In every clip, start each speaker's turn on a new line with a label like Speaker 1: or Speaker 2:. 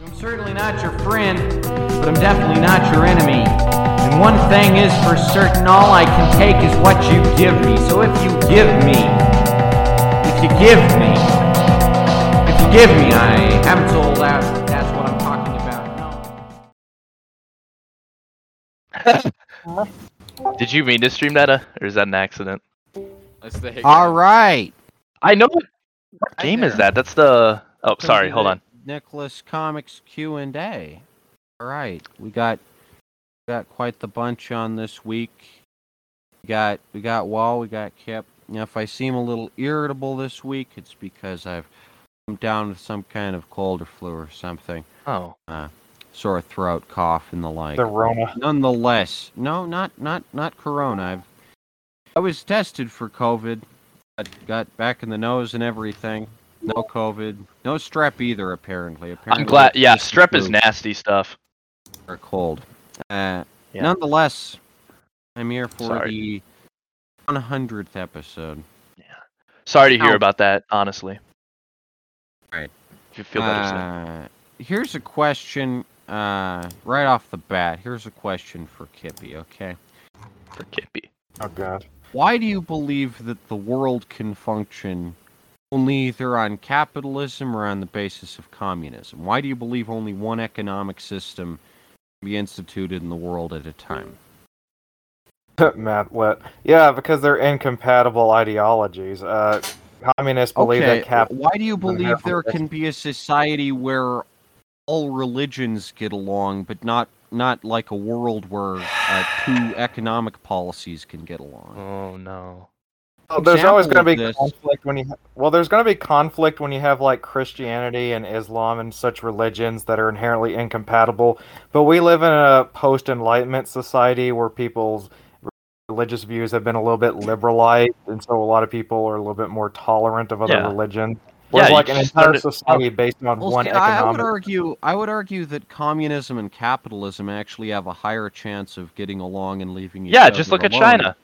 Speaker 1: I'm certainly not your friend, but I'm definitely not your enemy. And one thing is for certain, all I can take is what you give me. So if you give me, if you give me, if you give me, I haven't sold out. That's what I'm talking about. No.
Speaker 2: Did you mean to stream that, uh, or is that an accident?
Speaker 3: That's the.
Speaker 4: All right.
Speaker 2: I know. What, what game is that? That's the. Oh, sorry. Hold on.
Speaker 4: Nicholas Comics Q and A. All right, we got got quite the bunch on this week. We got we got Wall, we got Kip. Now, if I seem a little irritable this week, it's because I've come down with some kind of cold or flu or something,
Speaker 2: Oh.
Speaker 4: Uh, sore throat, cough, and the like.
Speaker 5: The Rona.
Speaker 4: Nonetheless, no, not not not Corona. I've I was tested for COVID. I got back in the nose and everything. No COVID. No strep either. Apparently. Apparently.
Speaker 2: I'm glad. Yeah, strep is nasty stuff.
Speaker 4: Or cold. Uh,
Speaker 2: Yeah.
Speaker 4: Nonetheless, I'm here for
Speaker 2: Sorry.
Speaker 4: the 100th episode. Yeah.
Speaker 2: Sorry to hear
Speaker 4: Ow.
Speaker 2: about that. Honestly.
Speaker 4: Right.
Speaker 2: If you feel better soon.
Speaker 4: Uh, here's a question. Uh, right off the bat. Here's a question for Kippy. Okay.
Speaker 2: for Kippy.
Speaker 5: Oh god.
Speaker 4: Why do you believe that the world can function only either on capitalism or on the basis of communism? Why do you believe only one economic system can be instituted in the world at a time?
Speaker 5: Matt Wet. Yeah, because they're incompatible ideologies. Uh, communists believe
Speaker 4: okay,
Speaker 5: that cap.
Speaker 4: why do you believe there can be a society where all religions get along, but not not like a world where uh, two economic policies can get along?
Speaker 2: Oh no.
Speaker 5: Well, there's always going to be
Speaker 4: this-
Speaker 5: conflict when you. Ha- well, there's going to be conflict when you have like Christianity and Islam and such religions that are inherently incompatible. But we live in a post-enlightenment society where people's religious views have been a little bit liberalized, and so a lot of people are a little bit more tolerant of other
Speaker 2: Yeah.
Speaker 5: religions. Whereas
Speaker 2: you
Speaker 5: like an entire
Speaker 2: started-
Speaker 5: society based on
Speaker 4: Well,
Speaker 5: one
Speaker 4: see, I, I would argue. I would argue that communism and capitalism actually have a higher chance of getting along and leaving each
Speaker 2: Yeah,
Speaker 4: other
Speaker 2: just look at
Speaker 4: alone.
Speaker 2: China.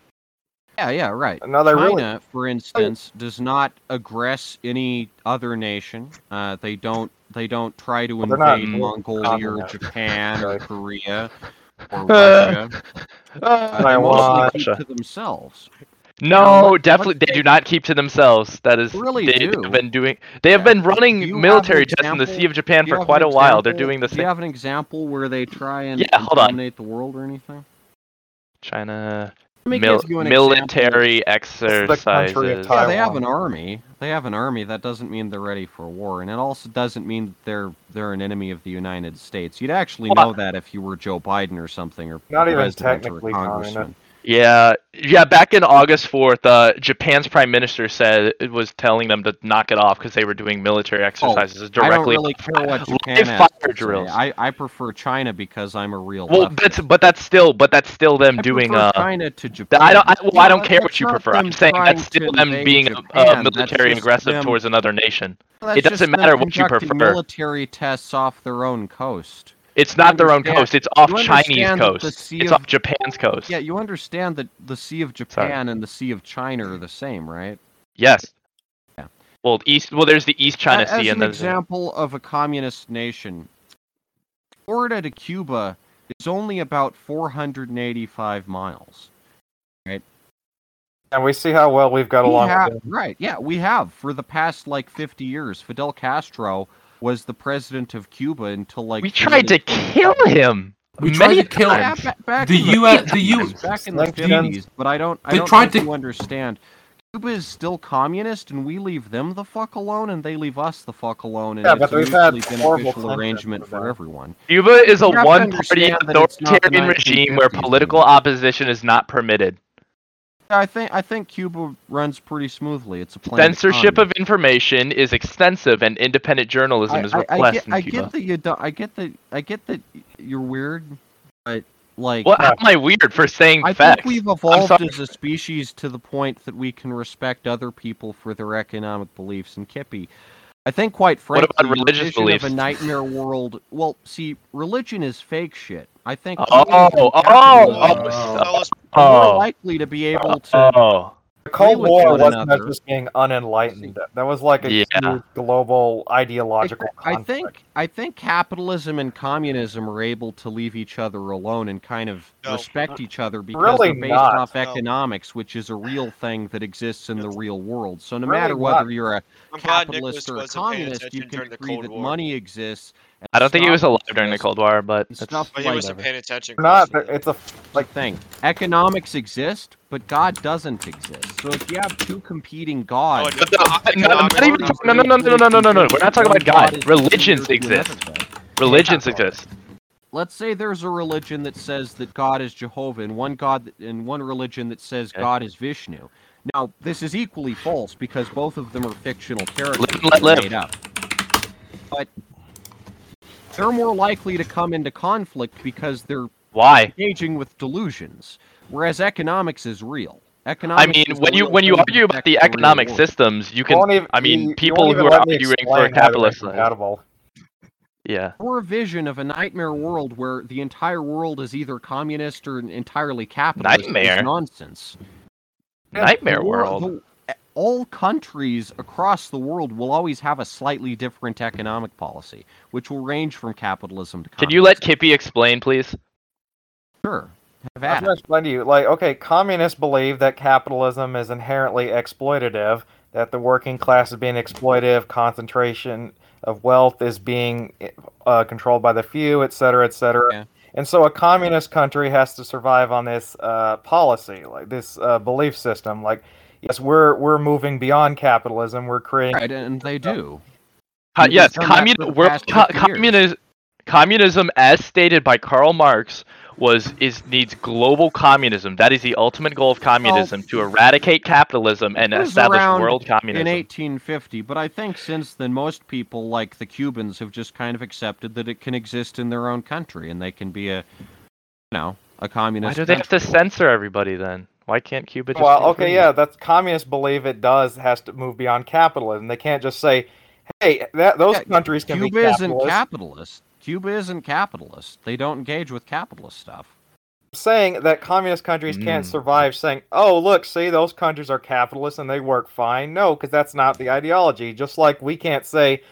Speaker 4: Yeah, yeah, right.
Speaker 5: No, they
Speaker 4: China,
Speaker 5: really.
Speaker 4: for instance, does not aggress any other nation. Uh, they don't. They don't try to
Speaker 5: Well, they're not
Speaker 4: invade Mongolia or
Speaker 5: communist.
Speaker 4: Japan or Korea or Russia. Uh, they mostly keep to themselves.
Speaker 2: No,
Speaker 4: what-
Speaker 2: definitely they do not keep to themselves. That is
Speaker 4: Really
Speaker 2: they,
Speaker 4: do.
Speaker 2: have been doing. They have
Speaker 4: Yeah.
Speaker 2: been running
Speaker 4: have an
Speaker 2: military tests in the Sea of Japan for quite
Speaker 4: an
Speaker 2: a while. They're doing the
Speaker 4: Do you have an example where they try and
Speaker 2: Yeah, hold on.
Speaker 4: dominate the world or anything?
Speaker 2: China
Speaker 4: Let me
Speaker 2: mil-
Speaker 4: give you an
Speaker 2: military
Speaker 5: of
Speaker 2: exercises.
Speaker 5: Thailand.
Speaker 4: Yeah, they have an army. They have an army. That doesn't mean they're ready for war, and it also doesn't mean they're they're an enemy of the United States. You'd actually
Speaker 2: Well,
Speaker 4: know that if you were Joe Biden or something, or
Speaker 5: Not even
Speaker 4: president or a
Speaker 5: technically
Speaker 4: congressman.
Speaker 5: Communist.
Speaker 2: Yeah, yeah. Back in August fourth, uh, Japan's prime minister said it was telling them to knock it off because they were doing military exercises
Speaker 4: Oh, I don't
Speaker 2: directly.
Speaker 4: really care what Japan
Speaker 2: live
Speaker 4: has
Speaker 2: fire drills.
Speaker 4: I, I prefer China because I'm a real.
Speaker 2: well,
Speaker 4: leftist.
Speaker 2: that's but that's still but that's still them
Speaker 4: I
Speaker 2: doing. Uh,
Speaker 4: China to Japan.
Speaker 2: I don't. I, well, I don't care what you prefer. I'm saying
Speaker 4: trying
Speaker 2: that's still them being
Speaker 4: Japan,
Speaker 2: uh, military aggressive
Speaker 4: them-
Speaker 2: towards another nation.
Speaker 4: That's
Speaker 2: it doesn't matter what you prefer.
Speaker 4: Military tests off their own coast.
Speaker 2: It's not their own coast. It's off Chinese
Speaker 4: understand that the
Speaker 2: coast.
Speaker 4: Sea
Speaker 2: It's
Speaker 4: of-
Speaker 2: off Japan's coast.
Speaker 4: Yeah, you understand that the Sea of Japan and the Sea of China are the same, right?
Speaker 2: Yes.
Speaker 4: Yeah.
Speaker 2: Well, east. Well, there's the East China
Speaker 4: A- As
Speaker 2: Sea
Speaker 4: an
Speaker 2: and the.
Speaker 4: example of a communist nation, Florida to Cuba is only about 485 miles. Right?
Speaker 5: And we see how well we've got
Speaker 4: We
Speaker 5: along.
Speaker 4: have-
Speaker 5: with
Speaker 4: right, yeah, we have for the past like 50 years. Fidel Castro was the president of Cuba until like
Speaker 2: we tried to kill him.
Speaker 6: We
Speaker 2: many
Speaker 6: tried to kill
Speaker 4: Yeah,
Speaker 2: times.
Speaker 4: back
Speaker 6: The
Speaker 4: in
Speaker 6: U.S. The U.
Speaker 4: back in the fifties, but I don't. I
Speaker 6: they
Speaker 4: don't
Speaker 6: tried to-
Speaker 4: you understand. Cuba is still communist, and we leave them the fuck alone, and they leave us the fuck alone, and
Speaker 5: Yeah,
Speaker 4: it's
Speaker 5: but
Speaker 4: a
Speaker 5: we've had horrible
Speaker 4: beneficial arrangement for everyone.
Speaker 2: Cuba is a
Speaker 4: You have to
Speaker 2: one-party
Speaker 4: understand that it's not the
Speaker 2: authoritarian regime where political opposition is not permitted.
Speaker 4: I think I think Cuba runs pretty smoothly. It's a
Speaker 2: Censorship
Speaker 4: economy.
Speaker 2: of information is extensive, and independent journalism
Speaker 4: I,
Speaker 2: is
Speaker 4: I- I get, I get that you don't. I get that. I get that you're weird, but like.
Speaker 2: Well, how am I weird for saying
Speaker 4: I
Speaker 2: facts?
Speaker 4: think we've evolved as a species to the point that we can respect other people for their economic beliefs. And Kippy, I think quite frankly,
Speaker 2: about religious beliefs?
Speaker 4: of a nightmare world. Well, see, religion is fake shit. I think.
Speaker 2: Oh, oh,
Speaker 4: capitalism
Speaker 2: oh,
Speaker 4: are more
Speaker 2: oh,
Speaker 4: likely to be able to
Speaker 2: oh.
Speaker 5: The Cold War wasn't
Speaker 4: another.
Speaker 5: just being unenlightened. That was like a
Speaker 2: Yeah.
Speaker 5: huge global ideological
Speaker 4: I
Speaker 5: conflict.
Speaker 4: think I think capitalism and communism are able to leave each other alone and kind of
Speaker 3: No.
Speaker 4: respect each other because
Speaker 5: Really
Speaker 4: they're based
Speaker 5: not.
Speaker 4: off
Speaker 3: No.
Speaker 4: economics, which is a real thing that exists in the real world. So no
Speaker 5: Really
Speaker 4: matter
Speaker 5: not.
Speaker 4: whether you're a
Speaker 3: I'm
Speaker 4: capitalist or a communist, you can agree that
Speaker 3: War.
Speaker 4: money exists. And
Speaker 2: I don't think he was alive during the Cold War, but
Speaker 4: and
Speaker 2: that's-
Speaker 4: stuff
Speaker 3: But he
Speaker 4: like
Speaker 3: wasn't
Speaker 4: that.
Speaker 3: paying attention.
Speaker 5: Not. It's a
Speaker 4: Like thing, economics exist, but God doesn't exist. So if you have two competing gods,
Speaker 3: Oh,
Speaker 2: But the- no, not even, no, no, no, no, no, no, no, no. We're not talking about God. Religions exist. Religions exist.
Speaker 4: let's say there's a religion that says that God is Jehovah, and one God and one religion that says
Speaker 2: Okay.
Speaker 4: God is Vishnu. Now, this is equally false because both of them are fictional characters
Speaker 2: Live and let live.
Speaker 4: made up. But they're more likely to come into conflict because they're
Speaker 2: Why?
Speaker 4: engaging with delusions, whereas economics is real. Economics
Speaker 2: I
Speaker 4: mean,
Speaker 2: when you when you argue about the economic
Speaker 4: world.
Speaker 2: systems, you
Speaker 5: You
Speaker 2: can.
Speaker 5: even-
Speaker 2: I mean,
Speaker 5: you- you
Speaker 2: people
Speaker 5: won't
Speaker 2: who are arguing for a
Speaker 5: capitalist.
Speaker 2: Yeah.
Speaker 4: Or a vision of a nightmare world where the entire world is either communist or entirely capitalist is
Speaker 2: Nightmare?
Speaker 4: nonsense.
Speaker 2: Nightmare
Speaker 4: The wor-
Speaker 2: world.
Speaker 4: The- all countries across the world will always have a slightly different economic policy, which will range from capitalism to Communism.
Speaker 2: Can you let. Kippy explain, please?
Speaker 4: Sure. Have
Speaker 5: I'm
Speaker 4: at
Speaker 5: gonna
Speaker 4: it.
Speaker 5: explain to you. Like, okay, communists believe that capitalism is inherently exploitative, that the working class is being exploitative, concentration of wealth is being uh, controlled by the few, et cetera, et cetera.
Speaker 4: Yeah.
Speaker 5: And so, a communist country has to survive on this uh, policy, like this uh, belief system. Like, yes, we're we're moving beyond capitalism. We're creating.
Speaker 4: Right, and they do.
Speaker 2: Co-
Speaker 4: We've
Speaker 2: yes,
Speaker 4: done the
Speaker 2: commun- world, co-
Speaker 4: 50
Speaker 2: communism, communism, as stated by Karl Marx, was is needs global communism. That is the ultimate goal of communism: to eradicate capitalism and establish world communism.
Speaker 4: In 1850, but I think since then, most people, like the Cubans, have just kind of accepted that it can exist in their own country and they can be a, you know, a communist.
Speaker 2: Why do they have to censor everybody then? Why can't Cuba just?
Speaker 5: Well,
Speaker 2: be
Speaker 5: okay,
Speaker 2: free?
Speaker 5: yeah, that's communists believe it does has to move beyond capitalism. They can't just say, "Hey, that those
Speaker 4: Yeah,
Speaker 5: countries can
Speaker 4: Cuba
Speaker 5: be
Speaker 4: isn't
Speaker 5: capitalist."
Speaker 4: capitalist. Cuba isn't capitalist. They don't engage with capitalist stuff.
Speaker 5: saying that communist countries can't
Speaker 2: Mm.
Speaker 5: survive saying oh look see those countries are capitalist and they work fine no because that's not the ideology just like we can't say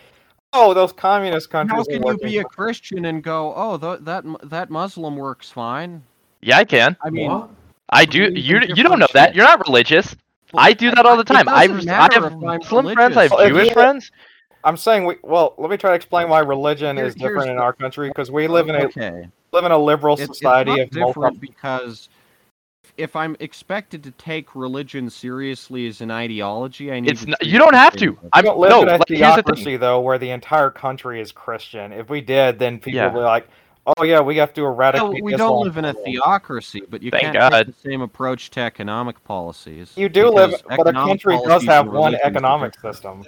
Speaker 5: oh those communist countries
Speaker 4: How can you be a. Christian and go, oh, th- that that Muslim works fine?
Speaker 2: Yeah, I can.
Speaker 4: I mean,
Speaker 2: I do. You you don't know that. You're not religious. I do that all the time. I, I have Muslim friends. I have
Speaker 4: religious.
Speaker 5: Well,
Speaker 2: Jewish
Speaker 5: you-
Speaker 2: friends.
Speaker 5: i'm saying we well let me try to explain why religion
Speaker 4: Here-
Speaker 5: is different in our country because we live in a
Speaker 4: okay.
Speaker 5: live in a liberal
Speaker 4: It's, it's
Speaker 5: society
Speaker 4: not
Speaker 5: of multi-
Speaker 4: different because if I'm expected to take religion seriously as an ideology, I need.
Speaker 2: It's
Speaker 4: to
Speaker 2: not, you don't have to. I
Speaker 5: don't live
Speaker 2: no.
Speaker 5: in a
Speaker 2: like, here's the
Speaker 5: theocracy though where the entire country is christian if we did then people
Speaker 2: Yeah.
Speaker 5: would be like oh yeah we have to eradicate
Speaker 4: No, we don't live in a
Speaker 5: from the world."
Speaker 4: theocracy, but you
Speaker 2: Thank
Speaker 4: can't
Speaker 2: God.
Speaker 4: take the same approach to economic policies.
Speaker 5: you do live but a country does have one economic system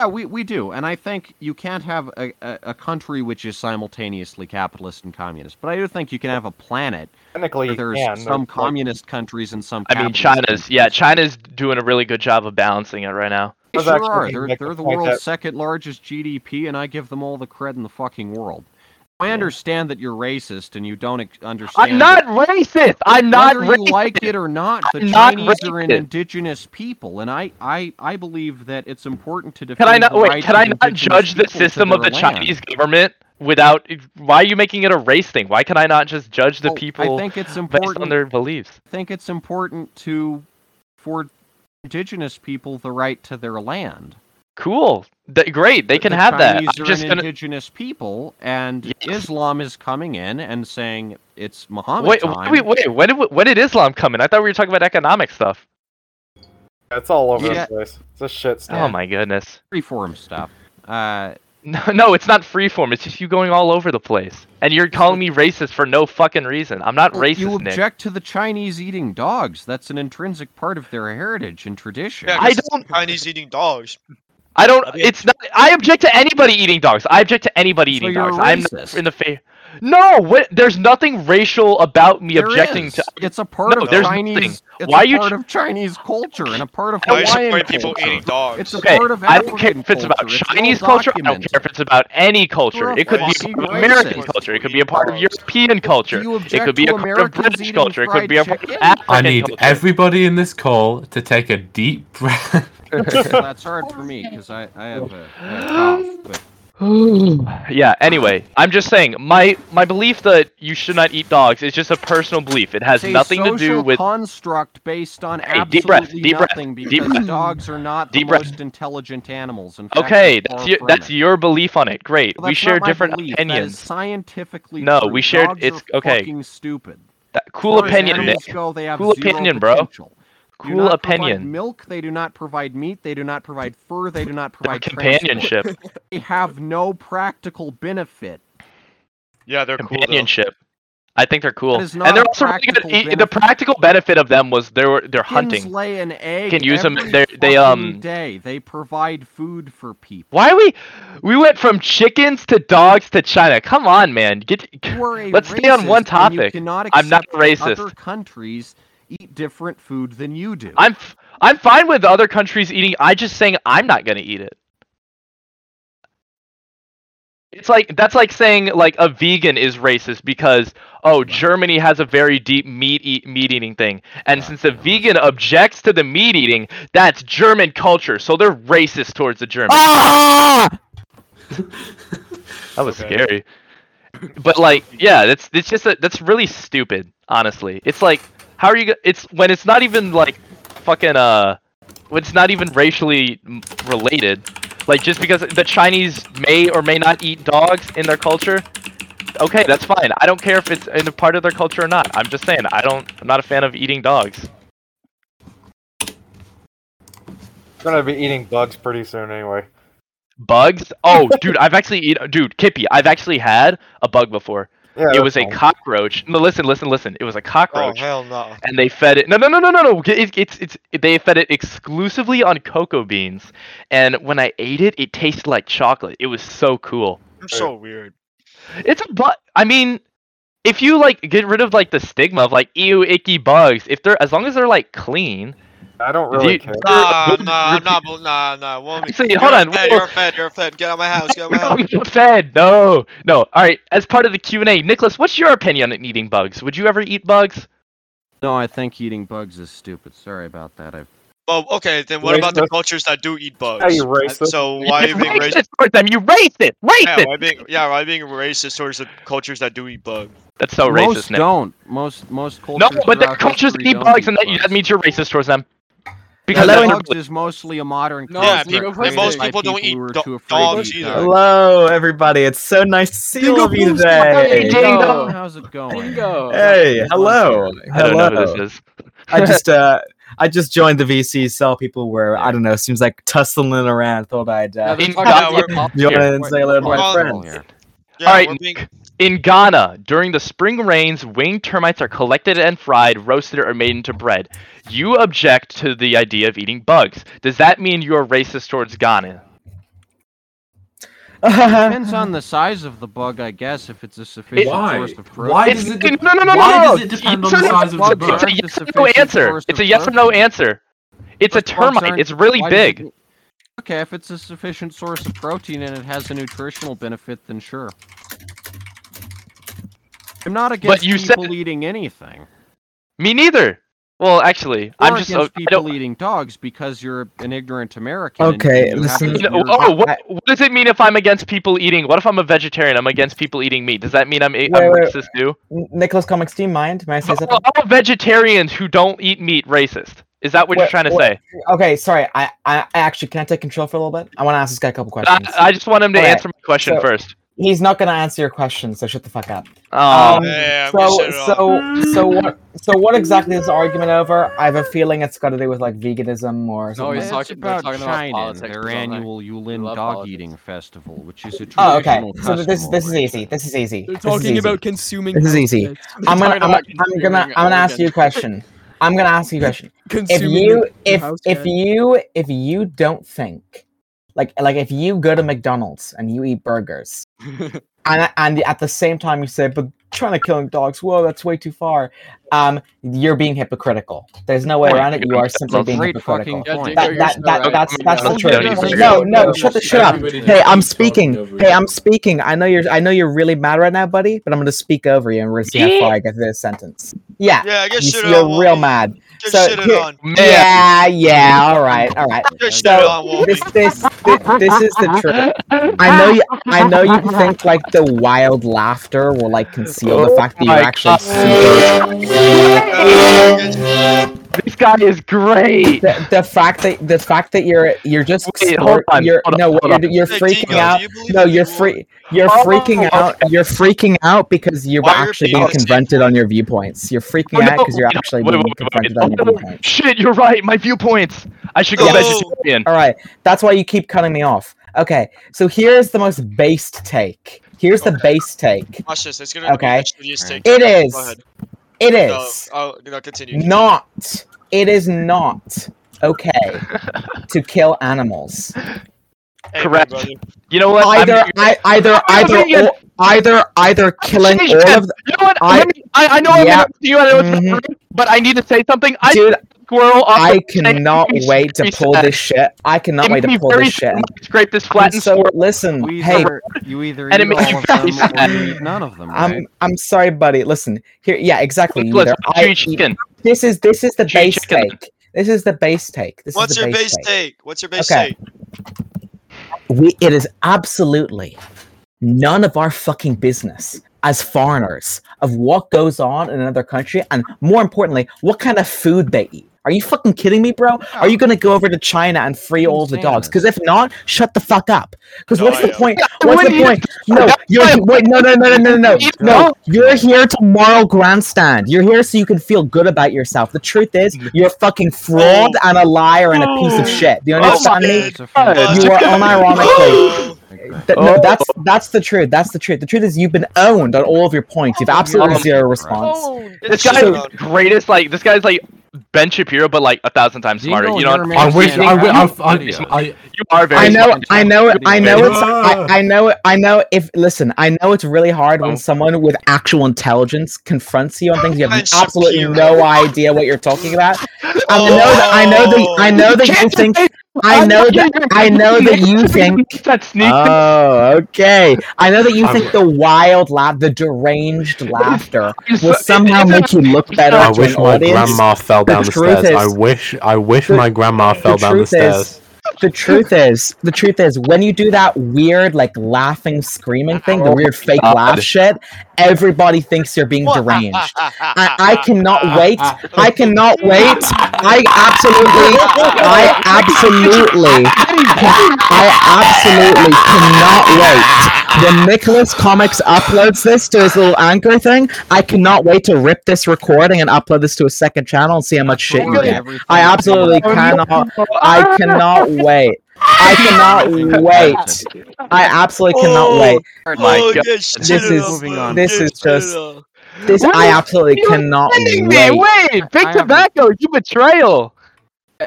Speaker 4: Yeah, we, we do, and I think you can't have a, a, a country which is simultaneously capitalist and communist. But I do think you can have a planet
Speaker 5: technically
Speaker 4: where there's
Speaker 5: can
Speaker 4: some
Speaker 5: There's, like,
Speaker 4: communist countries and some.
Speaker 2: I mean,
Speaker 4: capitalist
Speaker 2: China's yeah. China's doing a really good job of balancing it right now.
Speaker 4: They sure are. They're, they're
Speaker 5: the
Speaker 4: the world's
Speaker 5: that-
Speaker 4: second largest GDP, and I give them all the credit in the fucking world. I understand that you're racist and you don't ex- understand.
Speaker 2: I'm not racist. I'm not
Speaker 4: whether you like it or not, the
Speaker 2: I'm not
Speaker 4: Chinese are an indigenous people, and I, I, I believe that it's important to defend.
Speaker 2: Can I not
Speaker 4: the
Speaker 2: wait? Can I not judge the system of the
Speaker 4: land.
Speaker 2: Chinese government without? Why are you making it a race thing? Why can I not just judge the oh,
Speaker 4: Well,
Speaker 2: people
Speaker 4: I think it's important based
Speaker 2: on their beliefs?
Speaker 4: I think it's important to, for indigenous people, the right to their land.
Speaker 2: Cool. Th- great. They can
Speaker 4: the
Speaker 2: have that.
Speaker 4: Chinese
Speaker 2: I'm
Speaker 4: are
Speaker 2: just
Speaker 4: an
Speaker 2: gonna
Speaker 4: indigenous people, and
Speaker 2: Yes.
Speaker 4: Islam is coming in and saying it's Muhammad
Speaker 2: wait.
Speaker 4: time.
Speaker 2: Wait. Wait. When did when did Islam come in? I thought we were talking about economic stuff.
Speaker 5: It's all over
Speaker 4: Yeah.
Speaker 5: the place. It's a shit
Speaker 2: Oh my goodness.
Speaker 4: Freeform stuff. Uh,
Speaker 2: No, no, it's not freeform. It's just you going all over the place, and you're calling me racist for no fucking reason. I'm not
Speaker 4: well,
Speaker 2: racist,
Speaker 4: you
Speaker 2: Nick.
Speaker 4: object to the Chinese eating dogs. That's an intrinsic part of their heritage and tradition.
Speaker 3: Yeah,
Speaker 2: I
Speaker 3: 'cause it's
Speaker 2: don't-
Speaker 3: Chinese eating dogs.
Speaker 2: I don't. It's not. I object to anybody eating dogs. I object to anybody
Speaker 4: So
Speaker 2: eating dogs. I'm not in the fa- No, what, there's nothing racial about me
Speaker 4: There
Speaker 2: objecting
Speaker 4: is.
Speaker 2: to.
Speaker 4: It's a part
Speaker 2: No,
Speaker 4: of
Speaker 2: there's
Speaker 4: Chinese.
Speaker 2: nothing.
Speaker 4: It's
Speaker 2: Why
Speaker 4: a
Speaker 2: you
Speaker 4: part
Speaker 2: ch-
Speaker 4: of Chinese culture and a part of
Speaker 3: Why
Speaker 4: Hawaiian
Speaker 3: supporting people
Speaker 4: culture.
Speaker 3: eating dogs?
Speaker 4: It's a
Speaker 2: Okay,
Speaker 4: part of
Speaker 2: I don't care if it's about
Speaker 4: culture.
Speaker 2: Chinese
Speaker 4: well
Speaker 2: culture. I don't care if it's about any culture. It could be a
Speaker 4: fucking
Speaker 2: part of American
Speaker 4: racist.
Speaker 2: culture. It could be a part of European culture. It could be
Speaker 4: to
Speaker 2: a part of British culture. It could be a part of
Speaker 4: chicken?
Speaker 2: African
Speaker 6: I need
Speaker 2: culture.
Speaker 6: everybody in this call to take a deep breath.
Speaker 4: That's hard for me because I, I have a, I have a cough. But
Speaker 2: yeah. Anyway, I'm just saying my my belief that you should not eat dogs is just a personal belief. It has
Speaker 4: it's
Speaker 2: nothing to do with.
Speaker 4: construct based on
Speaker 2: Hey,
Speaker 4: absolutely
Speaker 2: deep breath, deep breath,
Speaker 4: nothing
Speaker 2: deep
Speaker 4: because
Speaker 2: breath.
Speaker 4: dogs are not the
Speaker 2: breath.
Speaker 4: most intelligent animals. In fact,
Speaker 2: Okay, that's your that's your belief on it. Great.
Speaker 4: Well,
Speaker 2: we share different
Speaker 4: belief.
Speaker 2: Opinions.
Speaker 4: scientifically
Speaker 2: No,
Speaker 4: true.
Speaker 2: we shared-
Speaker 4: Dogs
Speaker 2: it's- okay.
Speaker 4: Fucking stupid.
Speaker 2: That, cool opinion, Nick.
Speaker 4: Go,
Speaker 2: Cool opinion, bro.
Speaker 4: potential. Do
Speaker 2: Cool
Speaker 4: not provide
Speaker 2: opinion.
Speaker 4: milk. They do not provide meat. They do not provide fur. They do not provide
Speaker 2: companionship.
Speaker 4: They have no practical benefit.
Speaker 3: Yeah, they're cool.
Speaker 2: Companionship. I think they're cool, and they're
Speaker 4: a
Speaker 2: also really good.
Speaker 4: practical
Speaker 2: e- The practical benefit of them was they were they're
Speaker 4: Chickens
Speaker 2: hunting.
Speaker 4: lay an egg
Speaker 2: Can use 'em-
Speaker 4: every
Speaker 2: they're- they, um,
Speaker 4: day. They provide food for people.
Speaker 2: Why we we went from chickens to dogs to China? Come on, man. Get
Speaker 4: You
Speaker 2: let's stay on one topic. I'm not racist.
Speaker 4: Other countries eat different food than you do.
Speaker 2: I'm f- I'm fine with other countries eating. I just saying I'm not gonna eat it. It's like that's like saying like a vegan is racist because oh Germany has a very deep meat eat, meat eating thing, and since the vegan objects to the meat eating, that's German culture, so they're racist towards the Germans.
Speaker 6: ah!
Speaker 2: That was
Speaker 3: Okay.
Speaker 2: scary. But like, yeah, that's it's just a, that's really stupid. Honestly, it's like, how are you? go- It's when it's not even like, fucking uh, when it's not even racially related. Like just because the Chinese may or may not eat dogs in their culture. Okay, that's fine. I don't care if it's in a part of their culture or not. I'm just saying I don't. I'm not a fan of eating dogs.
Speaker 5: I'm gonna be eating bugs pretty soon anyway.
Speaker 2: Bugs? Oh, dude, I've actually eaten. Dude, Kippy, I've actually had a bug before.
Speaker 5: Yeah,
Speaker 2: it was a
Speaker 5: fine.
Speaker 2: cockroach. No, listen, listen, listen. It was a
Speaker 3: oh,
Speaker 2: cockroach.
Speaker 3: Oh hell no.
Speaker 2: and they fed it. No, no, no, no, no, no. It, it's it's they fed it exclusively on cocoa beans, and when I ate it, it tasted like chocolate. It was so cool.
Speaker 3: You're so weird.
Speaker 2: It's a but. I mean, if you like get rid of like the stigma of like ew icky bugs, if they're as long as they're like clean.
Speaker 5: I don't really
Speaker 2: you-
Speaker 5: care.
Speaker 3: Nah,
Speaker 2: good
Speaker 3: nah, I'm
Speaker 2: repeat-
Speaker 3: not. bel- Nah, nah. Woman.
Speaker 2: Actually,
Speaker 3: You're
Speaker 2: hold on,
Speaker 3: Fed, you're a fed. You're a fed. Get out of my house. Get out of my house.
Speaker 2: No, fed. No, no. All right. As part of the Q and A, Nicholas, what's your opinion on eating bugs? Would you ever eat bugs?
Speaker 4: no, I think eating bugs is stupid. Sorry about that. I've
Speaker 3: Well, okay. Then what about the cultures that do eat bugs?
Speaker 5: Yeah, you racist.
Speaker 3: So why are you
Speaker 2: You're
Speaker 3: being racist?
Speaker 2: racist towards them. You racist.
Speaker 3: Yeah,
Speaker 2: Racist.
Speaker 3: why being yeah, why being racist towards the cultures that do eat bugs?
Speaker 2: That's so
Speaker 4: most
Speaker 2: racist, Nick.
Speaker 4: don't. Most most cultures.
Speaker 2: No, but the cultures
Speaker 4: history
Speaker 2: eat bugs,
Speaker 4: eat
Speaker 2: and that,
Speaker 4: bugs.
Speaker 2: that means you're racist towards them. Because
Speaker 7: Hello,
Speaker 2: that's
Speaker 4: bugs is mostly a modern
Speaker 7: No,
Speaker 3: Yeah, people- most
Speaker 4: by
Speaker 3: people don't eat do-
Speaker 4: too afraid to
Speaker 3: dogs either.
Speaker 7: Hello, everybody. It's so nice to see all of you today.
Speaker 2: Hey,
Speaker 7: today.
Speaker 2: Dingo.
Speaker 4: How's it going?
Speaker 7: Dingo. Hey, hello.
Speaker 2: I don't know who
Speaker 7: Hello.
Speaker 2: this is.
Speaker 7: I just uh I just joined the VC cell people were I don't know, seems like tussling around. Thought I'd uh,
Speaker 2: In
Speaker 3: Yeah,
Speaker 2: Ghana,
Speaker 7: join and say hello to my friends.
Speaker 3: Yeah,
Speaker 2: All right,
Speaker 3: we're being,
Speaker 2: in Ghana, during the spring rains, winged termites are collected and fried, roasted, or made into bread. You object to the idea of eating bugs. Does that mean you're racist towards Ghana?
Speaker 4: Depends on the size of the bug, I guess. If it's a sufficient
Speaker 8: Why?
Speaker 4: source of protein.
Speaker 8: Why
Speaker 2: It's-
Speaker 8: does it? de-
Speaker 2: no, no, no, no,
Speaker 8: why
Speaker 2: no,
Speaker 8: does it depend on the size of the bug?
Speaker 2: It's a yes or no answer. It's a yes or no answer. It's a
Speaker 4: But bugs
Speaker 2: termite. It's really big.
Speaker 4: it- Okay, if it's a sufficient source of protein and it has a nutritional benefit, then sure. I'm not against
Speaker 2: you said-
Speaker 4: people eating anything.
Speaker 2: Me neither. Well, actually,
Speaker 4: Or
Speaker 2: I'm just.
Speaker 4: Uh,
Speaker 2: against
Speaker 4: people eating dogs because you're an ignorant American.
Speaker 7: Okay, listen-
Speaker 4: this
Speaker 2: No,
Speaker 4: weird-
Speaker 2: oh, what, what does it mean if I'm against people eating? What if I'm a vegetarian? I'm against people eating meat. Does that mean I'm, I'm
Speaker 7: Wait, wait.
Speaker 2: racist too?
Speaker 7: Nicholas Comics, do you mind? May I say
Speaker 2: Are
Speaker 7: something?
Speaker 2: all vegetarians who don't eat meat racist? Is that what you're trying to
Speaker 7: wait.
Speaker 2: say?
Speaker 7: Okay, sorry. I, I I actually can I take control for a little bit? I want to ask this guy a couple questions.
Speaker 2: I, I just want him to
Speaker 7: Okay,
Speaker 2: answer my question
Speaker 7: so-
Speaker 2: first.
Speaker 7: He's not gonna answer your question, so shut the fuck up.
Speaker 2: Oh,
Speaker 7: Um,
Speaker 3: Yeah,
Speaker 7: so
Speaker 3: shut it off.
Speaker 7: so so what so what exactly is the argument over? I have a feeling it's got to do with like veganism or something.
Speaker 8: he's
Speaker 4: It's
Speaker 8: talking-
Speaker 4: about
Speaker 8: talking
Speaker 4: China and
Speaker 8: politics
Speaker 4: their annual Yulin Dog
Speaker 8: politics.
Speaker 4: Eating Festival, which is a traditional.
Speaker 7: Oh, okay. So this
Speaker 4: custom
Speaker 7: this is easy. This is easy.
Speaker 9: They're talking
Speaker 7: easy.
Speaker 9: about consuming.
Speaker 7: This is easy.
Speaker 9: health
Speaker 7: I'm gonna
Speaker 8: talking
Speaker 7: I'm,
Speaker 8: about
Speaker 7: I'm gonna I'm gonna ask you a question. I'm gonna ask you a question. If you if if you if you don't think like like if you go to McDonald's and you eat burgers, and and at the same time you say, but trying to killing dogs, whoa, that's way too far. Um, you're being hypocritical. There's no way
Speaker 2: Point.
Speaker 7: around it. You are simply being hypocritical. That, that, that, that's that's the truth. No, no, shut the shut up. Hey, I'm speaking. Hey, I'm speaking. I know you're I know you're really mad right now, buddy, but I'm gonna speak over you and we're gonna see how far I get through this sentence. Yeah.
Speaker 3: Yeah, I guess
Speaker 7: You,
Speaker 3: shit
Speaker 7: you're
Speaker 3: on.
Speaker 7: real
Speaker 3: Wolfie.
Speaker 7: mad.
Speaker 3: Get
Speaker 7: So
Speaker 3: shit on.
Speaker 7: Yeah, yeah, all right, all right.
Speaker 3: Get shit
Speaker 7: So
Speaker 3: on,
Speaker 7: this this this, this is the truth. I know you I know you think like the wild laughter will like conceal the fact that you're actually
Speaker 2: God. This guy is great.
Speaker 7: the, the fact that the fact that you're you're just
Speaker 2: Wait, hold
Speaker 7: sport-
Speaker 2: on,
Speaker 7: you're
Speaker 2: hold on,
Speaker 7: no
Speaker 2: hold
Speaker 7: you're, you're
Speaker 3: Hey,
Speaker 7: freaking
Speaker 3: Dingo,
Speaker 7: out
Speaker 3: you believe
Speaker 7: no
Speaker 3: in
Speaker 7: you're free you're
Speaker 2: Oh,
Speaker 7: freaking out you're freaking out because you're
Speaker 3: Why
Speaker 7: actually being
Speaker 3: being
Speaker 7: confronted on your viewpoints you're freaking
Speaker 2: Oh,
Speaker 7: out because you're actually
Speaker 2: wait,
Speaker 7: being
Speaker 2: wait, wait,
Speaker 7: confronted
Speaker 2: wait.
Speaker 7: on your
Speaker 2: Oh,
Speaker 7: viewpoints
Speaker 2: Shit, you're right. My viewpoints. I should go
Speaker 3: Yo.
Speaker 2: vegetarian.
Speaker 7: all right that's why you keep cutting me off okay so here's the most based take here's the
Speaker 3: Okay.
Speaker 7: base take
Speaker 3: Watch this. It's gonna
Speaker 7: Okay.
Speaker 3: be the take.
Speaker 7: It
Speaker 3: Go
Speaker 7: is.
Speaker 3: Ahead.
Speaker 7: it
Speaker 3: No, oh, no, continue.
Speaker 7: not it is not okay to kill animals
Speaker 3: Hey,
Speaker 2: Correct. You know what?
Speaker 7: Either I, either either or, either either killing all of the,
Speaker 2: You know what?
Speaker 7: I-
Speaker 2: Let I, I know I'm
Speaker 7: Yeah.
Speaker 2: gonna you. I know it's
Speaker 7: Mhm.
Speaker 2: but I need to say something. I
Speaker 7: dude
Speaker 2: squirrel. Off
Speaker 7: I
Speaker 2: the
Speaker 7: cannot
Speaker 2: It
Speaker 7: wait to pull this shit I cannot wait to pull this shit.
Speaker 2: Scrape this
Speaker 7: I'm
Speaker 2: flattened
Speaker 7: so
Speaker 2: squirrel.
Speaker 7: listen
Speaker 4: You
Speaker 7: hey
Speaker 4: either, you either
Speaker 2: And it
Speaker 4: eat
Speaker 2: makes
Speaker 4: all
Speaker 2: you
Speaker 4: of
Speaker 2: very
Speaker 4: them or you eat none of them, right?
Speaker 7: I'm I'm sorry buddy listen here yeah exactly
Speaker 2: Nicholas,
Speaker 7: either
Speaker 2: what's
Speaker 7: I eat-
Speaker 2: chicken?
Speaker 7: this is this is the
Speaker 2: What's
Speaker 7: base
Speaker 2: chicken?
Speaker 7: take this is the base take this
Speaker 3: What's
Speaker 7: is the
Speaker 3: your
Speaker 7: base
Speaker 3: base take? What's your base
Speaker 7: Okay.
Speaker 3: take?
Speaker 7: we it is absolutely none of our fucking business as foreigners of what goes on in another country and more importantly what kind of food they eat are you fucking kidding me, bro? Are you gonna go over to China and free all the dogs? Because if not, shut the fuck up. Because what's the point? What's the point? No, you're wait, no, no, no, no, no, no, no. You're here to moral grandstand. You're here so you can feel good about yourself. The truth is, you're a fucking fraud and a liar and a piece of shit. Do you understand me? You are unironically
Speaker 3: Oh,
Speaker 7: Th- no,
Speaker 2: Oh.
Speaker 7: that's that's the truth. That's the truth. The truth is you've been owned on all of your points. You've absolutely zero response.
Speaker 2: This guy's
Speaker 3: on.
Speaker 2: the greatest. Like this guy's like Ben Shapiro, but like a thousand times smarter.
Speaker 4: Dingo,
Speaker 2: You
Speaker 4: you're
Speaker 2: know,
Speaker 4: a
Speaker 6: I
Speaker 4: man
Speaker 6: wish I,
Speaker 4: can't
Speaker 6: wi- I,
Speaker 4: video.
Speaker 6: I, I,
Speaker 2: you are very.
Speaker 7: I know,
Speaker 2: smart.
Speaker 7: I know, it. I know it's. I, I know it. I know. If listen, I know it's really hard when
Speaker 2: Oh.
Speaker 7: someone with actual intelligence confronts you on things you have
Speaker 3: Ben
Speaker 7: absolutely
Speaker 3: Shapiro.
Speaker 7: no idea what you're talking about. I know that. I know that. I oh. know that you think. I know that. I know that you think.
Speaker 2: that sneak.
Speaker 7: Oh, okay. I know that you think the wild laugh, the deranged laughter, will somehow
Speaker 2: it's-
Speaker 7: make you look better
Speaker 6: I wish my
Speaker 7: audience.
Speaker 6: grandma fell down the
Speaker 7: truth
Speaker 6: stairs. I wish I wish
Speaker 7: the-
Speaker 6: my grandma fell down the stairs.
Speaker 7: is, the truth is, the truth is, when you do that weird, like laughing, screaming thing, the weird fake
Speaker 2: God.
Speaker 7: laugh shit, everybody thinks you're being deranged. I, I cannot wait. I cannot wait. I absolutely, I absolutely, I absolutely cannot wait. When Nicholas Comics uploads this to his little anchor thing, I cannot wait to rip this recording and upload this to a second channel and see how much shit you get. I absolutely oh, cannot. I cannot wait. I cannot wait. I absolutely cannot oh, wait.
Speaker 2: my
Speaker 3: oh,
Speaker 2: God.
Speaker 7: This is-
Speaker 3: on,
Speaker 4: moving
Speaker 3: bro.
Speaker 4: on.
Speaker 7: this is just- This
Speaker 2: What
Speaker 7: I absolutely cannot
Speaker 2: kidding me.
Speaker 7: wait.
Speaker 2: Wait, big tobacco. You betrayal.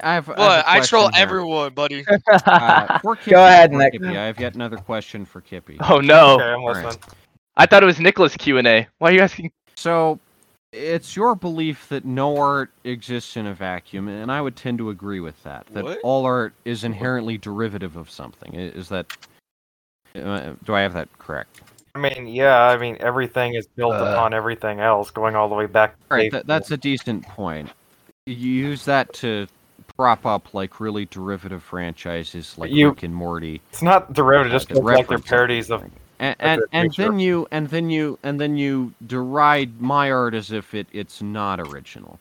Speaker 4: I have, I have
Speaker 3: What?
Speaker 4: a
Speaker 3: I troll
Speaker 4: here.
Speaker 3: everyone, buddy.
Speaker 4: Uh, Kippy,
Speaker 7: Go ahead,
Speaker 4: for
Speaker 7: Nick.
Speaker 4: Kippy, I have yet another question for Kippy.
Speaker 2: Oh no!
Speaker 5: Okay, I'm
Speaker 4: Alright.
Speaker 5: listening.
Speaker 2: I thought it was Nicholas Q and A. Why are you asking?
Speaker 4: So, it's your belief that no art exists in a vacuum, and I would tend to agree with that. That
Speaker 3: What?
Speaker 4: all art is inherently derivative of something. Is that? Uh, do I have that correct?
Speaker 5: I mean, yeah, I mean everything is built
Speaker 2: Uh.
Speaker 5: upon everything else, going all the way back. to
Speaker 4: All right,
Speaker 5: cave
Speaker 4: that, that's a decent point. You use that to prop up like really derivative franchises like
Speaker 5: You-
Speaker 4: Rick and Morty,
Speaker 5: It's not derivative, just
Speaker 4: Uh,
Speaker 5: feels like they're parodies of.
Speaker 4: and and, and then you and then you and then you deride my art as if it, it's not original.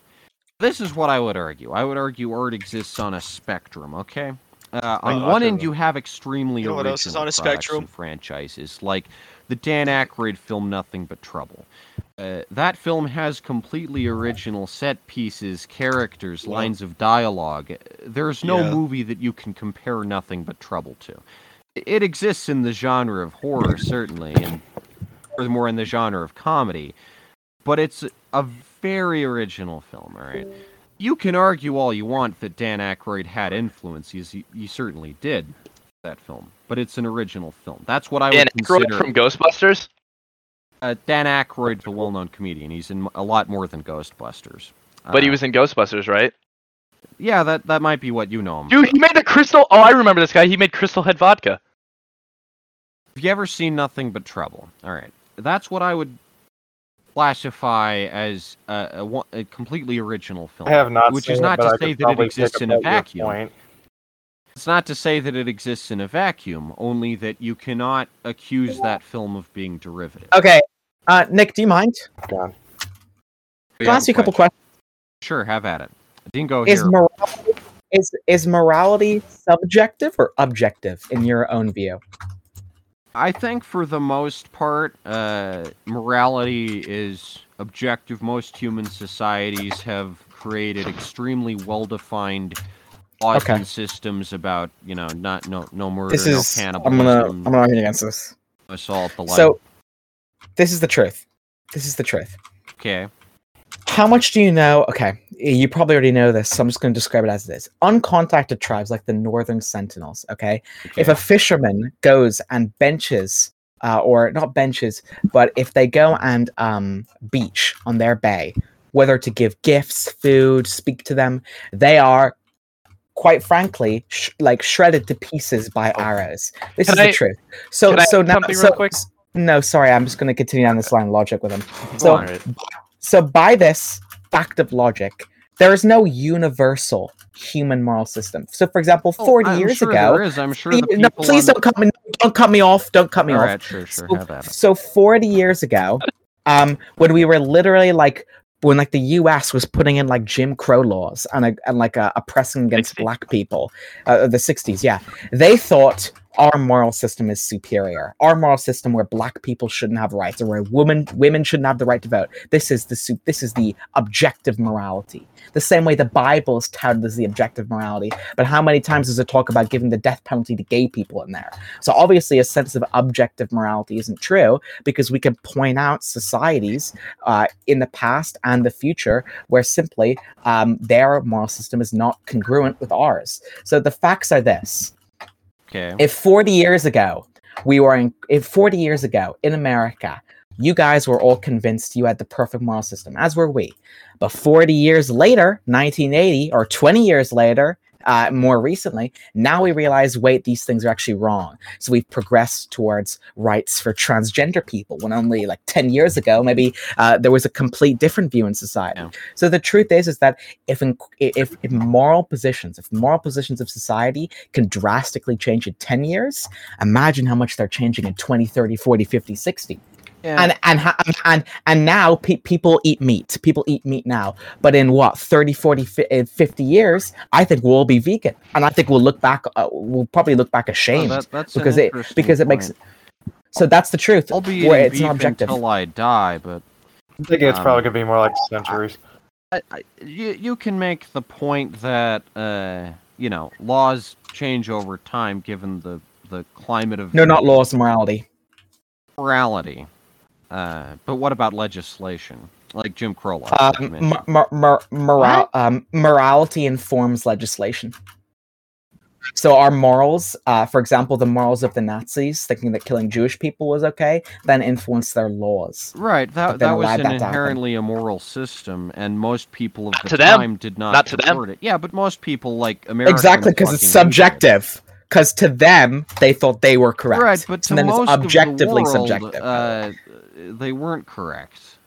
Speaker 4: This is what I would argue. I would argue art exists on a spectrum. Okay, uh, on
Speaker 3: Uh,
Speaker 4: one
Speaker 3: okay.
Speaker 4: end you have extremely
Speaker 3: You know what else
Speaker 4: original
Speaker 3: is on a spectrum?
Speaker 4: franchises like the Dan Aykroyd film Nothing But Trouble. Uh, that film has completely original set pieces, characters,
Speaker 3: Yeah.
Speaker 4: lines of dialogue. There's no
Speaker 3: Yeah.
Speaker 4: movie that you can compare Nothing But Trouble to. It exists in the genre of horror, certainly, and furthermore in the genre of comedy, but it's a very original film, all right? You can argue all you want that Dan Aykroyd had influence, he, he certainly did. that film, but it's an original film. That's what I would
Speaker 2: Dan Aykroyd
Speaker 4: consider.
Speaker 2: from Ghostbusters.
Speaker 4: Uh, Dan Aykroyd's a well-known comedian. He's in a lot more than Ghostbusters.
Speaker 2: But he
Speaker 4: Uh,
Speaker 2: was in Ghostbusters, right?
Speaker 4: Yeah, that that might be what you know him.
Speaker 2: Dude, he made the crystal. Oh, I remember this guy. He made Crystal Head vodka.
Speaker 4: Have you ever seen Nothing But Trouble? All right, that's what I would classify as a, a, a completely original film.
Speaker 5: I have not
Speaker 4: Which
Speaker 5: seen
Speaker 4: is not
Speaker 5: but
Speaker 4: to say that it exists in a vacuum.
Speaker 5: point.
Speaker 4: It's not to say that it exists in a vacuum, only that you cannot accuse that film of being derivative.
Speaker 7: Okay, uh, Nick, do you mind?
Speaker 5: God.
Speaker 7: Can I ask you a couple questions?
Speaker 4: Sure, have at it. Dingo
Speaker 7: Is
Speaker 4: here.
Speaker 7: morality is is morality subjective or objective in your own view?
Speaker 4: I think for the most part, uh, morality is objective. Most human societies have created extremely well-defined laws
Speaker 7: Okay.
Speaker 4: and systems about, you know, not no no murder,
Speaker 7: This
Speaker 4: no
Speaker 7: is I'm
Speaker 4: cannibalism,
Speaker 7: gonna I'm gonna argue against this.
Speaker 4: assault, the like.
Speaker 7: So this is the truth. This is the truth.
Speaker 4: okay,
Speaker 7: How much do you know? Okay, you probably already know this, so I'm just going to describe it as it is. Uncontacted tribes like the Northern Sentinels, okay? If a fisherman goes and benches, uh, or not benches, but if they go and um, beach on their bay, whether to give gifts, food, speak to them, they are, quite frankly, sh- like shredded to pieces by arrows. This
Speaker 2: Can
Speaker 7: is
Speaker 2: I-
Speaker 7: the truth. So, so now, so,
Speaker 2: quick?
Speaker 7: No, sorry, I'm just going to continue down this line of logic with him. So,
Speaker 4: on.
Speaker 7: so by this fact of logic, there is no universal human moral system. So, for example,
Speaker 4: Oh,
Speaker 7: 40
Speaker 4: I'm
Speaker 7: years
Speaker 4: sure
Speaker 7: ago,
Speaker 4: there is. I'm sure
Speaker 7: the-
Speaker 4: the
Speaker 7: no, please don't cut me. Don't cut me off. Don't cut me
Speaker 4: All
Speaker 7: off.
Speaker 4: right, sure, sure,
Speaker 7: So,
Speaker 4: have at it.
Speaker 7: so 40 years ago, um, when we were literally like when like the U.S. was putting in like Jim Crow laws and, uh, and like uh, oppressing against
Speaker 2: 60.
Speaker 7: black people, uh, the 60s, yeah, they thought our moral system is superior. Our moral system where black people shouldn't have rights or where women women shouldn't have the right to vote. This is the this is the objective morality. The same way the Bible is touted as the objective morality, but how many times does it talk about giving the death penalty to gay people in there? So obviously, a sense of objective morality isn't true because we can point out societies uh, in the past and the future where simply um, their moral system is not congruent with ours. So the facts are this:
Speaker 4: Okay.
Speaker 7: if 40 years ago we were in, if 40 years ago in America, you guys were all convinced you had the perfect moral system, as were we. But 40 years later, 1980, or 20 years later, uh, more recently, now we realize, wait, these things are actually wrong. So we've progressed towards rights for transgender people when only like 10 years ago, maybe uh, there was a complete different view in society. So the truth is, is that if, in, if if moral positions, if moral positions of society can drastically change in 10 years, imagine how much they're changing in 20, 30, 40, 50, 60
Speaker 4: Yeah.
Speaker 7: and and and and now pe- people eat meat people eat meat now but in what 30 40 uh, 50 years i think we'll be vegan and i think we'll look back uh, we'll probably look back
Speaker 4: Oh,
Speaker 7: ashamed
Speaker 4: that- that's
Speaker 7: because it because it makes
Speaker 4: point.
Speaker 7: so that's the truth
Speaker 4: I'll be
Speaker 7: where
Speaker 4: eating
Speaker 7: it's
Speaker 4: beef
Speaker 7: not objective
Speaker 4: until I die, but
Speaker 5: I think it's
Speaker 4: Um,
Speaker 5: probably gonna be more like centuries.
Speaker 4: I, I, you you can make the point that uh you know laws change over time given the the climate of
Speaker 7: no not laws morality
Speaker 4: morality. Uh, but what about legislation? Like Jim Crow laws? that you
Speaker 7: um, mor- mor- moral- um, morality informs legislation. So our morals uh, for example the morals of the nazis thinking that killing jewish people was okay then influenced their laws.
Speaker 4: Right, that that was an
Speaker 7: that
Speaker 4: inherently immoral system, and most people of
Speaker 2: Not
Speaker 4: the
Speaker 2: to them.
Speaker 4: time did not,
Speaker 2: Not to them.
Speaker 4: it. Yeah, but most people like America
Speaker 7: exactly because it's subjective. Because to them they thought they were correct.
Speaker 4: Right, but to
Speaker 7: and then
Speaker 4: most
Speaker 7: it's objectively
Speaker 4: of the world,
Speaker 7: subjective.
Speaker 4: uh, they weren't correct.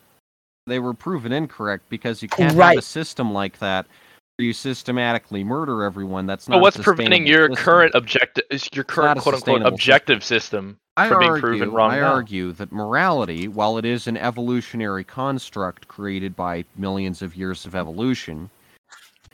Speaker 4: They were proven incorrect because you can't have a system like that where you systematically murder everyone. That's not.
Speaker 2: But
Speaker 4: a
Speaker 2: what's preventing your
Speaker 4: system.
Speaker 2: current objective, your current quote unquote objective system
Speaker 4: I
Speaker 2: from being
Speaker 4: argue,
Speaker 2: proven wrong
Speaker 4: I
Speaker 2: now?
Speaker 4: argue that morality, while it is an evolutionary construct created by millions of years of evolution,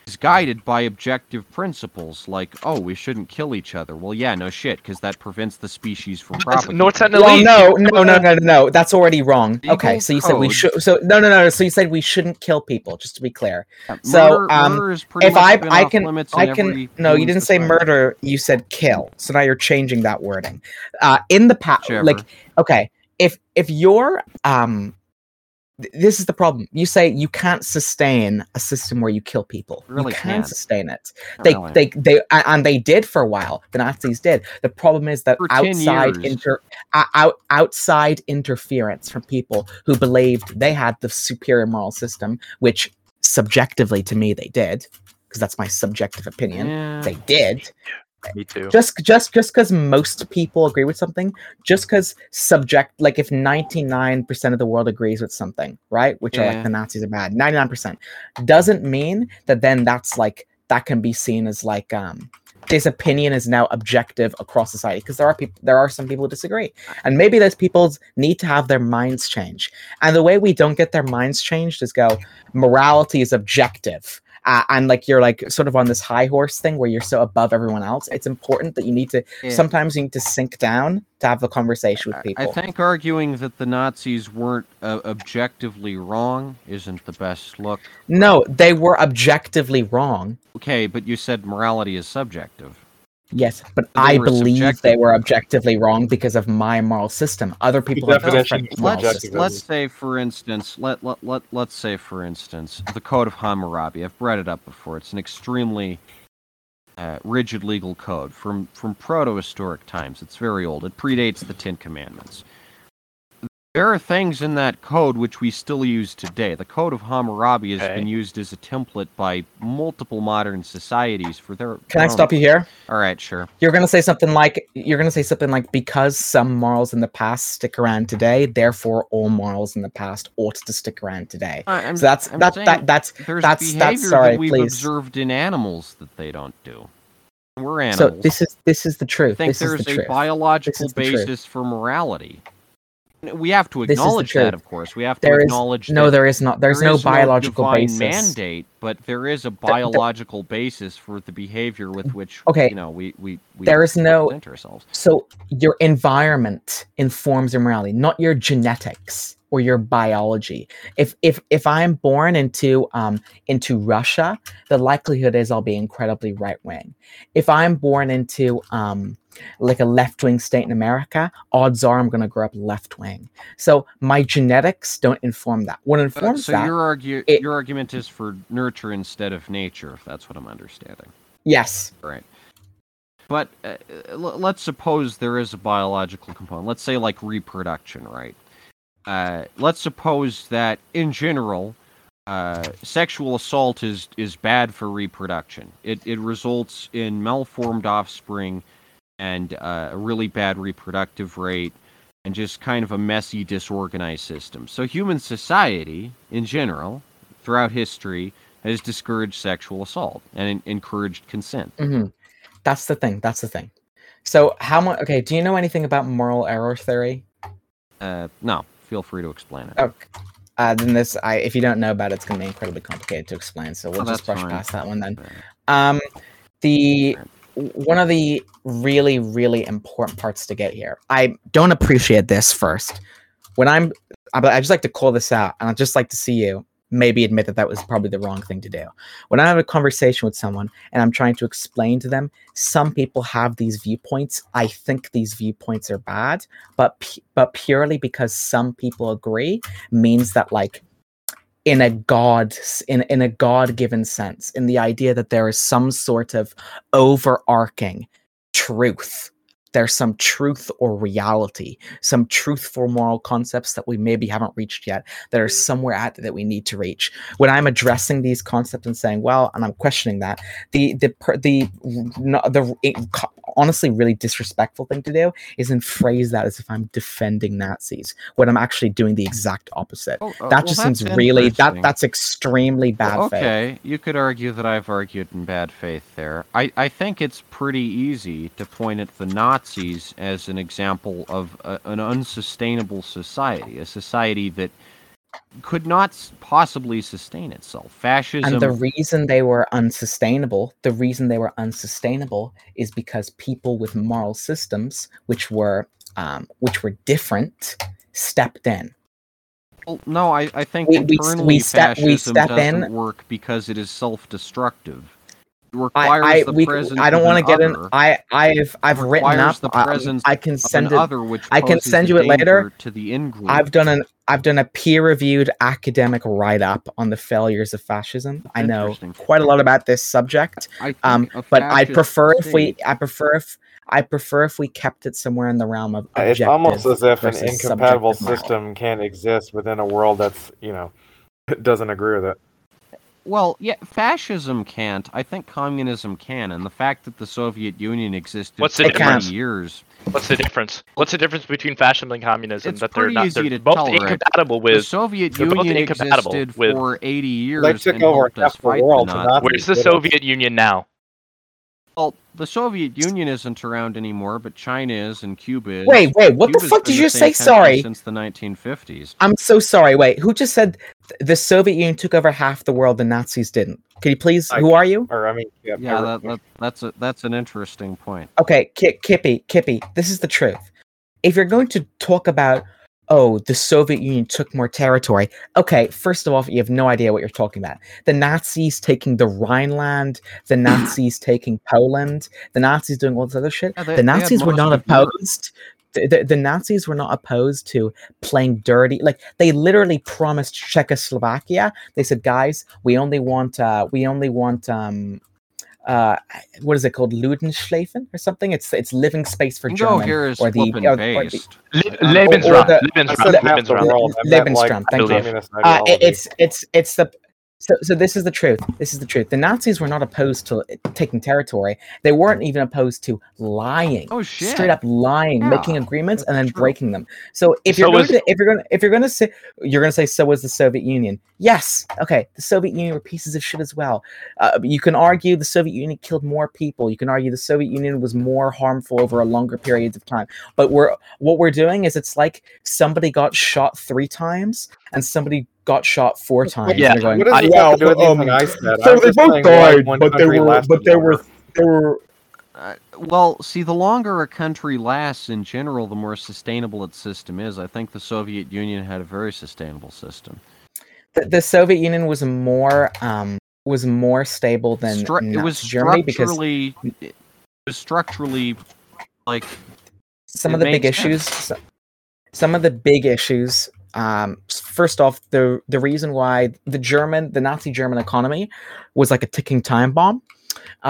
Speaker 4: is guided by objective principles like, oh, we shouldn't kill each other. Well, yeah, no shit, because that prevents the species from
Speaker 2: That's
Speaker 4: propagating.
Speaker 2: North
Speaker 7: well, no, no, no, no, no, no. That's already wrong.
Speaker 4: Legal
Speaker 7: Okay, so you said we should. So no, no, no. So you said we shouldn't kill people. Just to be clear, So, um,
Speaker 4: murder is pretty
Speaker 7: if I, I can, I can. No, you didn't say murder. You said kill. So now you're changing that wording. Uh, in the past, like, okay, if if you're um th- this is the problem. You say you can't sustain a system where you kill people.
Speaker 4: Really
Speaker 7: you can
Speaker 4: can't.
Speaker 7: sustain it. They,
Speaker 4: really.
Speaker 7: they, they, and they did for a while. The Nazis did. The problem is that
Speaker 4: For
Speaker 7: outside inter, out, outside interference from people who believed they had the superior moral system, which subjectively to me they did, because that's my subjective opinion.
Speaker 4: Yeah.
Speaker 7: They did
Speaker 2: Me too.
Speaker 7: just just just because most people agree with something just because subject like if 99% of the world agrees with something right which are like the nazis are bad 99% doesn't mean that then that's like that can be seen as like um this opinion is now objective across society because there are people there are some people who disagree and maybe those people need to have their minds changed and the way we don't get their minds changed is go morality is objective uh, and like you're like sort of on this high horse thing where you're so above everyone else it's important that you need to
Speaker 4: Yeah.
Speaker 7: sometimes you need to sink down to have a conversation with people
Speaker 4: I think arguing that the Nazis weren't uh, objectively wrong isn't the best look.
Speaker 7: no they were objectively wrong
Speaker 4: Okay, but you said morality is subjective.
Speaker 7: Yes but i
Speaker 4: were
Speaker 7: believe they were objectively wrong because of my moral system other people have different
Speaker 5: of
Speaker 7: moral
Speaker 4: Let's
Speaker 7: systems.
Speaker 4: let's say for instance, let let let let's say for instance, the Code of Hammurabi. I've brought it up before. It's an extremely uh, rigid legal code from from proto-historic times. It's very old. It predates the Ten Commandments. There are things in that code which we still use today. The Code of Hammurabi has
Speaker 2: Okay.
Speaker 4: been used as a template by multiple modern societies for their.
Speaker 7: can i stop you here
Speaker 4: All right, sure.
Speaker 7: you're going to say something like you're going to say something like because some morals in the past stick around today therefore all morals in the past ought to stick around today
Speaker 4: I- I'm-
Speaker 7: so that's
Speaker 4: I'm
Speaker 7: that,
Speaker 4: saying
Speaker 7: that that's
Speaker 4: There's
Speaker 7: that's-
Speaker 4: behavior
Speaker 7: that's- sorry,
Speaker 4: that we've
Speaker 7: please.
Speaker 4: observed in animals that they don't do. We're animals.
Speaker 7: so this is this is the
Speaker 4: I
Speaker 7: truth
Speaker 4: think
Speaker 7: this is
Speaker 4: there's
Speaker 7: the
Speaker 4: a
Speaker 7: truth
Speaker 4: biological
Speaker 7: is the truth.
Speaker 4: basis for morality. We have to
Speaker 7: is the
Speaker 4: acknowledge that, of course. We have to
Speaker 7: There is-
Speaker 4: acknowledge
Speaker 7: no there is not there's
Speaker 4: there
Speaker 7: no
Speaker 4: is
Speaker 7: biological
Speaker 4: divine
Speaker 7: basis
Speaker 4: mandate, but there is a biological basis for the behavior with mm, which
Speaker 7: Okay.
Speaker 4: you know we we, we
Speaker 7: There is no-
Speaker 4: ourselves.
Speaker 7: So your environment informs your morality, not your genetics or your biology. If if if I'm born into um into Russia, the likelihood is I'll be incredibly right wing. If I'm born into um like a left wing state in America, odds are I'm going to grow up left wing. So my genetics don't inform that. What
Speaker 4: Uh,
Speaker 7: informs
Speaker 4: so
Speaker 7: that?
Speaker 4: your argue
Speaker 7: it-
Speaker 4: your argument is for nurture instead of nature, if that's what I'm understanding.
Speaker 7: Yes.
Speaker 4: Right. But uh, l- let's suppose there is a biological component. Let's say like reproduction, right? Uh, let's suppose that in general, uh, sexual assault is is bad for reproduction. It it results in malformed offspring and uh, a really bad reproductive rate and just kind of a messy, disorganized system. So human society in general, throughout history, has discouraged sexual assault and en- encouraged consent.
Speaker 7: hmm That's the thing. That's the thing. So how much? Okay. Do you know anything about moral error theory?
Speaker 4: Uh, no, feel free to explain it.
Speaker 7: Okay. Uh, then this, I, if you don't know about it, it's going to be incredibly complicated to explain. So we'll
Speaker 4: Oh,
Speaker 7: just brush
Speaker 4: fine.
Speaker 7: past that one then. Um, the one of the really, really important parts to get here. I don't appreciate this first. When I'm, I I just like to call this out, and I'd just like to see you maybe admit that that was probably the wrong thing to do. When I have a conversation with someone and I'm trying to explain to them, some people have these viewpoints. I think these viewpoints are bad, but pu- but purely because some people agree means that like in a god in in a god given sense in the idea that there is some sort of overarching truth there's some truth or reality some truthful moral concepts that we maybe haven't reached yet that are somewhere out there that we need to reach when i'm addressing these concepts and saying well and i'm questioning that the the per- the the honestly really disrespectful thing to do is in phrase that as if i'm defending nazis when i'm actually doing the exact opposite
Speaker 4: Oh, uh,
Speaker 7: that just
Speaker 4: that's
Speaker 7: seems really that that's extremely bad
Speaker 4: Well,
Speaker 7: faith.
Speaker 4: okay, you could argue that I've argued in bad faith there. I, I think it's pretty easy to point at the Nazis as an example of a, an unsustainable society, a society that could not possibly sustain itself. Fascism.
Speaker 7: And the reason they were unsustainable, the reason they were unsustainable is because people with moral systems, which were um, which were different, stepped in.
Speaker 4: Well, no, I, I think
Speaker 7: We- we
Speaker 4: internally
Speaker 7: we step- we
Speaker 4: fascism
Speaker 7: step
Speaker 4: doesn't
Speaker 7: in-
Speaker 4: work because it is self-destructive. It
Speaker 7: I, I,
Speaker 4: the
Speaker 7: we,
Speaker 4: presence
Speaker 7: I don't want to get in. I, I've, I've written
Speaker 4: requires
Speaker 7: up.
Speaker 4: the
Speaker 7: I-
Speaker 4: presence
Speaker 7: I can send it.
Speaker 4: other which
Speaker 7: I can send you it later.
Speaker 4: to the in group.
Speaker 7: I've done an. I've done a peer-reviewed academic write-up on the failures of fascism. I know quite a lot about this subject, um, but I'd
Speaker 4: fascist
Speaker 7: prefer if we. I prefer if. I prefer if we kept it somewhere in the realm of
Speaker 5: It's almost as if an incompatible
Speaker 7: subjective morality.
Speaker 5: system can't exist within a world that's you know doesn't agree with it.
Speaker 4: Well, yeah, fascism can't. I think communism can, and the fact that the Soviet Union existed
Speaker 2: What's the
Speaker 4: for
Speaker 7: It can.
Speaker 4: 20 years,
Speaker 2: What's the difference? What's the difference between fascism and communism?
Speaker 4: It's
Speaker 2: that they're
Speaker 4: pretty
Speaker 2: not
Speaker 4: easy
Speaker 2: they're
Speaker 4: to
Speaker 2: both
Speaker 4: tolerate.
Speaker 2: incompatible
Speaker 4: the. Soviet
Speaker 2: they're
Speaker 4: Union existed
Speaker 2: with-
Speaker 4: for 80 years
Speaker 5: They took
Speaker 4: and
Speaker 5: over
Speaker 4: helped us
Speaker 5: half the world.
Speaker 4: the Nazis.
Speaker 5: Nazis
Speaker 2: Where's the. Soviet Union now?
Speaker 4: Well, the Soviet Union isn't around anymore, but China is and Cuba is.
Speaker 7: Wait, wait, what the fuck did you say? Sorry.
Speaker 4: Since the 1950s.
Speaker 7: I'm so sorry. Wait, who just said the Soviet Union took over half the world, the Nazis didn't? Can you please?
Speaker 5: I-
Speaker 7: who are you?
Speaker 5: Or I mean, yeah,
Speaker 4: Yeah,
Speaker 5: or-
Speaker 4: that, that, that's a that's an interesting point.
Speaker 7: Okay, Ki- Kippy, Kippy. This is the truth. If you're going to talk about, oh, the Soviet Union took more territory. Okay, first of all, you have no idea what you're talking about. The Nazis taking the Rhineland, the Nazis taking Poland, the Nazis doing all this other shit.
Speaker 4: Yeah, they-
Speaker 7: the Nazis were not opposed. The, the, the Nazis were not opposed to playing dirty. Like they literally promised Czechoslovakia. They said, "Guys, we only want, uh, we only want, um, uh, what is it called, Ludenschlafen or something? It's it's living space for
Speaker 4: Bingo
Speaker 7: German
Speaker 4: here is
Speaker 7: or the, or- or the-
Speaker 4: based.
Speaker 7: Or
Speaker 2: Lebensraum.
Speaker 7: the-
Speaker 2: Lebensraum.
Speaker 5: said the
Speaker 2: Lebensraum.
Speaker 5: world. I meant,
Speaker 7: Lebensraum, thank
Speaker 2: you.
Speaker 7: uh, it's it's it's the so, so this is the truth. This is the truth. The Nazis were not opposed to taking territory. They weren't even opposed to lying.
Speaker 4: Oh shit!
Speaker 7: Straight up lying,
Speaker 4: Yeah,
Speaker 7: making agreements and then
Speaker 4: true.
Speaker 7: breaking them. So if
Speaker 2: So
Speaker 7: you're going to, if you're going to, if you're going to say you're going to say so was the Soviet Union. Yes, okay, the Soviet Union were pieces of shit as well. Uh, you can argue the Soviet Union killed more people. You can argue the Soviet Union was more harmful over a longer periods of time. But we're what we're doing is it's like somebody got shot three times and somebody got shot four times.
Speaker 2: Yeah.
Speaker 7: and going,
Speaker 5: what does
Speaker 2: I-
Speaker 5: this have to do with
Speaker 6: Well, um,
Speaker 5: I said?
Speaker 6: so
Speaker 5: I'm
Speaker 6: they both died,
Speaker 5: one
Speaker 6: but they were, but they were,
Speaker 5: longer.
Speaker 6: they were.
Speaker 4: Uh, well, see, the longer a country lasts in general, the more sustainable its system is. I think the Soviet Union had a very sustainable system.
Speaker 7: the, the Soviet Union was more um was more stable than
Speaker 4: Stru- it was
Speaker 7: Nazi Germany because
Speaker 4: structurally, it was structurally like
Speaker 7: some of the big
Speaker 4: makes
Speaker 7: issues so- some of the big issues um first off the the reason why the german the nazi german economy was like a ticking time bomb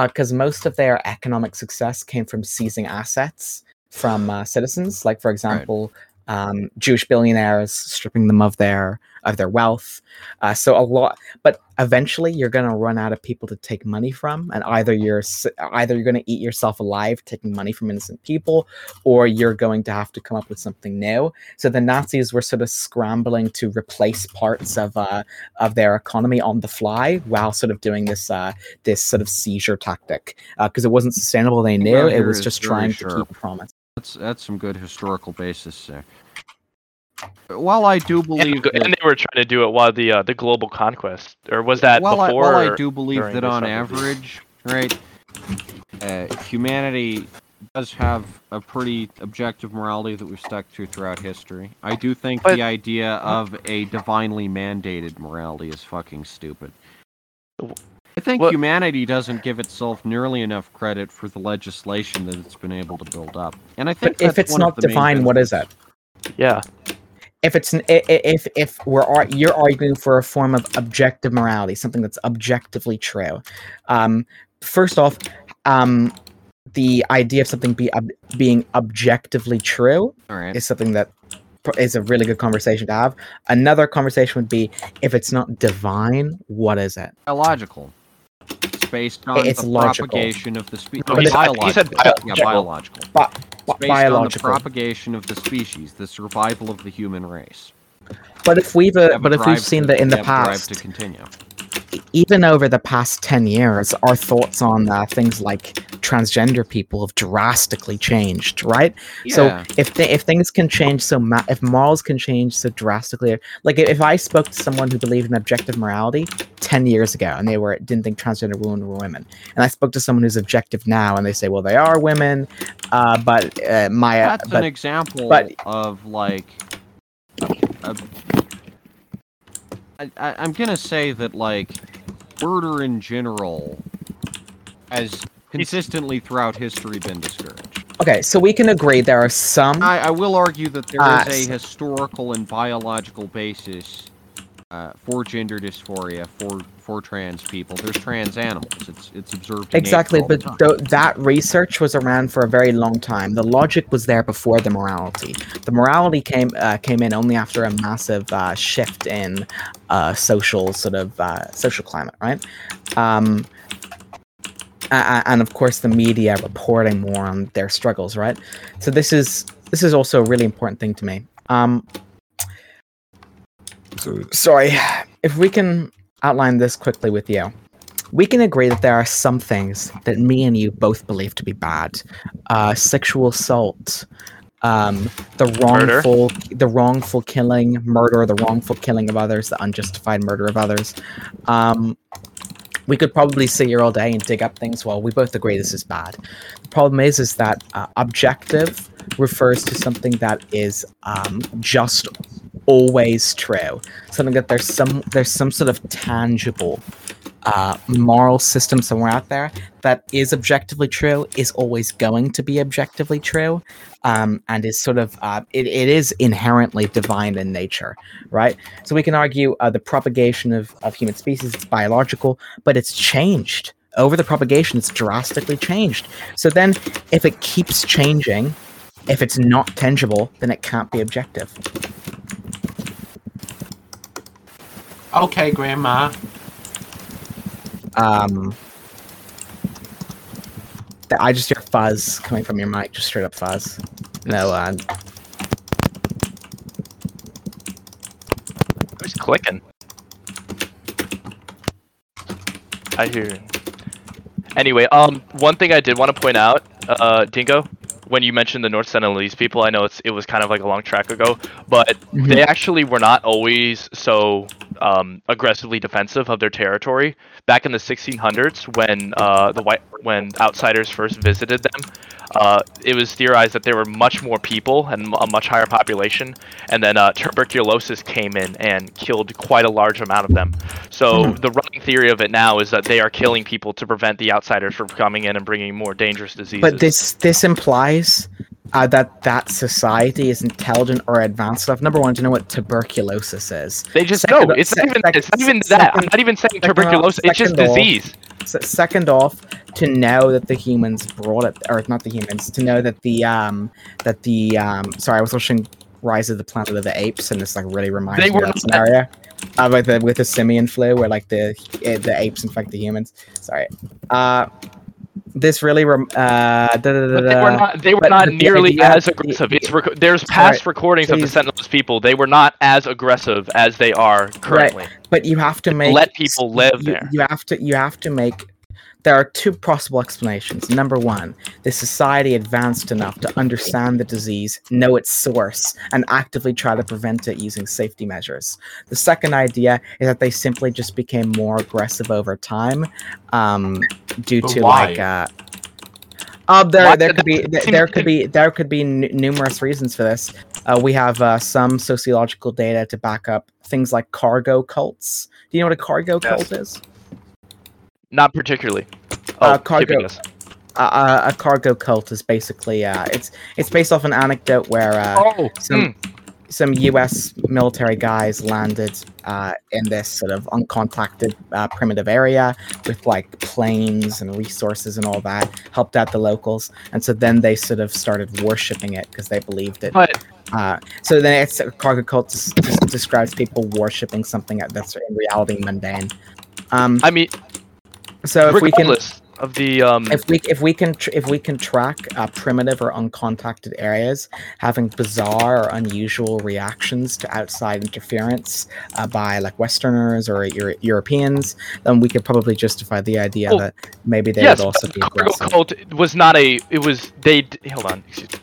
Speaker 7: because most of their economic success came from seizing assets from uh, citizens. Like for example um, jewish billionaires stripping them of their of their wealth uh, so a lot but eventually you're going to run out of people to take money from and either you're either you're going to eat yourself alive taking money from innocent people or you're going to have to come up with something new. So the Nazis were sort of scrambling to replace parts of uh, of their economy on the fly while sort of doing this uh, this sort of seizure tactic because it wasn't sustainable. They knew it was just trying to keep promise.
Speaker 4: That's that's some good historical basis there. While I do believe
Speaker 2: and
Speaker 4: that,
Speaker 2: they were trying to do it while the uh, the global conquest, or was that
Speaker 4: while I,
Speaker 2: before?
Speaker 4: while I do believe that on average, right, uh, humanity does have a pretty objective morality that we've stuck to throughout history. I do think
Speaker 2: But-
Speaker 4: the idea of a divinely mandated morality is fucking stupid. I think
Speaker 2: What-
Speaker 4: humanity doesn't give itself nearly enough credit for the legislation that it's been able to build up. And I think
Speaker 7: But if it's not
Speaker 4: the main
Speaker 7: divine, what is it?
Speaker 2: Yeah,
Speaker 7: If it's an, i- i- if if we're you're arguing for a form of objective morality, something that's objectively true. Um, first off, um, the idea of something be ob- being objectively true
Speaker 4: All right.
Speaker 7: is something that is a really good conversation to have. Another conversation would be if it's not divine, what is it?
Speaker 4: biological. Based on
Speaker 7: It's
Speaker 4: the
Speaker 7: logical.
Speaker 4: propagation of the species.
Speaker 2: No, he said- he said
Speaker 4: biological. Yeah,
Speaker 2: biological.
Speaker 4: biological.
Speaker 7: Bi- bi-
Speaker 4: based
Speaker 7: biological.
Speaker 4: on the propagation of the species, the survival of the human race.
Speaker 7: But if we've uh, but if we've seen that in the
Speaker 4: have a drive
Speaker 7: past,
Speaker 4: to continue.
Speaker 7: Even over the past 10 years, our thoughts on uh, things like transgender people have drastically changed, right? So if th- if things can change so ma- if morals can change so drastically, like if I spoke to someone who believed in objective morality 10 years ago and they were didn't think transgender women were women, and I spoke to someone who's objective now and they say, well, they are women, uh, but uh, my
Speaker 4: That's an example
Speaker 7: but-
Speaker 4: of like. a- I, I, I'm gonna say that like murder in general has consistently throughout history been discouraged.
Speaker 7: Okay, so we can agree there are some.
Speaker 4: I, I will argue that there is
Speaker 7: Ah,
Speaker 4: a historical and biological basis uh, for gender dysphoria for for trans people. There's trans animals. It's it's observed
Speaker 7: Exactly, but th- that research was around for a very long time. The logic was there before the morality. The morality came uh, came in only after a massive uh, shift in uh, social sort of uh, social climate, right? Um, and of course, the media reporting more on their struggles, right? So this is this is also a really important thing to me. Um, sorry, if we can outline this quickly with you we can agree that there are some things that me and you both believe to be bad. Uh, sexual assault, um, the
Speaker 2: Murder.
Speaker 7: wrongful, the wrongful killing, murder, the wrongful killing of others, the unjustified murder of others. Um, we could probably sit here all day and dig up things. Well, we both agree this is bad. The problem is, is that uh, objective refers to something that is um, just always true. Something that there's some there's some sort of tangible uh, moral system somewhere out there that is objectively true, is always going to be objectively true, um, and is sort of uh, it, it is inherently divine in nature, right? So we can argue uh, the propagation of, of human species is biological, but it's changed over the propagation. It's drastically changed. So then, if it keeps changing, if it's not tangible, then it can't be objective.
Speaker 6: Okay, Grandma.
Speaker 7: Um, I just hear fuzz coming from your mic, just straight up fuzz. No, uh,
Speaker 2: Who's clicking? I hear. Anyway, um, one thing I did want to point out, uh, Dingo, when you mentioned the North Sentinelese people, I know it's it was kind of like a long track ago, but
Speaker 7: Mhm.
Speaker 2: they actually were not always so um, aggressively defensive of their territory. Back in the 1600s, when uh, the white when outsiders first visited them, uh, it was theorized that there were much more people and a much higher population, and then uh, tuberculosis came in and killed quite a large amount of them. So
Speaker 7: Mhm.
Speaker 2: the running theory of it now is that they are killing people to prevent the outsiders from coming in and bringing more dangerous diseases.
Speaker 7: but this this implies uh, that that society is intelligent or advanced enough. Number one, to know what tuberculosis is.
Speaker 2: they just
Speaker 7: second-
Speaker 2: know it's not even
Speaker 7: sec-
Speaker 2: it's not even
Speaker 7: second-
Speaker 2: that. I'm not even saying
Speaker 7: second off-
Speaker 2: tuberculosis. It's just
Speaker 7: off-
Speaker 2: disease.
Speaker 7: Second off, to know that the humans brought it, or not the humans, to know that the um that the um sorry, I was watching Rise of the Planet of the Apes, and this like really reminds
Speaker 2: They
Speaker 7: me of that scenario. Uh, with the with the simian flu, where like the the apes infect the humans. Sorry. Uh, this really rem- uh da, da, da,
Speaker 2: But they were not. They were
Speaker 7: but-
Speaker 2: not nearly
Speaker 7: idea-
Speaker 2: as aggressive. It's rec- there's
Speaker 7: Sorry,
Speaker 2: past recordings of the Sentinelese people. They were not as aggressive as they are currently.
Speaker 7: but you have to make
Speaker 2: let people live
Speaker 7: you,
Speaker 2: there.
Speaker 7: You have to you have to make there are two possible explanations. Number one, the society advanced enough to understand the disease, know its source, and actively try to prevent it using safety measures. The second idea is that they simply just became more aggressive over time, um, due
Speaker 6: But
Speaker 7: to
Speaker 6: why?
Speaker 7: like uh, uh, there, there could be there, there could be there could be n- numerous reasons for this. Uh, we have uh, some sociological data to back up things like cargo cults. Do you know what a cargo
Speaker 3: Yes.
Speaker 7: cult is?
Speaker 2: Not particularly.
Speaker 7: Uh,
Speaker 2: Oh,
Speaker 7: cargo- Uh, a cargo cult is basically uh, it's it's based off an anecdote where uh,
Speaker 2: Oh,
Speaker 7: some some U.S. military guys landed uh, in this sort of uncontacted uh, primitive area with like planes and resources and all that, helped out the locals, and so then they sort of started worshiping it because they believed it.
Speaker 2: but
Speaker 7: Uh, so then it's a cargo cult des- des- describes people worshiping something that's in reality mundane. Um,
Speaker 2: I mean,
Speaker 7: so if we can
Speaker 2: of the um,
Speaker 7: if we if we can tr- if we can track uh, primitive or uncontacted areas having bizarre or unusual reactions to outside interference uh, by like Westerners or Euro- Europeans, then we could probably justify the idea
Speaker 2: Well,
Speaker 7: that maybe they
Speaker 2: yes,
Speaker 7: would also be
Speaker 2: the cargo cult was not a. It was they. Hold on. Excuse me.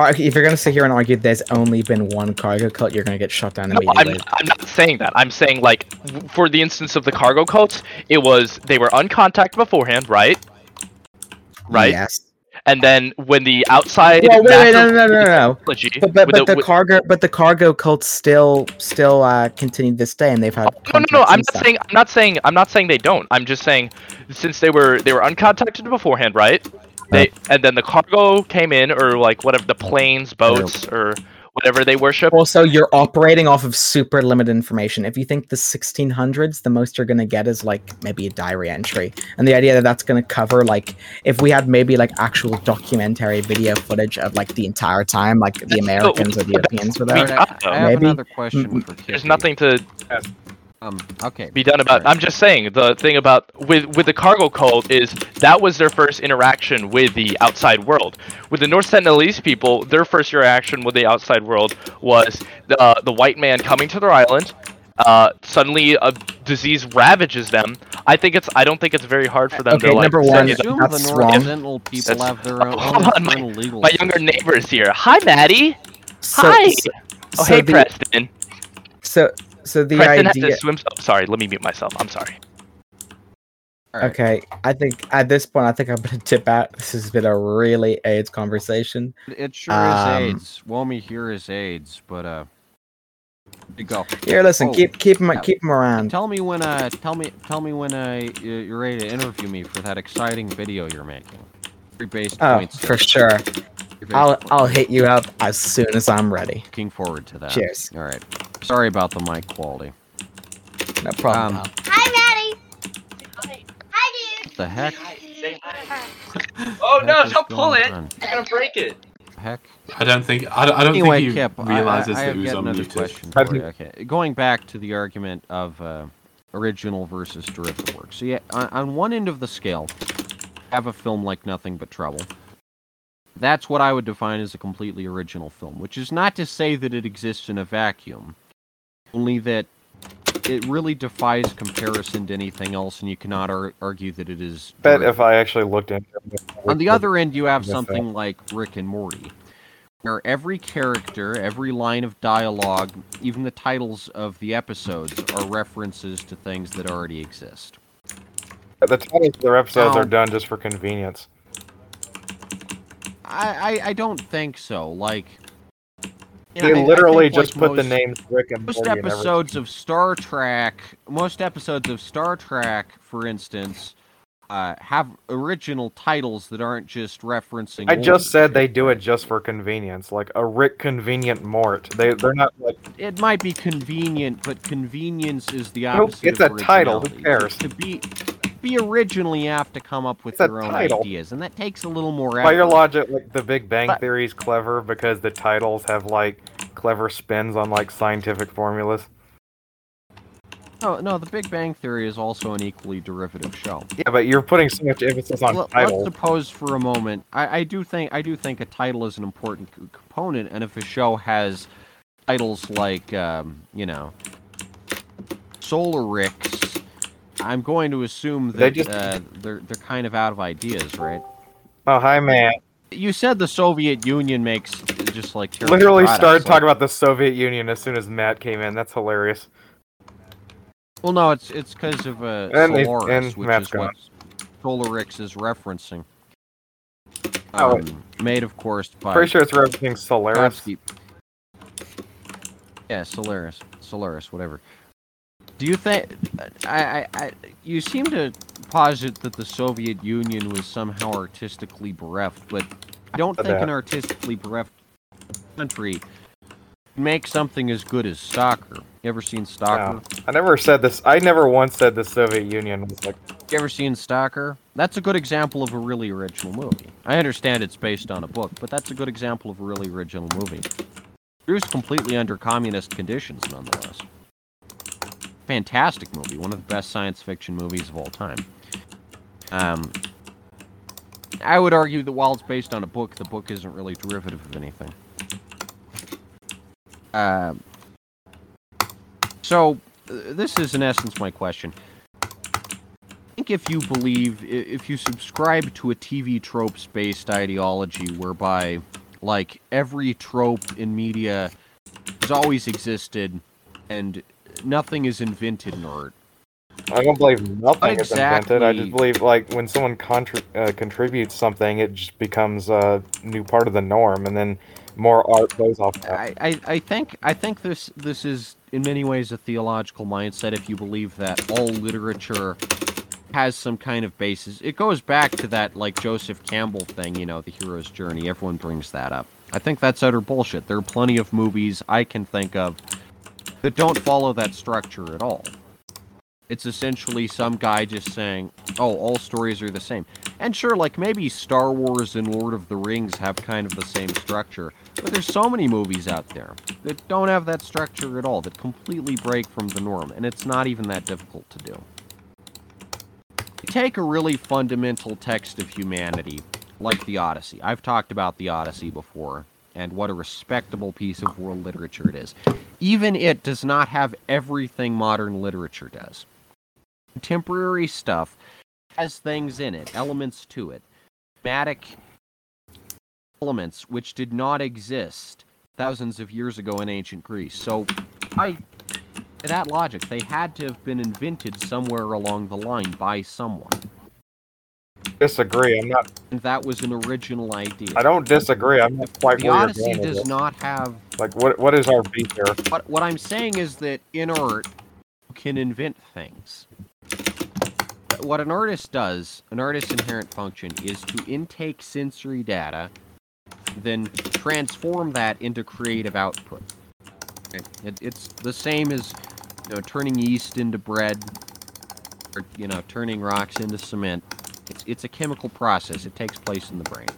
Speaker 7: If you're gonna sit here and argue there's only been one cargo cult, you're gonna get shut down
Speaker 2: No,
Speaker 7: immediately.
Speaker 2: I'm, I'm not saying that. I'm saying like for the instance of the cargo cults, it was they were uncontacted beforehand, right? Right.
Speaker 7: Yes.
Speaker 2: And then when the outside
Speaker 7: Well, wait, wait, no, no, no, no, no. But but, but the,
Speaker 2: with-
Speaker 7: cargo but the cargo cults still still uh, continue this day, and they've had
Speaker 2: No, no, no. I'm not saying. I'm not saying. I'm not saying they don't. I'm just saying, since they were they were uncontacted beforehand, right? They and then the cargo came in or like whatever the planes, boats, or whatever they worship.
Speaker 7: Also, you're operating off of super limited information. If you think the 1600s, the most you're going to get is like maybe a diary entry. And the idea that that's going to cover, like, if we had maybe like actual documentary video footage of like the entire time, like the Americans or the Europeans were
Speaker 2: we
Speaker 7: there.
Speaker 2: got
Speaker 4: I have
Speaker 7: Maybe.
Speaker 4: another question mm-hmm. for
Speaker 2: There's nothing to
Speaker 4: Um, okay.
Speaker 2: be done about.
Speaker 4: Alright.
Speaker 2: I'm just saying the thing about with with the cargo cult is that was their first interaction with the outside world. With the North Sentinelese people, their first interaction with the outside world was the uh, the white man coming to their island. Uh, suddenly a disease ravages them. I think it's. I don't think it's very hard for them
Speaker 7: Okay,
Speaker 2: to like.
Speaker 7: number one,
Speaker 4: I
Speaker 2: that-
Speaker 4: assume
Speaker 7: that's
Speaker 4: the North
Speaker 7: wrong.
Speaker 4: Sentinel people
Speaker 2: That's-
Speaker 4: have their own,
Speaker 2: Hold on, my-
Speaker 4: legal
Speaker 2: My younger
Speaker 4: system.
Speaker 2: neighbors here. Hi, Maddie.
Speaker 7: So,
Speaker 2: Hi.
Speaker 7: So,
Speaker 2: Oh,
Speaker 7: so
Speaker 2: hey,
Speaker 7: the,
Speaker 2: Preston.
Speaker 7: So, so the
Speaker 2: Preston has
Speaker 7: idea.
Speaker 2: to swim. Oh, sorry, let me mute myself. I'm sorry.
Speaker 4: Alright.
Speaker 7: Okay, I think at this point, I think I'm gonna tip out. This has been a really AIDS conversation.
Speaker 4: It sure
Speaker 7: Um,
Speaker 4: is AIDS. Womi here is AIDS, but uh, you go.
Speaker 7: Here, listen,
Speaker 4: Oh,
Speaker 7: keep keep him
Speaker 4: yeah.
Speaker 7: keep him around.
Speaker 4: Tell me when uh, tell me tell me when uh, you're ready to interview me for that exciting video you're making. Three base
Speaker 7: Oh,
Speaker 4: points.
Speaker 7: for sure.
Speaker 4: Three base
Speaker 7: I'll. I'll hit you up as soon as I'm ready.
Speaker 4: Looking forward to that.
Speaker 7: Cheers.
Speaker 4: All right. Sorry about the mic quality.
Speaker 7: No problem.
Speaker 4: Um,
Speaker 7: pal.
Speaker 8: Hi, Maddie. Hi, dude.
Speaker 4: The heck?
Speaker 2: Oh
Speaker 4: no, don't pull it. on?
Speaker 2: I'm gonna break it.
Speaker 4: Heck.
Speaker 6: I don't think I don't, I don't
Speaker 4: Anyway,
Speaker 6: think he
Speaker 4: Kip, I, I,
Speaker 6: realizes
Speaker 4: I
Speaker 6: that
Speaker 4: have
Speaker 6: he was
Speaker 4: yet another question
Speaker 5: I
Speaker 4: for you. Okay, going back to the argument of uh, original versus derivative work. So yeah, on, on one end of the scale, have a film like Nothing But Trouble. That's what I would define as a completely original film, which is not to say that it exists in a vacuum, only that it really defies comparison to anything else, and you cannot ar- argue that it is.
Speaker 5: Bet if I actually looked into it.
Speaker 4: On the other end, you have something like Rick and Morty, where every character, every line of dialogue, even the titles of the episodes are references to things that already exist.
Speaker 5: the titles of their episodes
Speaker 4: Now-
Speaker 5: are done just for convenience.
Speaker 4: I, I, I don't think so. Like, you
Speaker 5: They
Speaker 4: know, I- I
Speaker 5: literally
Speaker 4: think, like,
Speaker 5: just put the names Rick and
Speaker 4: Most
Speaker 5: Morty in every-
Speaker 4: episodes of Star Trek, most episodes of Star Trek, for instance, uh, have original titles that aren't just referencing.
Speaker 5: I just said they do it just for convenience, like a Rick convenient Mort. They they're not like
Speaker 4: it might be convenient, but convenience is the opposite.
Speaker 5: it's
Speaker 4: of
Speaker 5: a title, who cares?
Speaker 4: To be be originally have to come up with
Speaker 5: It's
Speaker 4: your own
Speaker 5: title.
Speaker 4: ideas, and that takes a little more effort.
Speaker 5: by your logic, like the Big Bang
Speaker 4: But-
Speaker 5: Theory is clever because the titles have like clever spins on like scientific formulas.
Speaker 4: No, no, The Big Bang Theory is also an equally derivative show.
Speaker 5: Yeah, but you're putting so much emphasis on
Speaker 4: Let's
Speaker 5: titles.
Speaker 4: suppose for a moment. I, I do think I do think a title is an important c- component, and if a show has titles like um, you know Solaricks, I'm going to assume
Speaker 5: They
Speaker 4: that
Speaker 5: just-
Speaker 4: uh, they're they're kind of out of ideas, right?
Speaker 5: Oh, hi, man.
Speaker 4: You said the Soviet Union makes just like
Speaker 5: Literally
Speaker 4: products,
Speaker 5: started
Speaker 4: like-
Speaker 5: talking about the Soviet Union as soon as Matt came in. That's hilarious.
Speaker 4: Well, no, it's it's because of uh,
Speaker 5: And they-
Speaker 4: Solaris,
Speaker 5: and
Speaker 4: which
Speaker 5: Matt's
Speaker 4: is what Solaricks is referencing.
Speaker 5: Oh.
Speaker 4: Um, made, of course, by
Speaker 5: Pretty sure it's referencing Solaris.
Speaker 4: Tarkovsky. Yeah, Solaris, Solaris, whatever. Do you think? I, I, I, you seem to posit that the Soviet Union was somehow artistically bereft, but I don't think an artistically bereft country make something as good as Stalker. You ever seen Stalker?
Speaker 5: I never said this. I never once said the Soviet Union was like.
Speaker 4: You ever seen Stalker? That's a good example of a really original movie. I understand it's based on a book, but that's a good example of a really original movie. Produced completely under communist conditions, nonetheless. Fantastic movie, one of the best science fiction movies of all time. Um, I would argue that while it's based on a book, the book isn't really derivative of anything. Um, so, uh, this is in essence my question. I think if you believe, if you subscribe to a TV tropes based ideology whereby, like, every trope in media has always existed and nothing is invented in art.
Speaker 5: I don't believe nothing
Speaker 4: What
Speaker 5: is invented. I just believe like when someone contri- uh, contributes something, it just becomes a new part of the norm, and then more art goes off.
Speaker 4: I, I, I think I think this this is in many ways a theological mindset if you believe that all literature has some kind of basis. It goes back to that like Joseph Campbell thing, you know, the hero's journey. Everyone brings that up. I think that's utter bullshit. There are plenty of movies I can think of that don't follow that structure at all. It's essentially some guy just saying, "Oh, all stories are the same." And sure, like maybe Star Wars and Lord of the Rings have kind of the same structure, but there's so many movies out there that don't have that structure at all, that completely break from the norm, and it's not even that difficult to do. Take a really fundamental text of humanity, like the Odyssey. I've talked about the Odyssey before, and what a respectable piece of world literature it is. Even it does not have everything modern literature does. Contemporary stuff has things in it, elements to it, thematic elements which did not exist thousands of years ago in ancient Greece. So, I that logic, they had to have been invented somewhere along the line by someone,
Speaker 5: Disagree. I'm not.
Speaker 4: and that was an original idea.
Speaker 5: I don't disagree. I'm not quite
Speaker 4: the Odyssey does not have.
Speaker 5: Like, what? What is our beat here?
Speaker 4: What what I'm saying is that in art, you can invent things. What an artist does, an artist's inherent function is to intake sensory data, then transform that into creative output. It, it, it's the same as you know, turning yeast into bread, or you know, turning rocks into cement. It's it's a chemical process. It takes place in the brain.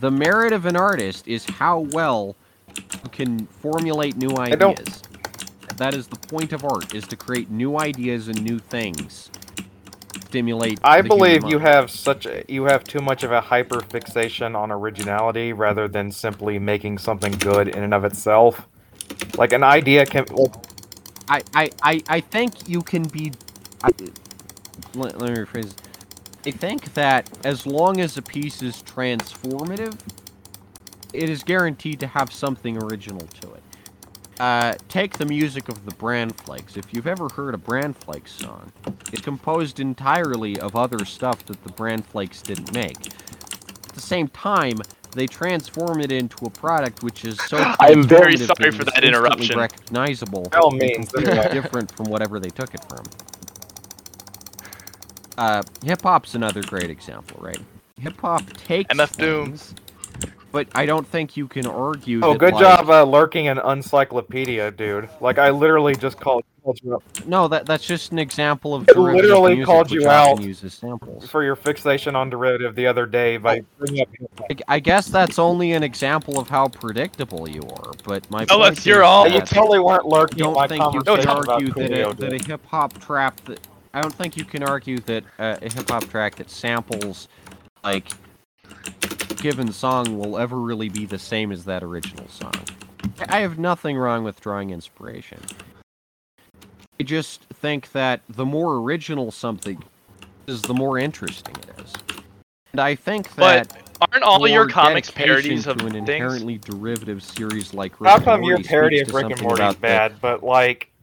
Speaker 4: The merit of an artist is how well you can formulate new ideas. That is the point of art: is to create new ideas and new things. Stimulate.
Speaker 5: I believe you have such a, you have too much of a hyper fixation on originality rather than simply making something good in and of itself. Like an idea can. Well,
Speaker 4: I, I, I, I think you can be. I, let, let me rephrase. I think that as long as a piece is transformative, it is guaranteed to have something original to it. Uh, take the music of the Bran Flakes. If you've ever heard a Bran Flakes song, it's composed entirely of other stuff that the Bran Flakes didn't make. At the same time, they transform it into a product which is so.
Speaker 2: I'm very
Speaker 4: transformative
Speaker 2: sorry
Speaker 4: that
Speaker 2: for
Speaker 4: it's
Speaker 2: that interruption.
Speaker 4: Recognizable.
Speaker 5: By all means,
Speaker 4: different from whatever they took it from. Uh, hip hop's another great example, right? Hip hop takes
Speaker 2: MF Doom.
Speaker 4: but I don't think you can argue.
Speaker 5: oh,
Speaker 4: that,
Speaker 5: good
Speaker 4: like-
Speaker 5: job uh, lurking an encyclopedia, dude. Like I literally just called, called you up
Speaker 4: No, that that's just an example of
Speaker 5: It
Speaker 4: derivative
Speaker 5: literally
Speaker 4: music,
Speaker 5: called you out.
Speaker 4: uses samples.
Speaker 5: for your fixation on derivative the other day by bringing up.
Speaker 4: I, I guess that's only an example of how predictable you are. But my
Speaker 2: No,
Speaker 4: point
Speaker 2: that's your
Speaker 4: is
Speaker 2: all.
Speaker 5: You totally weren't
Speaker 4: I
Speaker 5: lurking
Speaker 4: don't
Speaker 5: my
Speaker 4: think you can argue that a, that a hip hop trap that I don't think you can argue that uh, a hip hop track that samples like given song will ever really be the same as that original song. I I have nothing wrong with drawing inspiration. I just think that the more original something is, the more interesting it is. And I think that.
Speaker 2: But
Speaker 4: that
Speaker 2: Aren't all your comics parodies of
Speaker 4: to an
Speaker 2: things?
Speaker 4: inherently derivative series like Rick
Speaker 5: How
Speaker 4: and
Speaker 5: come your
Speaker 4: Morty
Speaker 5: parody of Rick and Morty is
Speaker 4: about the-
Speaker 5: bad, but like, how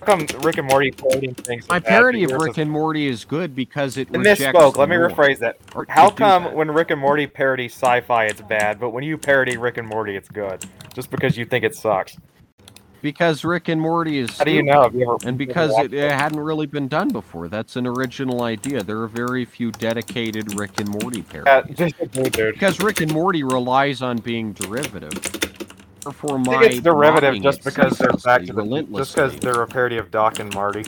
Speaker 5: come Rick and Morty parodying things?
Speaker 4: My
Speaker 5: but
Speaker 4: parody of Rick
Speaker 5: is-
Speaker 4: and Morty is good because it
Speaker 5: I misspoke. Let me rephrase that. How come
Speaker 4: that.
Speaker 5: when Rick and Morty parody sci-fi, it's bad, but when you parody Rick and Morty, it's good? Just because you think it sucks.
Speaker 4: Because Rick and Morty is
Speaker 5: How do you know? You?
Speaker 4: And because it, it hadn't really been done before. That's an original idea. There are very few dedicated Rick and Morty parodies. Because Rick and Morty relies on being derivative.
Speaker 5: I
Speaker 4: my
Speaker 5: think it's derivative just because they're back to the just because they're a parody of Doc and Marty.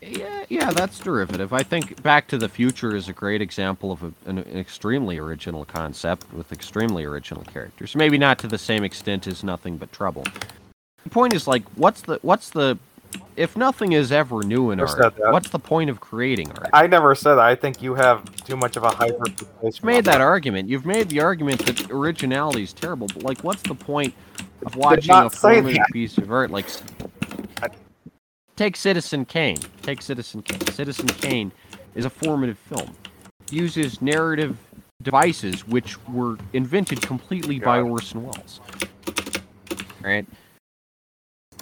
Speaker 4: Yeah, yeah, that's derivative. I think Back to the Future is a great example of a, an, an extremely original concept with extremely original characters. Maybe not to the same extent as Nothing But Trouble. The point is like, what's the what's the if nothing is ever new in
Speaker 5: I've
Speaker 4: art, what's the point of creating art?
Speaker 5: I never said that. I think you have too much of a hyper.
Speaker 4: You've made that argument. You've made the argument that originality is terrible, but like, what's the point of watching a formative piece of art? Like, take Citizen Kane. Take Citizen Kane. Citizen Kane is a formative film. Uses narrative devices which were invented completely by. Orson Welles. Right.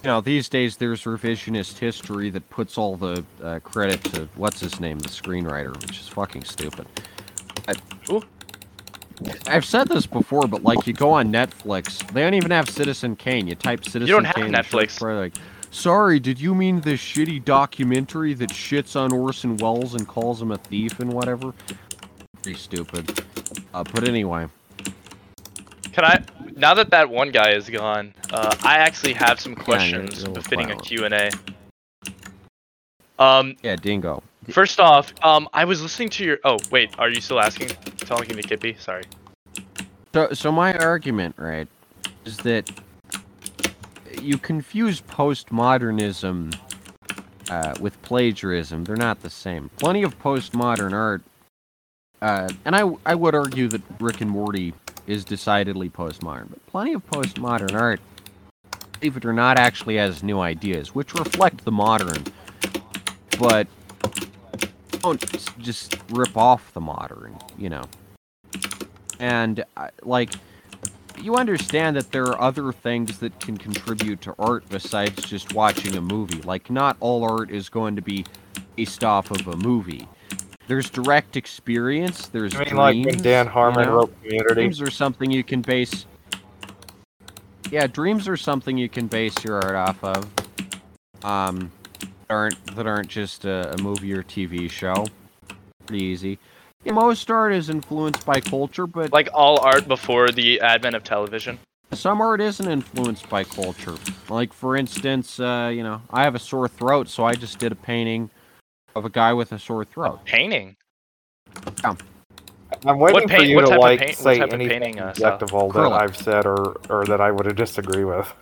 Speaker 4: You know, these days there's revisionist history that puts all the uh, credit to what's his name, the screenwriter, which is fucking stupid. I, I've said this before, but like you go on Netflix, they don't even have Citizen Kane. You type Citizen
Speaker 2: don't
Speaker 4: Kane. and search
Speaker 2: Netflix.
Speaker 4: like Sorry, did you mean this shitty documentary that shits on Orson Welles and calls him a thief and whatever? Pretty stupid. Uh, but anyway,
Speaker 2: Can I? Now that that one guy is gone, uh, I actually have some questions
Speaker 4: little
Speaker 2: befitting a. Q and A. Um,
Speaker 4: yeah, Dingo.
Speaker 2: first off, um, I was listening to your. Oh, wait, are you still asking? Talking to Kippy? Sorry.
Speaker 4: So, so my argument, right, is that you confuse postmodernism uh, with plagiarism. They're not the same. Plenty of postmodern art, uh, and I, I would argue that Rick and Morty is decidedly postmodern, but plenty of postmodern art, believe it or not, actually has new ideas, which reflect the modern, but don't just rip off the modern, you know? And uh, like you understand that there are other things that can contribute to art besides just watching a movie. Like not all art is going to be based off of a movie there's direct experience there's
Speaker 5: I mean, like when
Speaker 4: dreams,
Speaker 5: Dan Harmon
Speaker 4: you know?
Speaker 5: wrote Community.
Speaker 4: dreams are something you can base yeah dreams are something you can base your art off of um that aren't that aren't just a, a movie or tv show pretty easy yeah, most art is influenced by culture but
Speaker 2: Like all art before the advent of television.
Speaker 4: some art isn't influenced by culture like for instance uh, you know i have a sore throat so i just did a painting of a guy with a sore throat
Speaker 2: Painting.
Speaker 5: I'm waiting for you to like
Speaker 2: paint-
Speaker 5: say
Speaker 2: type of
Speaker 5: anything
Speaker 2: painting, uh,
Speaker 5: objectable that I've said or or that I would disagree with.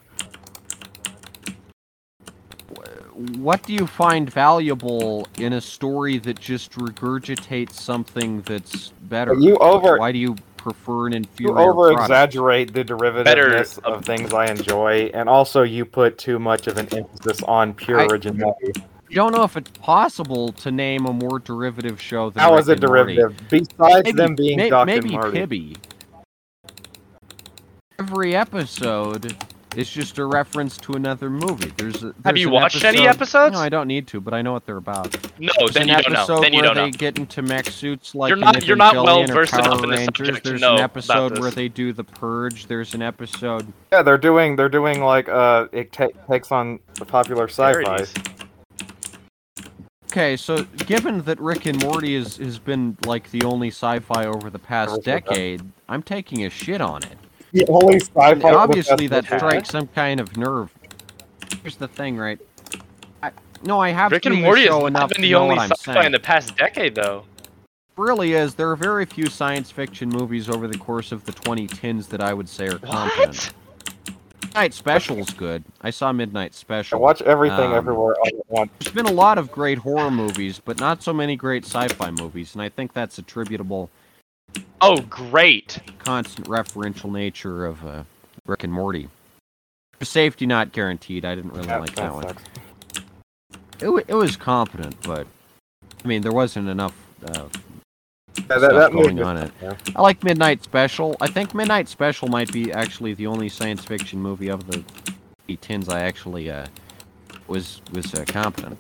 Speaker 4: what do you find valuable in a story that just regurgitates something that's better
Speaker 5: You over
Speaker 4: why do you prefer an
Speaker 5: you
Speaker 4: inferior
Speaker 5: over
Speaker 4: product?
Speaker 5: exaggerate the derivativeness
Speaker 2: Better-
Speaker 5: of things I enjoy, and also you put too much of an emphasis on pure
Speaker 4: I-
Speaker 5: originality.
Speaker 4: I don't know if it's possible to name a more derivative show than
Speaker 5: How
Speaker 4: Rick
Speaker 5: is it
Speaker 4: and Morty.
Speaker 5: derivative? Besides
Speaker 4: Maybe,
Speaker 5: them being
Speaker 4: may-
Speaker 5: Doc
Speaker 4: maybe
Speaker 5: and Marty.
Speaker 4: Pibby. Every episode is just a reference to another movie. There's a,
Speaker 2: Have you
Speaker 4: an
Speaker 2: watched any episodes?
Speaker 4: No, I don't need to, but I know what they're about.
Speaker 2: No,
Speaker 4: There's
Speaker 2: then
Speaker 4: an
Speaker 2: you don't know.
Speaker 4: episode
Speaker 2: Then you
Speaker 4: where
Speaker 2: don't know.
Speaker 4: they get into mech suits like
Speaker 2: You're
Speaker 4: in
Speaker 2: not- you're not
Speaker 4: Evangelion
Speaker 2: well
Speaker 4: or
Speaker 2: versed enough
Speaker 4: Power
Speaker 2: in this
Speaker 4: Rangers.
Speaker 2: subject to
Speaker 4: There's
Speaker 2: know
Speaker 4: an
Speaker 2: about
Speaker 4: episode where
Speaker 2: this.
Speaker 4: they do the purge. There's an episode.
Speaker 5: Yeah, they're doing they're doing like uh it ta- takes on the popular sci-fi.
Speaker 2: Parodies.
Speaker 4: Okay, so given that Rick and Morty is, has been like the only sci-fi over the past
Speaker 5: Never said that.
Speaker 4: decade, I'm taking a shit on it.
Speaker 5: The only sci-fi.
Speaker 4: And obviously
Speaker 5: that's
Speaker 4: that strikes some kind of nerve. Here's the thing, right? I, no, I have
Speaker 2: Rick
Speaker 4: seen
Speaker 2: and Morty has
Speaker 4: show
Speaker 2: not
Speaker 4: enough
Speaker 2: been the only sci-fi
Speaker 4: saying.
Speaker 2: in the past decade, though.
Speaker 4: really is. There are very few science fiction movies over the course of the 2010s that I would say are competent.
Speaker 2: What?
Speaker 4: Midnight Special's good. I saw Midnight Special.
Speaker 5: I watch everything
Speaker 4: Um,
Speaker 5: everywhere all at once.
Speaker 4: There's been a lot of great horror movies, but not so many great sci-fi movies, and I think that's attributable
Speaker 2: Oh, great.
Speaker 4: constant referential nature of uh, Rick and Morty. Safety not guaranteed. I didn't really
Speaker 5: That-
Speaker 4: like
Speaker 5: that
Speaker 4: that one. It, wa- it was competent, but I mean, there wasn't enough uh,
Speaker 5: Yeah, that,
Speaker 4: stuff
Speaker 5: that
Speaker 4: going on it.
Speaker 5: yeah.
Speaker 4: I like Midnight Special. I think Midnight Special might be actually the only science fiction movie of the 10s I actually uh, was was uh, competent.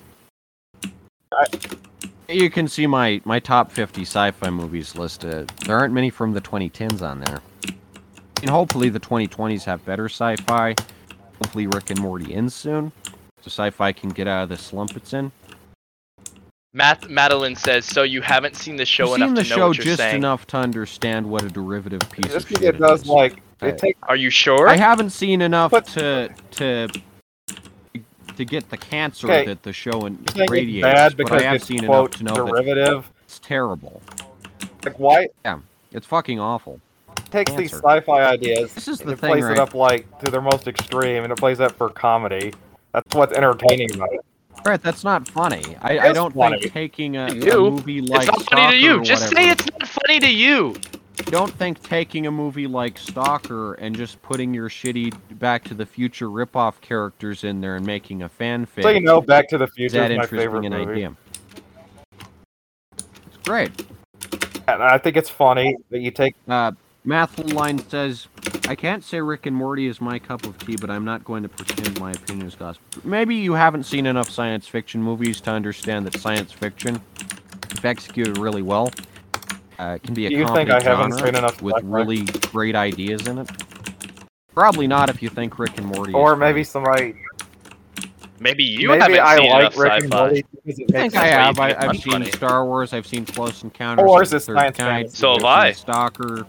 Speaker 4: You can see my, my top 50 sci-fi movies listed. There aren't many from the 2010s on there. And hopefully the 2020s have better sci-fi. Hopefully Rick and Morty ends soon, so sci-fi can get out of the slump it's in.
Speaker 2: Matt Madeline says, so you haven't seen the show
Speaker 4: I've
Speaker 2: enough
Speaker 4: seen the
Speaker 2: to know
Speaker 4: show
Speaker 2: what you're
Speaker 4: just
Speaker 2: saying.
Speaker 4: enough to understand what a derivative piece
Speaker 5: Just
Speaker 4: of
Speaker 5: because
Speaker 4: shit
Speaker 5: it does
Speaker 4: is.
Speaker 5: like
Speaker 4: I-
Speaker 5: it takes
Speaker 2: Are you sure?
Speaker 4: I haven't seen enough
Speaker 5: But-
Speaker 4: to to to get the cancer
Speaker 5: Okay,
Speaker 4: that the show and
Speaker 5: saying it's
Speaker 4: radiates,
Speaker 5: bad
Speaker 4: but
Speaker 5: because
Speaker 4: I have
Speaker 5: it's
Speaker 4: seen
Speaker 5: quote
Speaker 4: enough to know that
Speaker 5: derivative.
Speaker 4: it's terrible.
Speaker 5: Like why
Speaker 4: It's fucking awful.
Speaker 5: it takes these
Speaker 4: Cancer.
Speaker 5: sci-fi ideas
Speaker 4: This is
Speaker 5: and
Speaker 4: the
Speaker 5: it
Speaker 4: thing,
Speaker 5: plays
Speaker 4: right?
Speaker 5: it up like to their most extreme, and it plays that for comedy. That's what's entertaining about it.
Speaker 4: Right, that's not funny. I, I don't
Speaker 5: funny.
Speaker 4: think taking a, a movie like
Speaker 2: it's not funny to you. Just say it's not funny to you.
Speaker 4: Don't think taking a movie like Stalker and just putting your shitty Back to the Future ripoff characters in there and making a fanfic
Speaker 5: So you know, Back to the
Speaker 4: is
Speaker 5: Future
Speaker 4: that
Speaker 5: is my
Speaker 4: interesting
Speaker 5: favorite
Speaker 4: an
Speaker 5: movie.
Speaker 4: idea. It's great.
Speaker 5: And I think it's funny that you take
Speaker 4: Uh, Math Line says, I can't say Rick and Morty is my cup of tea, but I'm not going to pretend my opinion is gospel. Maybe you haven't seen enough science fiction movies to understand that science fiction, if executed really well, uh, can be a
Speaker 5: Do you think I haven't
Speaker 4: genre
Speaker 5: seen enough
Speaker 4: with
Speaker 5: sci-fi?
Speaker 4: really great ideas in it. Probably not if you think Rick and Morty.
Speaker 5: or
Speaker 4: is
Speaker 5: maybe
Speaker 4: funny.
Speaker 5: somebody
Speaker 2: Maybe you
Speaker 5: Maybe
Speaker 2: haven't
Speaker 5: I
Speaker 2: seen
Speaker 5: like
Speaker 2: enough
Speaker 5: Rick
Speaker 2: sci-fi.
Speaker 5: Morty because it
Speaker 4: I
Speaker 5: makes
Speaker 4: think I
Speaker 2: that's why
Speaker 4: have. I, I've seen
Speaker 2: funny.
Speaker 4: Star Wars. I've seen Close Encounters
Speaker 5: Wars
Speaker 4: of
Speaker 5: is
Speaker 4: the
Speaker 5: science
Speaker 4: Third Kind.
Speaker 5: fantasy.
Speaker 2: So have
Speaker 4: I've
Speaker 2: I.
Speaker 4: seen Stalker.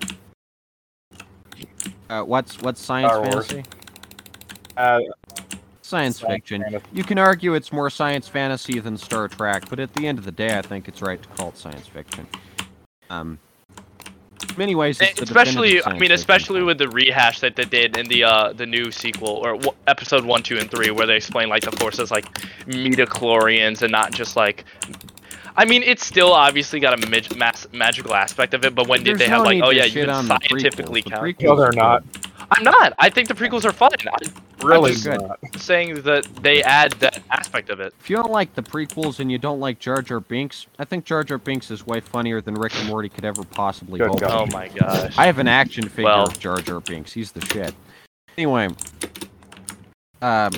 Speaker 4: Uh, what's what's science
Speaker 5: Star Wars.
Speaker 4: fantasy?
Speaker 5: Uh,
Speaker 4: Science
Speaker 5: Science
Speaker 4: fiction.
Speaker 5: fantasy.
Speaker 4: You can argue it's more science fantasy than Star Trek, but at the end of the day, I think it's right to call it science fiction. Um, in many ways,
Speaker 2: especially I mean especially
Speaker 4: kind.
Speaker 2: with the rehash that they did in the uh the new sequel or w- episode 1 2 and 3 where they explain like the forces as like midi-chlorians and not just like I mean it's still obviously got a mag- mass- magical aspect of it but when did
Speaker 4: There's
Speaker 2: they have
Speaker 4: no
Speaker 2: like
Speaker 4: need
Speaker 2: oh
Speaker 4: to
Speaker 2: yeah you
Speaker 4: shit
Speaker 2: can
Speaker 4: on the
Speaker 2: scientifically
Speaker 4: prequels. The
Speaker 2: count
Speaker 4: prequels
Speaker 5: no, they're not.
Speaker 2: I'm not I think the prequels are fun I'm
Speaker 5: Really
Speaker 2: just
Speaker 4: good.
Speaker 5: not.
Speaker 2: saying that they add that aspect of it
Speaker 4: If you don't like the prequels and you don't like Jar Jar Binks, I think Jar Jar Binks is way funnier than Rick and Morty could ever possibly
Speaker 5: Good
Speaker 4: hope.
Speaker 5: God.
Speaker 2: oh my gosh
Speaker 4: I have an action figure
Speaker 2: Well-
Speaker 4: of Jar Jar Binks. He's the shit. Anyway, um,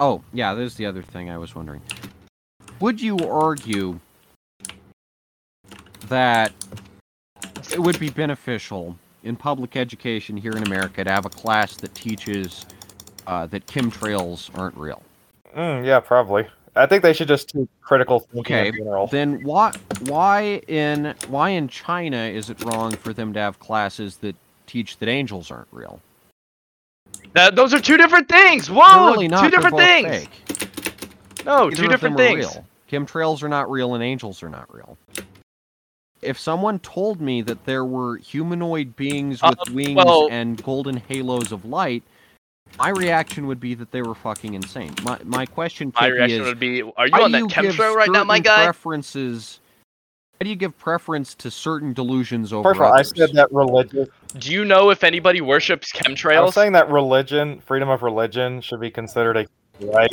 Speaker 4: oh yeah, there's the other thing I was wondering. Would you argue that it would be beneficial in public education here in America to have a class that teaches uh, that chemtrails aren't real?
Speaker 5: Mm, yeah, probably. I think they should just teach critical thinking
Speaker 4: Okay,
Speaker 5: in general.
Speaker 4: Then why why in why in China is it wrong for them to have classes that teach that angels aren't real?
Speaker 2: That, those are two different things whoa
Speaker 4: really not.
Speaker 2: two different things
Speaker 4: fake.
Speaker 2: no
Speaker 4: Neither
Speaker 2: two different things
Speaker 4: Real. Chemtrails are not real and angels are not real. If someone told me that there were humanoid beings with
Speaker 2: Uh,
Speaker 4: wings
Speaker 2: well-
Speaker 4: and golden halos of light, my reaction would be that they were fucking insane. My my question
Speaker 2: my reaction
Speaker 4: is
Speaker 2: would be are you on that chemtrail right now my guy
Speaker 4: Preferences. How do you give preference to certain delusions over
Speaker 5: First of all, I
Speaker 4: others?
Speaker 5: said that religion.
Speaker 2: Do you know if anybody worships chemtrails?
Speaker 5: I was
Speaker 2: chemtrails?
Speaker 5: saying that religion, freedom of religion, should be considered a right.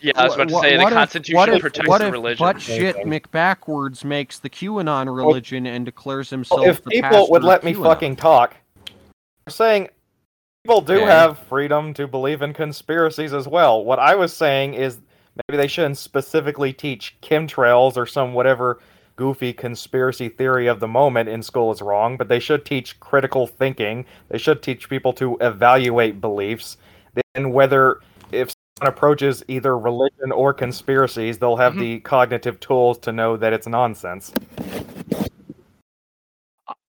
Speaker 2: yeah, I was about to
Speaker 4: Wha-
Speaker 2: say the
Speaker 4: what if-
Speaker 2: Constitution
Speaker 4: what if,
Speaker 2: protects
Speaker 4: what
Speaker 2: the
Speaker 4: if
Speaker 2: religion.
Speaker 4: Butt shit
Speaker 5: Same
Speaker 4: McBackwards makes the QAnon religion and declares himself
Speaker 5: Well, if
Speaker 4: the
Speaker 5: people
Speaker 4: pastor
Speaker 5: would
Speaker 4: of
Speaker 5: let me
Speaker 4: QAnon.
Speaker 5: fucking talk, I'm saying people do
Speaker 4: Okay.
Speaker 5: have freedom to believe in conspiracies as well. What I was saying is maybe they shouldn't specifically teach chemtrails or some whatever goofy conspiracy theory of the moment in school is wrong, but they should teach critical thinking. They should teach people to evaluate beliefs. Then whether if someone approaches either religion or conspiracies, they'll have
Speaker 2: Mhm.
Speaker 5: the cognitive tools to know that it's nonsense.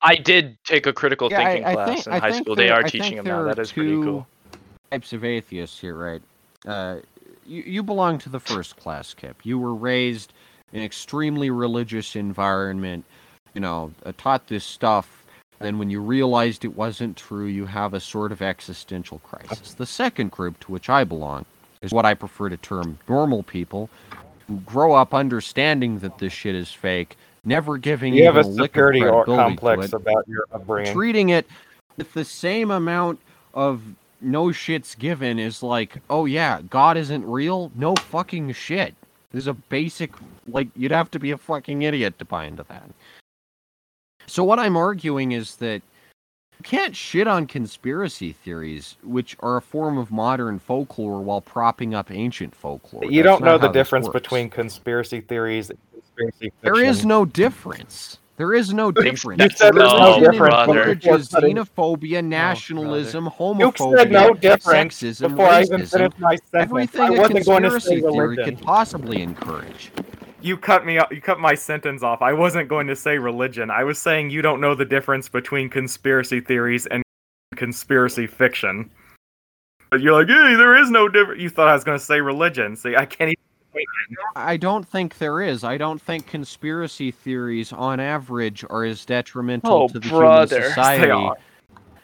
Speaker 2: I did take a critical
Speaker 4: Yeah,
Speaker 2: thinking
Speaker 4: I
Speaker 2: class
Speaker 4: think-
Speaker 2: in
Speaker 4: I
Speaker 2: high
Speaker 4: think
Speaker 2: school. They are
Speaker 4: I
Speaker 2: teaching them now.
Speaker 4: are
Speaker 2: That is pretty cool.
Speaker 4: Types of atheists here, right? Uh, you, you belong to the first class, Kip. You were raised in an extremely religious environment. You know, uh, taught this stuff. Then, when you realized it wasn't true, you have a sort of existential crisis. The second group to which I belong is what I prefer to term normal people who grow up understanding that this shit is fake, never giving
Speaker 5: You have a superiority or complex about your upbringing.
Speaker 4: treating it with the same amount of no shits given is like, oh yeah, God isn't real. No fucking shit. There's a basic like you'd have to be a fucking idiot to buy into that. So what I'm arguing is that you can't shit on conspiracy theories, which are a form of modern folklore, while propping up ancient folklore.
Speaker 5: You
Speaker 4: That's
Speaker 5: don't know the difference
Speaker 4: works.
Speaker 5: between conspiracy theories and conspiracy
Speaker 4: There is no difference. There is no difference.
Speaker 5: You said there's no
Speaker 4: Religion
Speaker 5: difference
Speaker 2: brother.
Speaker 4: encourages
Speaker 5: before cutting-
Speaker 4: xenophobia, nationalism,
Speaker 5: You
Speaker 4: homophobia,
Speaker 5: said no difference
Speaker 4: sexism,
Speaker 5: before I even
Speaker 4: racism,
Speaker 5: finished my sentence.
Speaker 4: everything
Speaker 5: I
Speaker 4: a
Speaker 5: wasn't going to say
Speaker 4: conspiracy theory could possibly encourage.
Speaker 5: You cut me. off- You cut my sentence off. I wasn't going to say religion. I was saying you don't know the difference between conspiracy theories and conspiracy fiction. But you're like, hey, there is no difference. You thought I was going to say religion. See, I can't even.
Speaker 4: I don't think there is. I don't think conspiracy theories, on average, are as detrimental
Speaker 2: Oh,
Speaker 4: to the
Speaker 2: brother.
Speaker 4: human society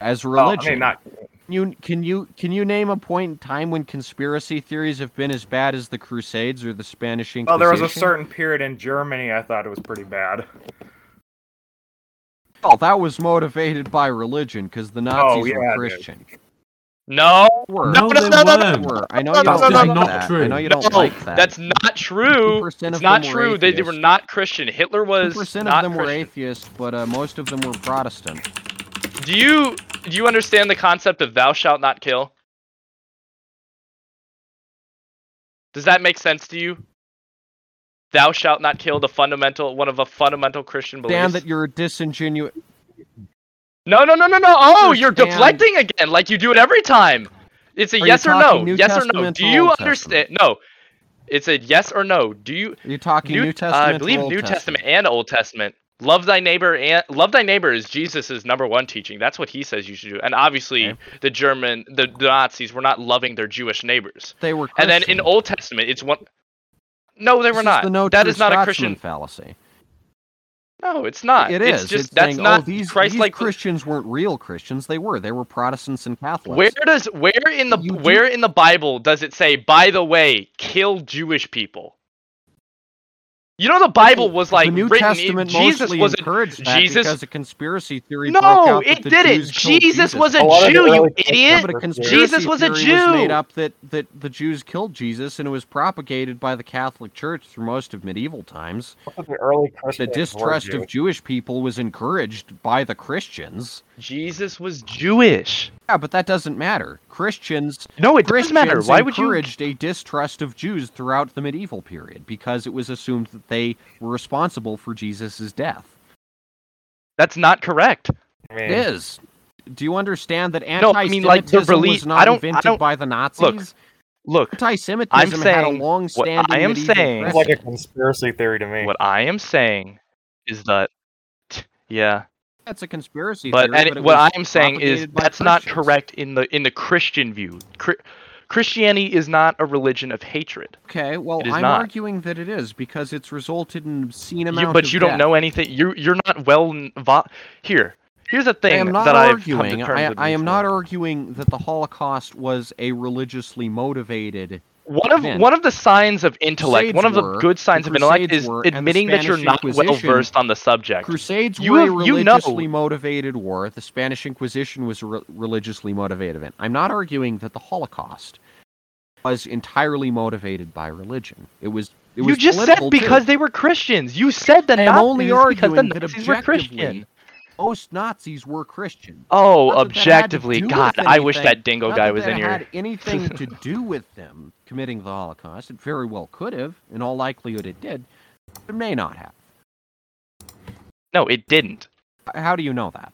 Speaker 4: as
Speaker 5: Oh,
Speaker 4: religion.
Speaker 5: I mean, not.
Speaker 4: You can you can you name a point in time when conspiracy theories have been as bad as the Crusades or the Spanish Inquisition?
Speaker 5: Well, there was a certain period in Germany I thought it was pretty bad.
Speaker 4: Oh, that was motivated by religion because the oh, Nazis
Speaker 5: yeah,
Speaker 4: were
Speaker 5: dude.
Speaker 4: Christian.
Speaker 2: No,
Speaker 4: Were.
Speaker 6: No,
Speaker 2: no,
Speaker 6: they
Speaker 2: no, no, no,
Speaker 6: weren't.
Speaker 4: I know you don't
Speaker 2: no,
Speaker 4: like
Speaker 2: no,
Speaker 6: no.
Speaker 4: that.
Speaker 6: True.
Speaker 4: I know you don't
Speaker 2: no,
Speaker 4: like that.
Speaker 2: that's not true. It's not true. They, they were not Christian. Hitler was
Speaker 4: Two percent of them were
Speaker 2: Christian.
Speaker 4: atheists, but uh, most of them were Protestant.
Speaker 2: Do you do you understand the concept of "thou shalt not kill"? Does that make sense to you? Thou shalt not kill. The fundamental one of a fundamental Christian beliefs.
Speaker 4: Stand that you're disingenuous.
Speaker 2: No, no, no, no, no. Oh, you're deflecting again, like you do it every time. It's a
Speaker 4: Are
Speaker 2: yes or no.
Speaker 4: New
Speaker 2: Yes or no. Do you understand? No. It's a yes or no. Do you
Speaker 4: You're you talking New,
Speaker 2: New,
Speaker 4: Testament?
Speaker 2: uh, I believe New Testament and Old Testament. Love thy neighbor and love thy neighbor is Jesus' number one teaching. That's what he says you should do. And obviously,
Speaker 4: Okay.
Speaker 2: the German, the, the Nazis were not loving their Jewish neighbors.
Speaker 4: They were.
Speaker 2: And then in Old Testament, it's one. No, they
Speaker 4: This
Speaker 2: were not.
Speaker 4: The no
Speaker 2: that is not a Christian.
Speaker 4: fallacy.
Speaker 2: No, it's not.
Speaker 4: It
Speaker 2: it's
Speaker 4: is.
Speaker 2: just
Speaker 4: It's
Speaker 2: that's
Speaker 4: saying,
Speaker 2: not
Speaker 4: oh, these,
Speaker 2: Christ-like.
Speaker 4: these Christians weren't real Christians. They were. They were Protestants and Catholics.
Speaker 2: Where does where in the
Speaker 4: You do-
Speaker 2: where in the Bible does it say? By the way, kill Jewish people. You know the Bible was like
Speaker 4: the New
Speaker 2: written.
Speaker 4: Testament
Speaker 2: Jesus was
Speaker 4: encouraged that
Speaker 2: Jesus-
Speaker 4: because a conspiracy theory broke
Speaker 2: no,
Speaker 4: out
Speaker 2: it
Speaker 4: the
Speaker 2: didn't.
Speaker 4: Jews killed
Speaker 2: Jesus was a
Speaker 5: A lot of the
Speaker 2: Jew, you idiot.
Speaker 4: but a
Speaker 5: Christians-
Speaker 4: conspiracy
Speaker 2: Jesus was a
Speaker 4: Jew. was made up that, that the Jews killed Jesus, and it was propagated by the Catholic Church through most of medieval times.
Speaker 5: The early
Speaker 4: The
Speaker 5: Christians were
Speaker 4: distrust of Jewish people was encouraged by the Christians.
Speaker 2: Jesus was Jewish.
Speaker 4: Yeah, but that doesn't matter. Christians
Speaker 2: No, it doesn't matter. Why would you?
Speaker 4: encouraged a distrust of Jews throughout the medieval period because it was assumed that they were responsible for Jesus' death.
Speaker 2: That's not correct.
Speaker 5: I mean,
Speaker 4: It is. Do you understand that
Speaker 2: No, I mean, like, the
Speaker 4: anti-Semitism
Speaker 2: reli-
Speaker 4: was not
Speaker 2: I don't- I
Speaker 4: invented
Speaker 2: don't-
Speaker 4: by the Nazis?
Speaker 2: Look, look
Speaker 4: Anti-Semitism
Speaker 2: I'm
Speaker 4: had a long-standing
Speaker 2: what I am saying-
Speaker 5: It's like a conspiracy theory to me.
Speaker 2: what I am saying is that, yeah,
Speaker 4: That's a conspiracy
Speaker 2: but,
Speaker 4: theory.
Speaker 2: and
Speaker 4: but
Speaker 2: what I am saying is that's not correct in the in the Christian view. Chri- Christianity is not a religion of hatred.
Speaker 4: Okay, well, I'm
Speaker 2: not.
Speaker 4: arguing that it is because it's resulted in obscene
Speaker 2: You,
Speaker 4: amount
Speaker 2: but you don't know anything. You you're not well involved. Here, here's a
Speaker 4: I
Speaker 2: thing
Speaker 4: am not
Speaker 2: that I've
Speaker 4: arguing.
Speaker 2: come to terms
Speaker 4: I, I am not arguing that the Holocaust was a religiously motivated.
Speaker 2: One of
Speaker 4: event.
Speaker 2: one of the signs of intellect,
Speaker 4: Crusades
Speaker 2: one of the
Speaker 4: were,
Speaker 2: good signs
Speaker 4: the
Speaker 2: of intellect is
Speaker 4: were,
Speaker 2: admitting that you're not well versed on the subject.
Speaker 4: Crusades
Speaker 2: You
Speaker 4: were
Speaker 2: have-
Speaker 4: a
Speaker 2: you know-
Speaker 4: religiously motivated war. The Spanish Inquisition was a re- religiously motivated event. I'm not arguing that the Holocaust was entirely motivated by religion. It was. It
Speaker 2: you just said
Speaker 4: political, too.
Speaker 2: because they were Christians. You said that
Speaker 4: I am
Speaker 2: Nazis
Speaker 4: only
Speaker 2: because the
Speaker 4: arguing that
Speaker 2: Nazis were Christian.
Speaker 4: Most Nazis were Christian.
Speaker 2: Oh,
Speaker 4: Not that that had to
Speaker 2: objectively, God, I wish that dingo
Speaker 4: Not
Speaker 2: guy
Speaker 4: that
Speaker 2: was
Speaker 4: that
Speaker 2: in here.
Speaker 4: had anything to do with them committing the Holocaust. It very well could have. In all likelihood, it did. It may not have.
Speaker 2: No, it didn't.
Speaker 4: How do you know that?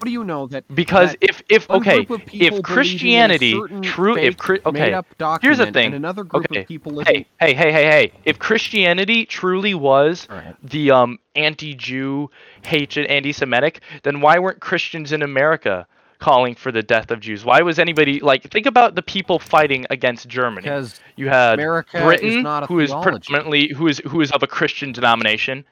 Speaker 4: How do you know that?
Speaker 2: Because
Speaker 4: that
Speaker 2: if if okay,
Speaker 4: group of people
Speaker 2: if
Speaker 4: believing in a
Speaker 2: Christianity true if okay, here's the thing.
Speaker 4: another group
Speaker 2: Okay,
Speaker 4: of people
Speaker 2: hey, hey, hey, hey, hey, if Christianity truly was
Speaker 4: right.
Speaker 2: the um anti-Jew, hatred, anti-Semitic, then why weren't Christians in America calling for the death of Jews? Why was anybody like think about the people fighting against Germany?
Speaker 4: Because
Speaker 2: You had
Speaker 4: America
Speaker 2: Britain,
Speaker 4: not a
Speaker 2: who is predominantly who is who is of a Christian denomination.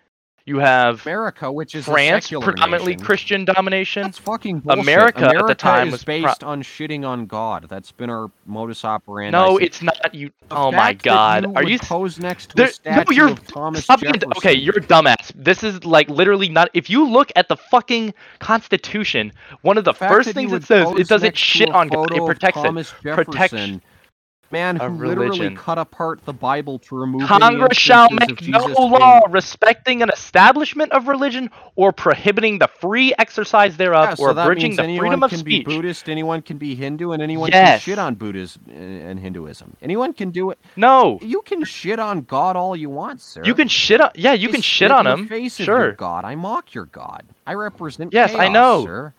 Speaker 2: You have
Speaker 4: America, which is
Speaker 2: France, predominantly
Speaker 4: nation.
Speaker 2: Christian domination.
Speaker 4: That's fucking bullshit.
Speaker 2: America at the
Speaker 4: America
Speaker 2: time
Speaker 4: is
Speaker 2: was pro-
Speaker 4: based on shitting on God. That's been our modus operandi.
Speaker 2: No, it's not. You.
Speaker 4: The
Speaker 2: Oh my God,
Speaker 4: you
Speaker 2: are you?
Speaker 4: pose next to
Speaker 2: There-
Speaker 4: a
Speaker 2: no,
Speaker 4: statue
Speaker 2: you're-
Speaker 4: of Thomas
Speaker 2: Stop
Speaker 4: Jefferson?
Speaker 2: okay, you're a dumbass. This is like literally not. If you look at the fucking Constitution, one of the,
Speaker 4: fact
Speaker 2: first things it says it doesn't shit on God. It protects it.
Speaker 4: Thomas
Speaker 2: Protect-
Speaker 4: Jefferson, man who literally cut apart the Bible to remove
Speaker 2: Congress shall make no law respecting an establishment of religion or prohibiting the free exercise thereof
Speaker 4: Yeah,
Speaker 2: or
Speaker 4: so that
Speaker 2: abridging the
Speaker 4: anyone
Speaker 2: freedom of
Speaker 4: can
Speaker 2: speech.
Speaker 4: be Buddhist, anyone can be Hindu, and anyone
Speaker 2: Yes.
Speaker 4: can shit on Buddhism uh, and Hinduism. Anyone can do it.
Speaker 2: No,
Speaker 4: You can shit on God all you want, sir.
Speaker 2: you can shit on. Yeah, you can shit on him.
Speaker 4: face
Speaker 2: Sure,
Speaker 4: God. I mock your God. I represent.
Speaker 2: Yes, I know.
Speaker 4: sir.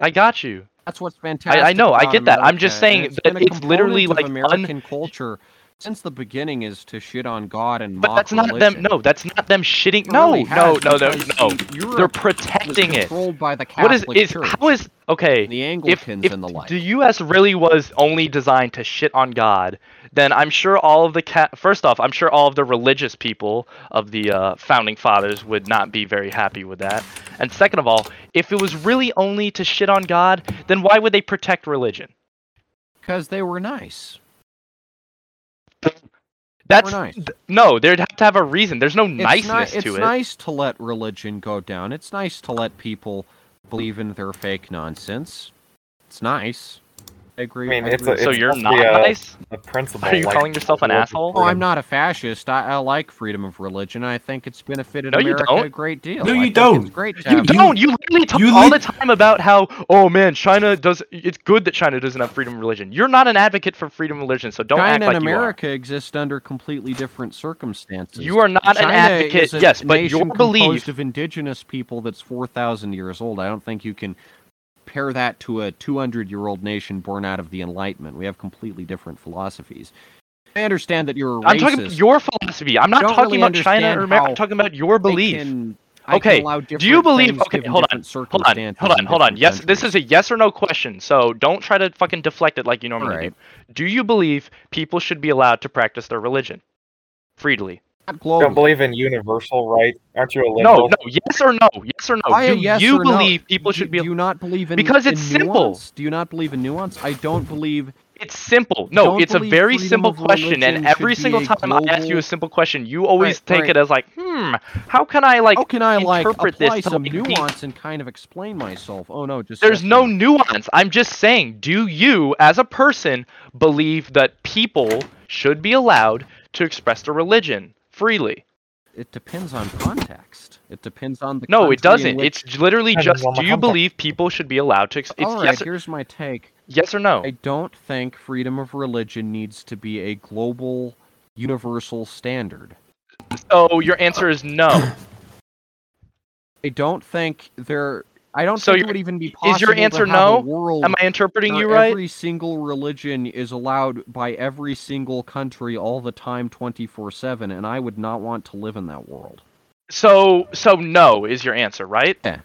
Speaker 2: I got you.
Speaker 4: That's what's fantastic.
Speaker 2: I, I know. I get that. I'm just saying
Speaker 4: and it's
Speaker 2: that it's literally like
Speaker 4: of
Speaker 2: un.
Speaker 4: American culture since the beginning is to shit on God and
Speaker 2: But that's not
Speaker 4: religion.
Speaker 2: them. No, that's not them shitting. No,
Speaker 4: really
Speaker 2: no, no, no, no.
Speaker 4: Europe
Speaker 2: They're protecting it.
Speaker 4: by the
Speaker 2: What is is
Speaker 4: Church,
Speaker 2: how is okay?
Speaker 4: the
Speaker 2: If
Speaker 4: Anglicans
Speaker 2: if
Speaker 4: and the like.
Speaker 2: the U.S. really was only designed to shit on God, then I'm sure all of the first off, I'm sure all of the religious people of the uh, founding fathers would not be very happy with that. And second of all, if it was really only to shit on God, then why would they protect religion?
Speaker 4: Because they were nice.
Speaker 2: That's
Speaker 4: nice.
Speaker 2: th- no, they'd have to have a reason. There's no
Speaker 4: It's
Speaker 2: niceness to it.
Speaker 4: It's nice to let religion go down. It's nice to let people believe in their fake nonsense. It's nice. I agree.
Speaker 5: I mean,
Speaker 4: I
Speaker 5: it's
Speaker 4: agree.
Speaker 5: a-
Speaker 2: so
Speaker 5: it's
Speaker 2: you're not
Speaker 5: a,
Speaker 2: nice.
Speaker 5: The principle.
Speaker 2: Are you
Speaker 5: like,
Speaker 2: calling yourself an asshole?
Speaker 4: Oh, I'm not a fascist. I, I like freedom of religion. I think it's benefited
Speaker 2: No, you
Speaker 4: America
Speaker 2: don't.
Speaker 4: a great deal.
Speaker 6: No, you
Speaker 4: think
Speaker 6: don't.
Speaker 4: It's great
Speaker 2: You
Speaker 4: have-
Speaker 2: don't. You literally talk
Speaker 6: you
Speaker 2: all the time about how, oh man, China does. It's good that China doesn't have freedom of religion. You're not an advocate for freedom of religion, so don't
Speaker 4: China
Speaker 2: act
Speaker 4: and
Speaker 2: like
Speaker 4: America exist under completely different circumstances.
Speaker 2: you are. Not
Speaker 4: China
Speaker 2: an advocate.
Speaker 4: is a
Speaker 2: yes, but
Speaker 4: nation
Speaker 2: your
Speaker 4: composed
Speaker 2: belief.
Speaker 4: of indigenous people that's four thousand years old. I don't think you can Compare that to a 200 year old nation born out of the Enlightenment. We have completely different philosophies. I understand that you're a racist.
Speaker 2: I'm talking about your philosophy. I'm not talking
Speaker 4: really
Speaker 2: about China or America. I'm talking about your belief.
Speaker 4: can-
Speaker 2: Okay, Do you believe? Okay, hold on, hold on, hold on, hold on. Yes, this is a yes or no question, so don't try to fucking deflect it like you normally
Speaker 4: Alright.
Speaker 2: do. Do you believe people should be allowed to practice their religion freely?
Speaker 4: Not
Speaker 5: You
Speaker 4: globally.
Speaker 5: don't believe in universal rights? Aren't you a
Speaker 2: No,
Speaker 5: liberal?
Speaker 2: no, no. yes or no, yes or no.
Speaker 4: Why
Speaker 2: do
Speaker 4: yes
Speaker 2: you
Speaker 4: or no?
Speaker 2: believe people
Speaker 4: do,
Speaker 2: should be?
Speaker 4: Do you not believe in
Speaker 2: Because
Speaker 4: in
Speaker 2: it's simple.
Speaker 4: nuance? Do you not believe in nuance? I don't believe.
Speaker 2: It's simple. No, it's a very simple question, and every single
Speaker 4: be a
Speaker 2: time I ask you a simple question, you always
Speaker 4: Right,
Speaker 2: take
Speaker 4: right.
Speaker 2: it as like, hmm, how can I like?
Speaker 4: How can I like
Speaker 2: interpret
Speaker 4: apply
Speaker 2: this to,
Speaker 4: some
Speaker 2: like, be-
Speaker 4: nuance and kind of explain myself? Oh no, just
Speaker 2: There's
Speaker 4: yes or
Speaker 2: no nuance. I'm just saying, do you, as a person, believe that people should be allowed to express their religion freely?
Speaker 4: It depends on context. It depends on the.
Speaker 2: No, it doesn't.
Speaker 4: which...
Speaker 2: It's literally just, do you believe people should be allowed to? Ex- it's
Speaker 4: All right.
Speaker 2: yes,
Speaker 4: Here's my take.
Speaker 2: yes or no.
Speaker 4: I don't think freedom of religion needs to be a global, universal standard.
Speaker 2: So your answer is no.
Speaker 4: I don't think there. I don't
Speaker 2: So
Speaker 4: think it would even be
Speaker 2: is
Speaker 4: possible
Speaker 2: your
Speaker 4: to
Speaker 2: answer
Speaker 4: have
Speaker 2: no?
Speaker 4: world
Speaker 2: Am I interpreting you right?
Speaker 4: Every single religion is allowed by every single country all the time, twenty four seven, and I would not want to live in that world.
Speaker 2: So so no is your answer, right?
Speaker 4: Yeah.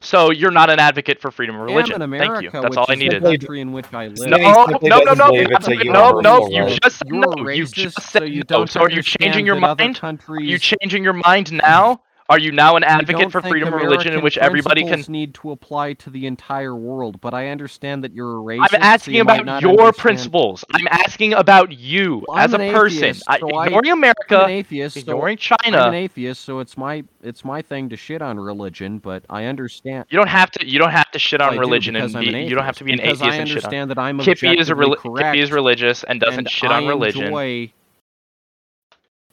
Speaker 2: So you're not an advocate for freedom of religion.
Speaker 4: America,
Speaker 2: Thank you. That's all I needed.
Speaker 4: the country in which I live.
Speaker 2: No,
Speaker 5: He
Speaker 2: no, no, no,
Speaker 5: believe it's a
Speaker 2: no, no, you just said
Speaker 4: You're
Speaker 2: no.
Speaker 4: a
Speaker 2: You
Speaker 4: racist,
Speaker 2: just
Speaker 4: so
Speaker 2: said
Speaker 4: you
Speaker 2: no.
Speaker 4: don't
Speaker 2: So are you changing your
Speaker 4: that other
Speaker 2: mind? Are you changing your mind now? Are you now an advocate for freedom of religion in which everybody can?
Speaker 4: need to apply to the entire world, but I understand that you're a racist.
Speaker 2: I'm
Speaker 4: so
Speaker 2: asking
Speaker 4: you might
Speaker 2: about your
Speaker 4: understand-
Speaker 2: principles. I'm asking about you
Speaker 4: Well,
Speaker 2: as
Speaker 4: I'm
Speaker 2: a
Speaker 4: an
Speaker 2: person.
Speaker 4: atheist,
Speaker 2: I,
Speaker 4: so I-
Speaker 2: ignoring
Speaker 4: I'm an atheist, ignoring so
Speaker 2: ignoring
Speaker 4: I'm an
Speaker 2: China.
Speaker 4: atheist, so it's my it's my thing to shit on religion, but I understand.
Speaker 2: You don't have to. You don't have to shit on religion, and be,
Speaker 4: an
Speaker 2: you don't have to be an
Speaker 4: because
Speaker 2: atheist
Speaker 4: I
Speaker 2: and shit on.
Speaker 4: understand that I'm
Speaker 2: Kippy is a Kippy is religious and doesn't
Speaker 4: and
Speaker 2: shit
Speaker 4: I
Speaker 2: on religion.
Speaker 4: Enjoy,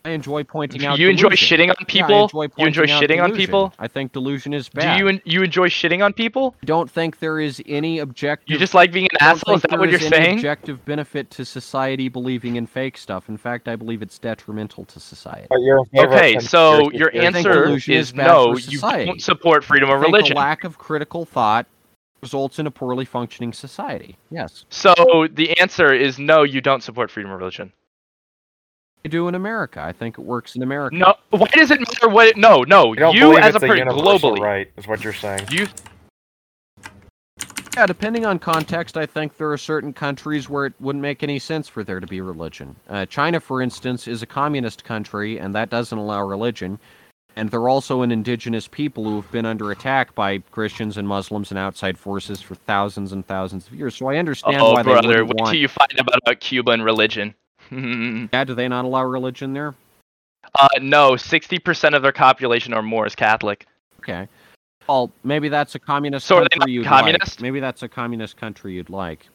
Speaker 4: I enjoy pointing out.
Speaker 2: You enjoy shitting on
Speaker 4: Yeah,
Speaker 2: people.
Speaker 4: enjoy
Speaker 2: you enjoy
Speaker 4: pointing out
Speaker 2: shitting on people.
Speaker 4: I think delusion is bad.
Speaker 2: Do you en- you enjoy shitting on people?
Speaker 4: I don't think there is any objective.
Speaker 2: You just like being an asshole? Is that what you're
Speaker 4: is any
Speaker 2: saying?
Speaker 4: Objective benefit to society believing in fake stuff. In fact, I believe it's detrimental to society.
Speaker 5: But you're in favor of
Speaker 2: Okay, so your
Speaker 5: theories.
Speaker 4: I think
Speaker 2: answer is
Speaker 4: is
Speaker 2: no. You don't support freedom of religion.
Speaker 4: a lack of critical thought results in a poorly functioning society. Yes,
Speaker 2: So the answer is no. You don't support freedom of religion.
Speaker 4: I do in America. I think it works in America.
Speaker 2: No. Why does it matter what? It, no, no.
Speaker 5: You don't
Speaker 2: You as a
Speaker 5: it's
Speaker 2: person globally.
Speaker 5: right, is what you're saying.
Speaker 2: You
Speaker 4: Yeah, depending on context, I think there are certain countries where it wouldn't make any sense for there to be religion. Uh, China, for instance, is a communist country, and that doesn't allow religion. And they're also an indigenous people who have been under attack by Christians and Muslims and outside forces for thousands and thousands of years. So I understand
Speaker 2: oh,
Speaker 4: why they
Speaker 2: brother,
Speaker 4: wouldn't
Speaker 2: wait
Speaker 4: want.
Speaker 2: till you find out about Cuba and religion. Uh,
Speaker 4: Yeah, do they not allow religion there?
Speaker 2: no, sixty percent of their population or more is Catholic.
Speaker 4: Okay. Well, maybe that's a communist
Speaker 2: So
Speaker 4: country you'd
Speaker 2: communist?
Speaker 4: like. Maybe that's a communist country you'd like.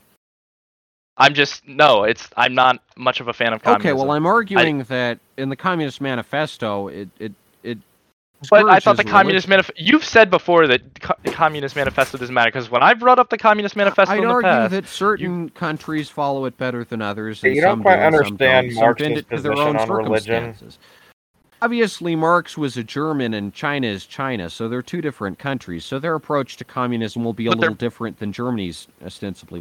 Speaker 2: I'm just no. It's I'm not much of a fan of communism.
Speaker 4: Okay, well, I'm arguing that in the Communist Manifesto, it it it.
Speaker 2: But I thought the Communist. Manifesto. You've said before that co- the Communist Manifesto doesn't matter because when I brought up the Communist Manifesto
Speaker 4: I'd
Speaker 2: in the
Speaker 4: argue
Speaker 2: past,
Speaker 4: that certain countries follow it better than others.
Speaker 5: Yeah,
Speaker 4: and
Speaker 5: you don't
Speaker 4: some
Speaker 5: quite
Speaker 4: do
Speaker 5: understand Marx's
Speaker 4: it to their
Speaker 5: position
Speaker 4: own
Speaker 5: on religion.
Speaker 4: circumstances. Obviously, Marx was a German and China is China, so they're two different countries. So their approach to communism will be a
Speaker 2: But they're-
Speaker 4: little different than Germany's ostensibly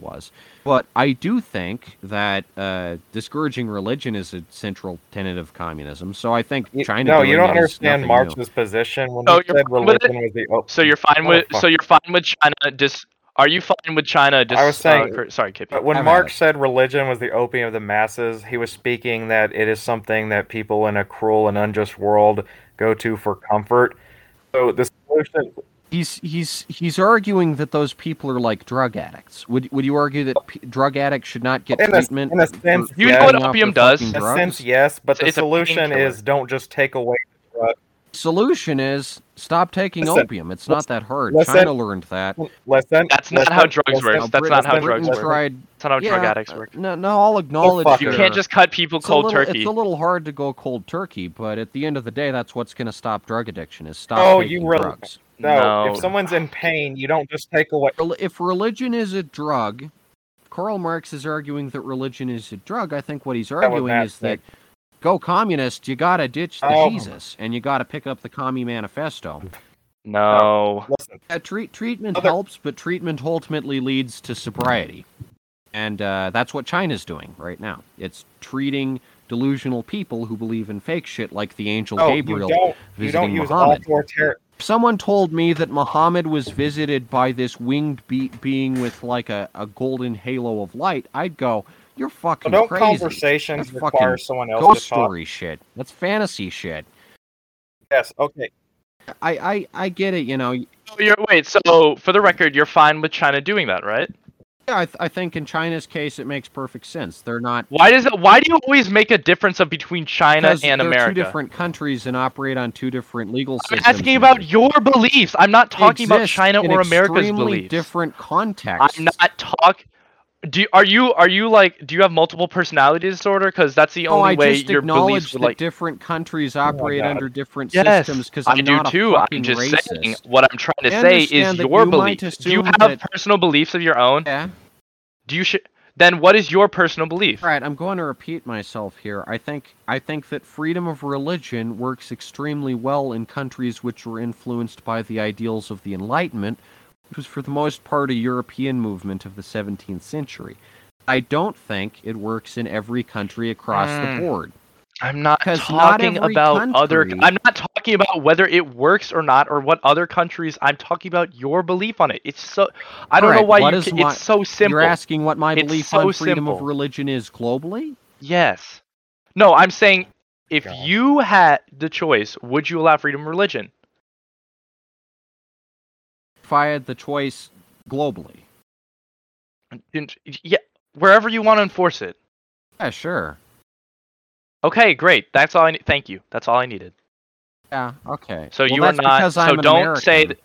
Speaker 4: was. But I do think that uh, discouraging religion is a central tenet of communism. So I think
Speaker 5: You-
Speaker 4: China.
Speaker 5: no, you don't understand
Speaker 4: nothing
Speaker 5: Marx's position when
Speaker 2: Oh,
Speaker 5: he said
Speaker 2: fine with it?
Speaker 5: religion was the. Oh,
Speaker 2: so you're fine with so you're fine with China. Dis, are you fine with China? Dis,
Speaker 5: I was saying-
Speaker 2: uh, sorry, Kippy.
Speaker 5: When Marx said religion was the opium of the masses, he was speaking that it is something that people in a cruel and unjust world go to for comfort. So the solution,
Speaker 4: He's he's he's arguing that those people are like drug addicts. Would would you argue that p- drug addicts should not get
Speaker 5: In a-
Speaker 4: treatment?
Speaker 5: in a
Speaker 4: for
Speaker 5: sense,
Speaker 2: You know what opium does?
Speaker 5: in a
Speaker 4: drugs?
Speaker 5: sense, yes, but the
Speaker 2: It's a
Speaker 5: solution is don't just take away the drug.
Speaker 4: Solution is stop taking
Speaker 5: Listen,
Speaker 4: opium. It's not that hard.
Speaker 5: listen.
Speaker 4: China learned that.
Speaker 5: Listen,
Speaker 2: That's not
Speaker 5: listen,
Speaker 2: how drugs
Speaker 5: listen,
Speaker 2: work. That's not how drugs work.
Speaker 4: Tried,
Speaker 2: That's not how drug addicts work.
Speaker 4: No, no, I'll acknowledge.
Speaker 5: fuck
Speaker 2: You can't just cut people
Speaker 4: It's
Speaker 2: cold
Speaker 4: little,
Speaker 2: turkey.
Speaker 4: It's a little hard to go cold turkey, but at the end of the day, that's what's going to stop drug addiction. Is stop
Speaker 5: Oh,
Speaker 4: taking
Speaker 5: you really-
Speaker 4: drugs.
Speaker 5: No,
Speaker 2: No.
Speaker 5: if someone's in pain, you don't just take away.
Speaker 4: If religion is a drug, Karl Marx is arguing that religion is a drug. I think what he's arguing
Speaker 5: Matt
Speaker 4: is that go communist, you gotta ditch the
Speaker 5: Oh.
Speaker 4: Jesus and you gotta pick up the Commie Manifesto.
Speaker 2: no.
Speaker 5: Listen,
Speaker 4: Yeah, treat, treatment
Speaker 5: Other-
Speaker 4: helps, but treatment ultimately leads to sobriety. And uh, that's what China's doing right now. It's treating delusional people who believe in fake shit like the angel
Speaker 5: No,
Speaker 4: Gabriel.
Speaker 5: you don't. You
Speaker 4: visiting
Speaker 5: don't
Speaker 4: Muhammad.
Speaker 5: authoritarian.
Speaker 4: If someone told me that Muhammad was visited by this winged be- being with like a, a golden halo of light, I'd go, "You're fucking
Speaker 5: No
Speaker 4: crazy."
Speaker 5: conversations
Speaker 4: That's
Speaker 5: require
Speaker 4: fucking
Speaker 5: someone else
Speaker 4: Ghost
Speaker 5: to talk.
Speaker 4: story shit. That's fantasy shit.
Speaker 5: Yes. Okay.
Speaker 4: I, I, I get it. You know,
Speaker 2: Oh, You're, wait, so for the record, you're fine with China doing that, right?
Speaker 4: I, th- I think in China's case it makes perfect sense. They're not
Speaker 2: Why does it? Why do you always make a difference of between China
Speaker 4: because
Speaker 2: and
Speaker 4: they're
Speaker 2: America?
Speaker 4: two different countries and operate on two different legal
Speaker 2: I'm
Speaker 4: systems.
Speaker 2: asking about your beliefs. I'm not talking about
Speaker 4: exist
Speaker 2: China
Speaker 4: in
Speaker 2: or America's
Speaker 4: extremely
Speaker 2: beliefs.
Speaker 4: different contexts.
Speaker 2: I'm not talk. Do you, are you are you like do you have multiple personality disorder? Because that's the oh,
Speaker 4: No,
Speaker 2: only
Speaker 4: I
Speaker 2: way
Speaker 4: just
Speaker 2: your
Speaker 4: acknowledge
Speaker 2: beliefs would
Speaker 4: that
Speaker 2: like.
Speaker 4: different countries oh operate
Speaker 5: God.
Speaker 4: under different
Speaker 2: Yes,
Speaker 4: systems. Because
Speaker 2: I do
Speaker 4: not
Speaker 2: too.
Speaker 4: A
Speaker 2: I'm just
Speaker 4: racist.
Speaker 2: saying what I'm trying to
Speaker 4: I
Speaker 2: say is your
Speaker 4: you
Speaker 2: belief. Do you have
Speaker 4: that-
Speaker 2: personal beliefs of your own?
Speaker 4: Yeah.
Speaker 2: Do you sh- Then what is your personal belief?
Speaker 4: All right, I'm going to repeat myself here. I think I think that freedom of religion works extremely well in countries which were influenced by the ideals of the Enlightenment, which was for the most part a European movement of the 17th century. I don't think it works in every country across
Speaker 2: Mm.
Speaker 4: the board.
Speaker 2: I'm not
Speaker 4: not
Speaker 2: talking
Speaker 4: every
Speaker 2: about other. I'm not talking about whether it works or not, or what other countries. I'm talking about your belief on it. It's so. I don't know why you.
Speaker 4: is
Speaker 2: ca-
Speaker 4: my-
Speaker 2: it's so simple.
Speaker 4: You're asking what my
Speaker 2: It's
Speaker 4: belief
Speaker 2: so
Speaker 4: on freedom of religion is globally?
Speaker 2: Yes. No, I'm saying if
Speaker 5: God.
Speaker 2: you had the choice, would you allow freedom of religion?
Speaker 4: If I had the choice globally.
Speaker 2: Yeah, wherever you want to enforce it.
Speaker 4: Yeah, sure.
Speaker 2: Okay, great. That's all I need. Thank you. That's all I needed.
Speaker 4: Yeah, okay.
Speaker 2: So
Speaker 4: Well,
Speaker 2: you are not. So
Speaker 4: I'm
Speaker 2: don't say. Th-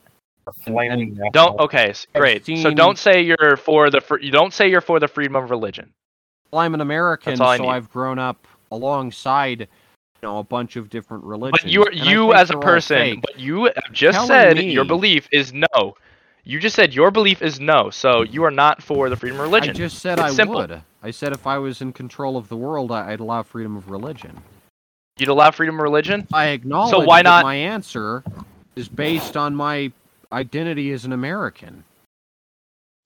Speaker 2: Don't. Okay, s-
Speaker 4: I've
Speaker 2: great. So don't say you're for the. fr- You don't say you're for the freedom of religion.
Speaker 4: Well, I'm an American,
Speaker 2: all I
Speaker 4: so. I've grown up alongside, you know, a bunch of different religions.
Speaker 2: But you, you as a person, but you have just
Speaker 4: Telling
Speaker 2: said your belief is no. You just said your belief is no, so you are not for the freedom of religion.
Speaker 4: I just said
Speaker 2: It's
Speaker 4: I
Speaker 2: simple.
Speaker 4: would. I said if I was in control of the world, I'd allow freedom of religion.
Speaker 2: You'd allow freedom of religion?
Speaker 4: I acknowledge So
Speaker 2: why
Speaker 4: that
Speaker 2: not-
Speaker 4: my answer is based on my identity as an American.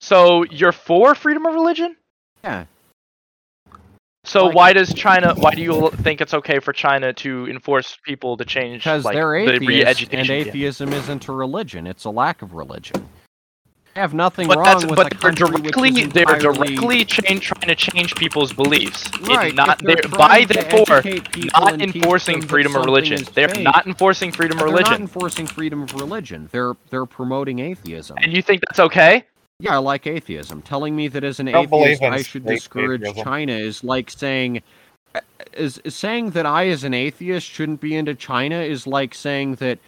Speaker 2: So you're for freedom of religion?
Speaker 4: Yeah.
Speaker 2: So
Speaker 4: Like-
Speaker 2: why does China? Why do you think it's okay for China to enforce people to change?
Speaker 4: Because
Speaker 2: like,
Speaker 4: they're
Speaker 2: the
Speaker 4: atheists,
Speaker 2: re-education?
Speaker 4: and
Speaker 2: yeah.
Speaker 4: atheism isn't a religion; it's a lack of religion. I have nothing
Speaker 2: But
Speaker 4: wrong with
Speaker 2: but they're directly they're
Speaker 4: entirely-
Speaker 2: directly change, trying to change people's beliefs.
Speaker 4: Right,
Speaker 2: It's not
Speaker 4: they're
Speaker 2: they're, by therefore not enforcing freedom of religion. They're
Speaker 4: fake,
Speaker 2: not enforcing freedom of religion.
Speaker 4: They're not enforcing freedom of religion. They're they're promoting atheism.
Speaker 2: And you think that's okay?
Speaker 4: Yeah, I like atheism. Telling me that as an atheist I should discourage
Speaker 5: atheism.
Speaker 4: China is like saying uh, is, is saying that I as an atheist shouldn't be into China is like saying that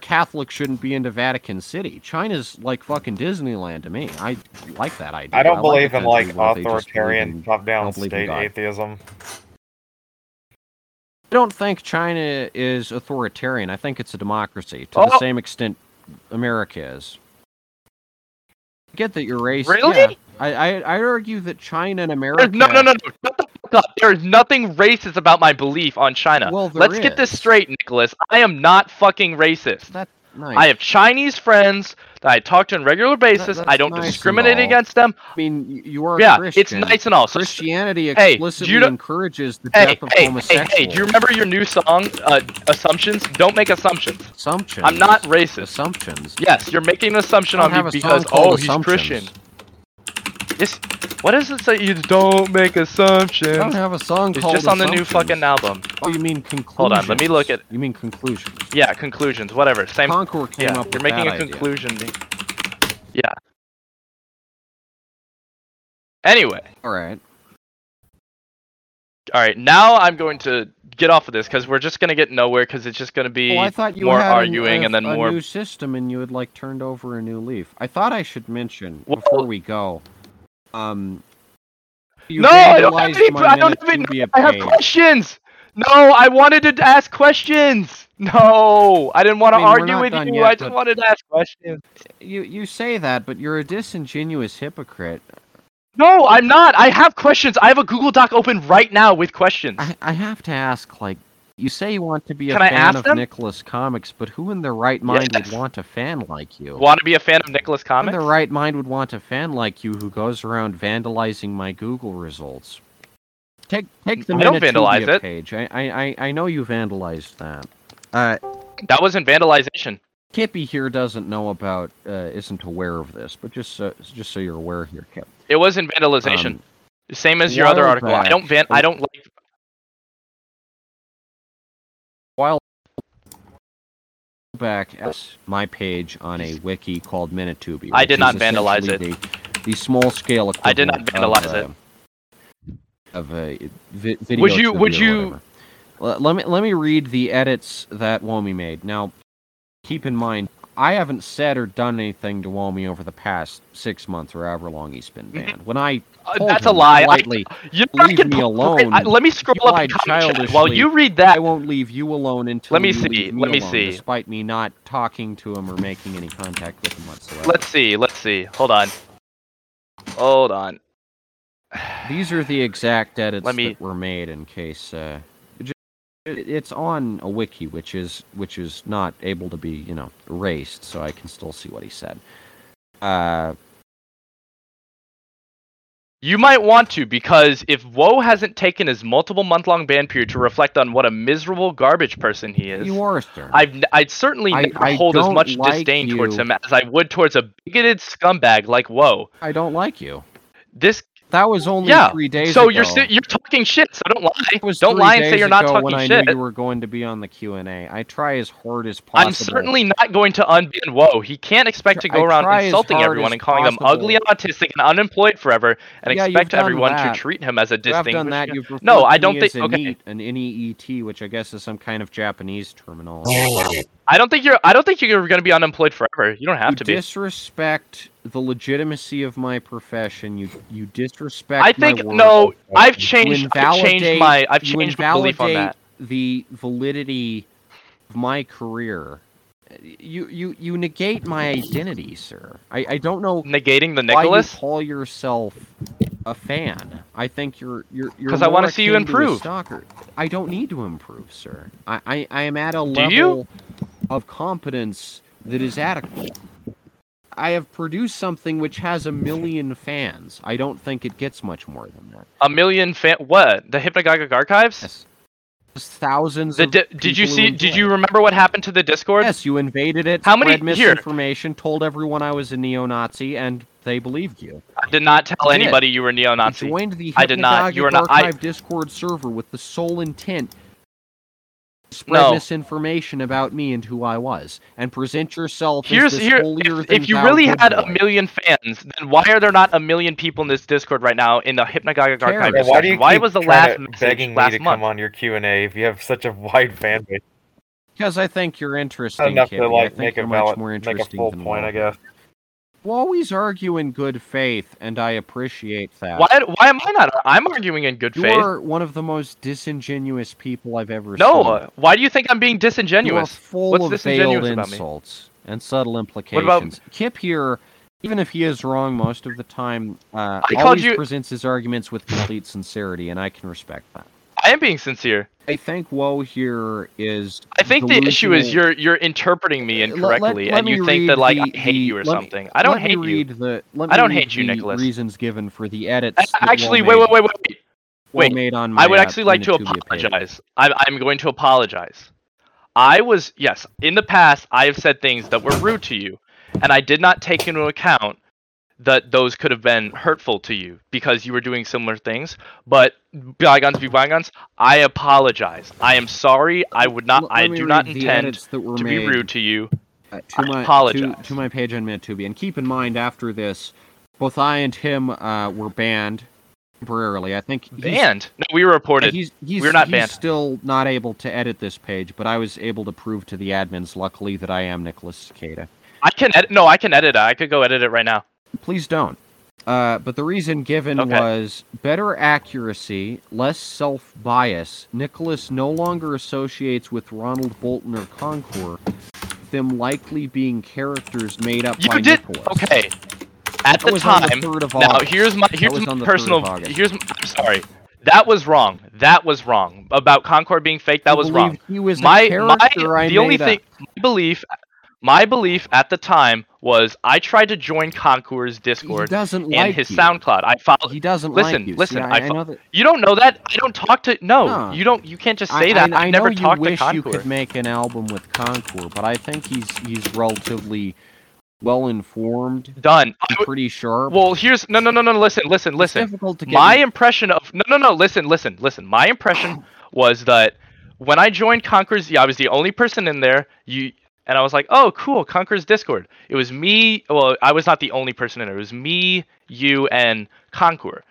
Speaker 4: Catholics shouldn't be into Vatican City. China's like fucking Disneyland to me. I like that idea.
Speaker 5: I don't
Speaker 4: like a
Speaker 5: believe in like
Speaker 4: just believe
Speaker 5: authoritarian top-down
Speaker 4: in
Speaker 5: state atheism.
Speaker 4: I don't think China is authoritarian. I think it's a democracy to
Speaker 2: Oh.
Speaker 4: the same extent America is. I get that you're racist.
Speaker 2: Really?
Speaker 4: Yeah. I, I I argue that China and America.
Speaker 2: No, no, no, no. Shut the fuck up. There is nothing racist about my belief on China.
Speaker 4: Well,
Speaker 2: Let's get this straight, Nicholas. I am not fucking racist.
Speaker 4: That nice.
Speaker 2: I have Chinese friends I talk to on a regular basis.
Speaker 4: that's
Speaker 2: I don't
Speaker 4: nice
Speaker 2: discriminate against them.
Speaker 4: I mean, you are.
Speaker 2: Yeah,
Speaker 4: Christian.
Speaker 2: it's nice and all. So,
Speaker 4: Christianity
Speaker 2: Hey, you
Speaker 4: explicitly
Speaker 2: know-
Speaker 4: encourages the
Speaker 2: hey,
Speaker 4: death of
Speaker 2: hey, hey,
Speaker 4: homosexuals.
Speaker 2: hey, do you remember your new song, uh, Assumptions? Don't make assumptions.
Speaker 4: Assumptions.
Speaker 2: I'm not racist.
Speaker 4: Assumptions.
Speaker 2: Yes, you're making an assumption on
Speaker 4: don't
Speaker 2: me because,
Speaker 4: song called
Speaker 2: oh, he's Christian. Yes. What does it that You don't make assumptions?
Speaker 4: I don't have a song
Speaker 2: It's
Speaker 4: called
Speaker 2: just on the new fucking album.
Speaker 4: Oh, you mean conclusions?
Speaker 2: Hold on, let me look at-
Speaker 4: You mean conclusions?
Speaker 2: Yeah, conclusions, whatever. Same.
Speaker 4: Concord came
Speaker 2: Yeah,
Speaker 4: up
Speaker 2: you're
Speaker 4: with
Speaker 2: making a
Speaker 4: idea.
Speaker 2: conclusion. Yeah. Anyway,
Speaker 4: All right.
Speaker 2: all right. Now I'm going to get off of this because we're just gonna get nowhere because it's just gonna be
Speaker 4: Well, I thought you
Speaker 2: more arguing
Speaker 4: a,
Speaker 2: and then
Speaker 4: a
Speaker 2: more.
Speaker 4: new system, and you had like turned over a new leaf. I thought I should mention
Speaker 2: Well-
Speaker 4: before we go. Um.
Speaker 2: No, I don't have any. I don't have any. I have questions. No, I wanted to ask questions. No, I didn't want to
Speaker 4: I mean,
Speaker 2: argue with you.
Speaker 4: yet,
Speaker 2: I just wanted to ask questions.
Speaker 4: You you say that, but you're a disingenuous hypocrite.
Speaker 2: No, I'm not. I have questions. I have a Google Doc open right now with questions.
Speaker 4: I I have to ask like You say you want to be a
Speaker 2: Can I
Speaker 4: fan of
Speaker 2: them?
Speaker 4: Nicholas Comics, but who in their right mind
Speaker 2: Yes.
Speaker 4: would want a fan like you?
Speaker 2: Want to be a fan of Nicholas
Speaker 4: Who in
Speaker 2: Comics?
Speaker 4: their right mind would want a fan like you who goes around vandalizing my Google results? Take take the
Speaker 2: I don't vandalize it.
Speaker 4: page. I, I I I know you vandalized that. Uh,
Speaker 2: That wasn't vandalization.
Speaker 4: Kippy here doesn't know about, uh, isn't aware of this, but just so, just so you're aware here, Kip.
Speaker 2: It wasn't vandalization.
Speaker 4: Um,
Speaker 2: Same as your other
Speaker 4: while
Speaker 2: article. I don't van. I don't like.
Speaker 4: while back at my page on a wiki called Minitubia.
Speaker 2: I did not vandalize
Speaker 4: essentially The, the small scale
Speaker 2: I did not vandalize
Speaker 4: of, uh, Of a vi- video.
Speaker 2: Would you- would you-
Speaker 4: Let, let me let me read the edits that Womi made. Now, keep in mind, I haven't said or done anything to Womi over the past six months or however long he's been banned. When I
Speaker 2: Uh, that's a lie. I- You know, I
Speaker 4: Leave me alone.
Speaker 2: I- let me scroll up. While you read that, I
Speaker 4: won't leave you alone until
Speaker 2: Let me see,
Speaker 4: leave
Speaker 2: let me
Speaker 4: alone,
Speaker 2: see.
Speaker 4: despite me not talking to him or making any contact with him whatsoever.
Speaker 2: let's see. Let's see. Hold on. Hold on.
Speaker 4: These are the exact edits
Speaker 2: me-
Speaker 4: that were made in case uh, it's on a wiki, which is which is not able to be you know erased, so I can still see what he said. Uh,
Speaker 2: You might want to because if Woe hasn't taken his multiple month-long ban period to reflect on what a miserable garbage person he is,
Speaker 4: you are sir.
Speaker 2: I've I'd certainly
Speaker 4: I-
Speaker 2: never
Speaker 4: I
Speaker 2: hold as much
Speaker 4: like
Speaker 2: disdain towards him as I would towards a bigoted scumbag like Woe.
Speaker 4: I don't like you.
Speaker 2: This
Speaker 4: That was only
Speaker 2: yeah.
Speaker 4: three days
Speaker 2: so
Speaker 4: ago.
Speaker 2: you're sti- you're talking shit. So don't lie.
Speaker 4: Was
Speaker 2: Don't lie and say you're not
Speaker 4: ago
Speaker 2: talking
Speaker 4: when I
Speaker 2: shit.
Speaker 4: knew you were going to be on the Q and A. I try as hard as possible.
Speaker 2: I'm certainly not going to unban Whoa. He can't expect to
Speaker 4: I
Speaker 2: go around insulting everyone and calling them ugly and autistic and unemployed forever and
Speaker 4: Yeah,
Speaker 2: expect everyone
Speaker 4: that.
Speaker 2: to treat him as a
Speaker 4: You have
Speaker 2: distinguished.
Speaker 4: done that. You've
Speaker 2: No, I don't think-
Speaker 4: as
Speaker 2: okay.
Speaker 4: NEET, an NEET, which I guess is some kind of Japanese terminology.
Speaker 2: I don't think you're. I don't think you're going to be unemployed forever. You don't have
Speaker 4: you
Speaker 2: to be.
Speaker 4: disrespect the legitimacy of my profession. You you disrespect.
Speaker 2: I think no. I've changed. I've changed my. I've changed my belief on that.
Speaker 4: the validity of my career. You you you negate my identity, sir. I, I don't know
Speaker 2: Negating the
Speaker 4: why
Speaker 2: Nicholas.
Speaker 4: you call yourself a fan. I think you're you're you're
Speaker 2: 'Cause I wanna see you
Speaker 4: to
Speaker 2: improve.
Speaker 4: Stalker. I don't need to improve, sir. I, I, I am at a
Speaker 2: Do
Speaker 4: level
Speaker 2: you?
Speaker 4: Of competence that is adequate. I have produced something which has a million fans. I don't think it gets much more than that.
Speaker 2: A million fan. What? The Hypnagogic Archives?
Speaker 4: Yes. Thousands
Speaker 2: The
Speaker 4: of
Speaker 2: di- did you see? Did you remember what happened to the Discord?
Speaker 4: Yes, you invaded it,
Speaker 2: How many-
Speaker 4: spread
Speaker 2: here.
Speaker 4: misinformation, told everyone I was a neo-Nazi, and they believed you.
Speaker 2: I did not tell
Speaker 4: You did.
Speaker 2: anybody you were neo-Nazi.
Speaker 4: joined the
Speaker 2: I did not. You
Speaker 4: Hypnagogic
Speaker 2: are not- I-
Speaker 4: Discord server with the sole intent spread
Speaker 2: No.
Speaker 4: misinformation about me and who I was, and present yourself
Speaker 2: Here's
Speaker 4: as this
Speaker 2: here.
Speaker 4: holier
Speaker 2: If,
Speaker 4: than
Speaker 2: if you
Speaker 4: thou
Speaker 2: really
Speaker 4: good
Speaker 2: had a million fans, then why are there not a million people in this Discord right now in the Hypnagogic Archive
Speaker 4: Yeah,
Speaker 5: Yeah, why do you?
Speaker 2: Why was the last
Speaker 5: to-
Speaker 2: message
Speaker 5: begging me to
Speaker 2: month?
Speaker 5: come on your Q and A if you have such a wide fan base?
Speaker 4: because I think you're interesting,
Speaker 5: enough
Speaker 4: Kitty.
Speaker 5: to
Speaker 4: I
Speaker 5: like
Speaker 4: think
Speaker 5: make a valid,
Speaker 4: much more
Speaker 5: make a
Speaker 4: interesting
Speaker 5: full
Speaker 4: than
Speaker 5: point,
Speaker 4: Will.
Speaker 5: I guess.
Speaker 4: You always argue in good faith, and I appreciate that.
Speaker 2: Why? Why am I not? I'm arguing in good
Speaker 4: You
Speaker 2: faith.
Speaker 4: You are one of the most disingenuous people I've ever
Speaker 2: No.
Speaker 4: seen.
Speaker 2: uh, Why do you think I'm being
Speaker 4: You are
Speaker 2: disingenuous?
Speaker 4: full
Speaker 2: What's
Speaker 4: of
Speaker 2: disingenuous
Speaker 4: veiled
Speaker 2: about me?
Speaker 4: insults and subtle implications.
Speaker 2: about-
Speaker 4: Kip here, even if he is wrong most of the time, uh, always
Speaker 2: you-
Speaker 4: presents his arguments with complete sincerity, and I can respect that.
Speaker 2: I am being sincere.
Speaker 4: I think Woe here is.
Speaker 2: I think the issue is you're you're interpreting me
Speaker 4: Let- let-
Speaker 2: incorrectly,
Speaker 4: let
Speaker 2: and you think that like
Speaker 4: the-
Speaker 2: I hate you or
Speaker 4: let
Speaker 2: something. I don't
Speaker 4: let
Speaker 2: hate you.
Speaker 4: The, let
Speaker 2: I don't hate you, Nicholas.
Speaker 4: Reasons given for the edits.
Speaker 2: Actually, wait, wait, wait, wait. Wait.
Speaker 4: on
Speaker 2: I would
Speaker 4: uh,
Speaker 2: actually like to apologize. I, I'm going to apologize. I was yes. In the past, I have said things that were rude to you, and I did not take into account that those could have been hurtful to you because you were doing similar things. But bygones be bygones. I apologize. I am sorry. I would not.
Speaker 4: L-
Speaker 2: I do not intend to be rude to you.
Speaker 4: uh,
Speaker 2: I
Speaker 4: to my
Speaker 2: apologize.
Speaker 4: To, to my page on Minitubia. And keep in mind, after this, both I and him uh, were banned temporarily. I think he's,
Speaker 2: Banned? No, we were reported.
Speaker 4: He's, he's,
Speaker 2: We're not
Speaker 4: he's
Speaker 2: banned.
Speaker 4: still not able to edit this page, but I was able to prove to the admins, luckily, that I am Nicholas Cicada.
Speaker 2: I can edit. No, I can edit it. I could go edit it right now.
Speaker 4: Please don't. Uh, but the reason given
Speaker 2: Okay.
Speaker 4: was better accuracy, less self bias. Nicholas no longer associates with Ronald Bolton or Concord, them likely being characters made up
Speaker 2: You
Speaker 4: by
Speaker 2: did
Speaker 4: Nicholas.
Speaker 2: okay. At
Speaker 4: That
Speaker 2: the
Speaker 4: the
Speaker 2: time,
Speaker 4: 3rd of
Speaker 2: now here's my here's my
Speaker 4: on the 3rd
Speaker 2: personal. Here's I'm sorry. That was wrong. That was wrong. About Concord being fake, that
Speaker 4: I
Speaker 2: was wrong.
Speaker 4: He was
Speaker 2: my my
Speaker 4: I
Speaker 2: the only thing
Speaker 4: up.
Speaker 2: my belief my belief at the time was I tried to join Concour's
Speaker 4: He
Speaker 2: Discord
Speaker 4: doesn't
Speaker 2: and
Speaker 4: like
Speaker 2: his
Speaker 4: you.
Speaker 2: SoundCloud. I followed.
Speaker 4: He doesn't
Speaker 2: Listen,
Speaker 4: like you.
Speaker 2: listen,
Speaker 4: See,
Speaker 2: I
Speaker 4: I, I know that.
Speaker 2: You don't know that? I don't talk to. No,
Speaker 4: No.
Speaker 2: you don't. You can't just
Speaker 4: I-
Speaker 2: say that.
Speaker 4: I, I,
Speaker 2: I,
Speaker 4: know
Speaker 2: never
Speaker 4: you
Speaker 2: talked
Speaker 4: wish you could make an album with Concord, but I think he's he's relatively well informed,
Speaker 2: Done. I'm
Speaker 4: pretty sure.
Speaker 2: well, here's no, no, no, no. Listen, listen,
Speaker 4: It's
Speaker 2: listen.
Speaker 4: difficult to get
Speaker 2: My
Speaker 4: in-
Speaker 2: impression of no, no, no. Listen, listen, listen. My impression was that when I joined Conquer's, yeah, I was the only person in there. You and I was like, oh, cool, Conquer's Discord. It was me. Well, I was not the only person in there. It was me, you, and Conquer.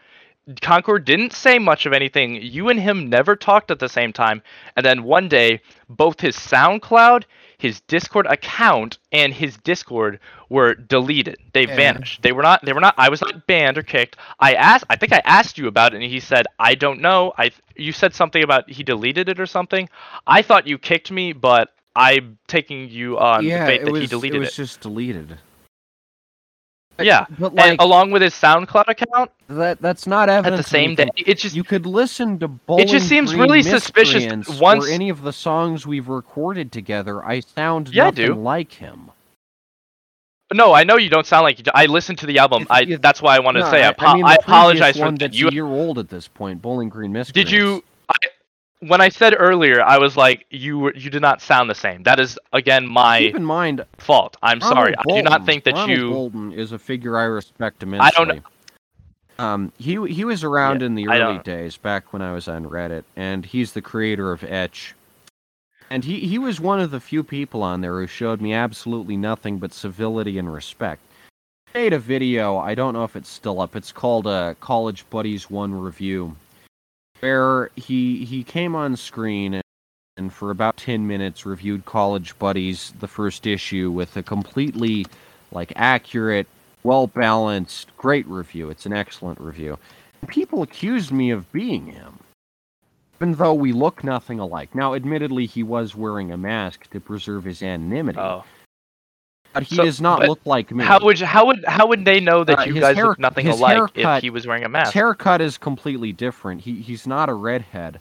Speaker 2: Conquer didn't say much of anything. You and him never talked at the same time. And then one day, both his SoundCloud, his Discord account, and his Discord were deleted. They
Speaker 4: Yeah.
Speaker 2: vanished. They were not. They were not. I was not banned or kicked. I asked. I think I asked you about it, and he said, "I don't know." I. You said something about he deleted it or something. I thought you kicked me, but I'm taking you on
Speaker 4: yeah,
Speaker 2: the faith that
Speaker 4: was,
Speaker 2: he deleted
Speaker 4: it was
Speaker 2: it.
Speaker 4: was just deleted.
Speaker 2: Yeah,
Speaker 4: but
Speaker 2: and
Speaker 4: like
Speaker 2: along with his SoundCloud account
Speaker 4: that that's not evidence.
Speaker 2: at the same day. It just
Speaker 4: You could listen to Bowling it
Speaker 2: just seems
Speaker 4: Green
Speaker 2: really suspicious once-
Speaker 4: any of the songs we've recorded together. I sound
Speaker 2: Yeah, I
Speaker 4: nothing
Speaker 2: do.
Speaker 4: like him.
Speaker 2: No, I know you don't sound like you. do- I listened to the album.
Speaker 4: If-
Speaker 2: I.
Speaker 4: if-
Speaker 2: that's why I wanted to
Speaker 4: No,
Speaker 2: say. I,
Speaker 4: I, mean,
Speaker 2: I apologize for that. You
Speaker 4: year old at this point. Bowling Green Miscreants.
Speaker 2: did you? I, when I said earlier, I was like, you were. You did not sound the same. That is again my
Speaker 4: Keep in mind,
Speaker 2: fault. I'm sorry.
Speaker 4: Ronald
Speaker 2: I do not think that
Speaker 4: Ronald
Speaker 2: you.
Speaker 4: Bolton is a figure I respect immensely.
Speaker 2: I don't know-
Speaker 4: Um, he he was around
Speaker 2: Yeah,
Speaker 4: in the early days, back when I was on Reddit, and he's the creator of Etch. And he, he was one of the few people on there who showed me absolutely nothing but civility and respect. He made a video, I don't know if it's still up, it's called uh, College Buddies 1 Review, where he, he came on screen and, and for about 10 minutes reviewed College Buddies, the first issue, with a completely like accurate, well balanced, great review. It's an excellent review. People accused me of being him even though we look nothing alike. Now, admittedly, he was wearing a mask to preserve his anonymity,
Speaker 2: Oh.
Speaker 4: But he
Speaker 2: So-
Speaker 4: does not look like me.
Speaker 2: How would you- how would how would they know that
Speaker 4: Uh,
Speaker 2: you
Speaker 4: his
Speaker 2: guys
Speaker 4: hair-
Speaker 2: look nothing alike
Speaker 4: haircut-
Speaker 2: if he was wearing a
Speaker 4: His
Speaker 2: mask?
Speaker 4: haircut is completely different. He he's not a redhead.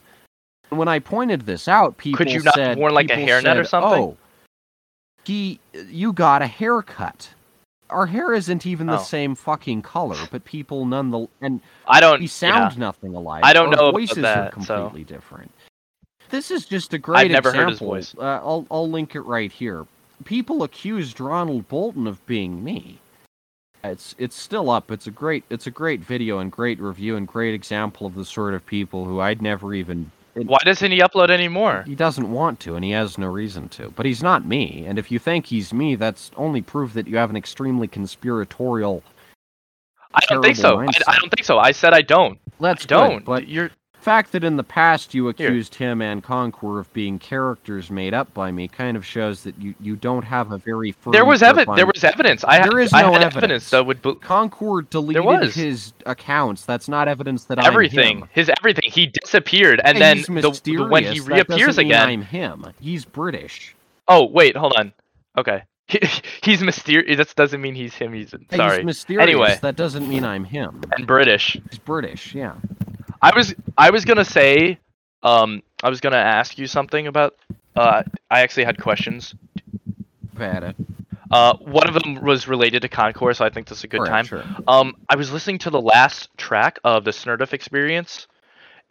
Speaker 4: And when I pointed this out, people
Speaker 2: you not
Speaker 4: said,
Speaker 2: worn, like, a hairnet or something?
Speaker 4: Oh, he, you got a haircut. Our hair isn't even the
Speaker 2: Oh.
Speaker 4: same fucking color, but people none the and
Speaker 2: I don't.
Speaker 4: we
Speaker 2: yeah.
Speaker 4: sound nothing alike.
Speaker 2: I don't
Speaker 4: Our
Speaker 2: know
Speaker 4: voices
Speaker 2: that,
Speaker 4: are
Speaker 2: so-
Speaker 4: completely different. This is just a great I've
Speaker 2: never
Speaker 4: example.
Speaker 2: heard his voice.
Speaker 4: Uh, I'll I'll link it right here. People accused Ronald Bolton of being me. It's it's still up. It's a great it's a great video and great review and great example of the sort of people who I'd never even. it-
Speaker 2: Why doesn't he upload anymore?
Speaker 4: He doesn't want to, and he has no reason to. But he's not me, and if you think he's me, that's only proof that you have an extremely conspiratorial.
Speaker 2: I don't think so. I, I don't think so. I said I don't.
Speaker 4: Let's
Speaker 2: don't.
Speaker 4: But
Speaker 2: You're
Speaker 4: fact that in the past you
Speaker 2: Here.
Speaker 4: accused him and Conquer of being characters made up by me kind of shows that you, you don't have a very firm
Speaker 2: there was evidence. There was evidence. I
Speaker 4: There is
Speaker 2: I
Speaker 4: no
Speaker 2: had
Speaker 4: evidence.
Speaker 2: that would
Speaker 4: Concord deleted his accounts. That's not evidence that
Speaker 2: everything.
Speaker 4: I'm him.
Speaker 2: His everything. He disappeared, and then the, the- when he reappears again.
Speaker 4: I'm him. He's British.
Speaker 2: Oh wait, hold on. Okay. he's mysterious. That doesn't mean he's him. He's sorry.
Speaker 4: He's mysterious.
Speaker 2: Anyway.
Speaker 4: that doesn't mean I'm him.
Speaker 2: and British.
Speaker 4: He's British. Yeah.
Speaker 2: I was I was gonna say, um, I was gonna ask you something about. Uh, I actually had questions.
Speaker 4: Bad.
Speaker 2: Uh, one of them was related to Concourse, so I think this is a good
Speaker 4: Alright,
Speaker 2: time.
Speaker 4: Sure.
Speaker 2: Um, I was listening to the last track of the Snurduff Experience,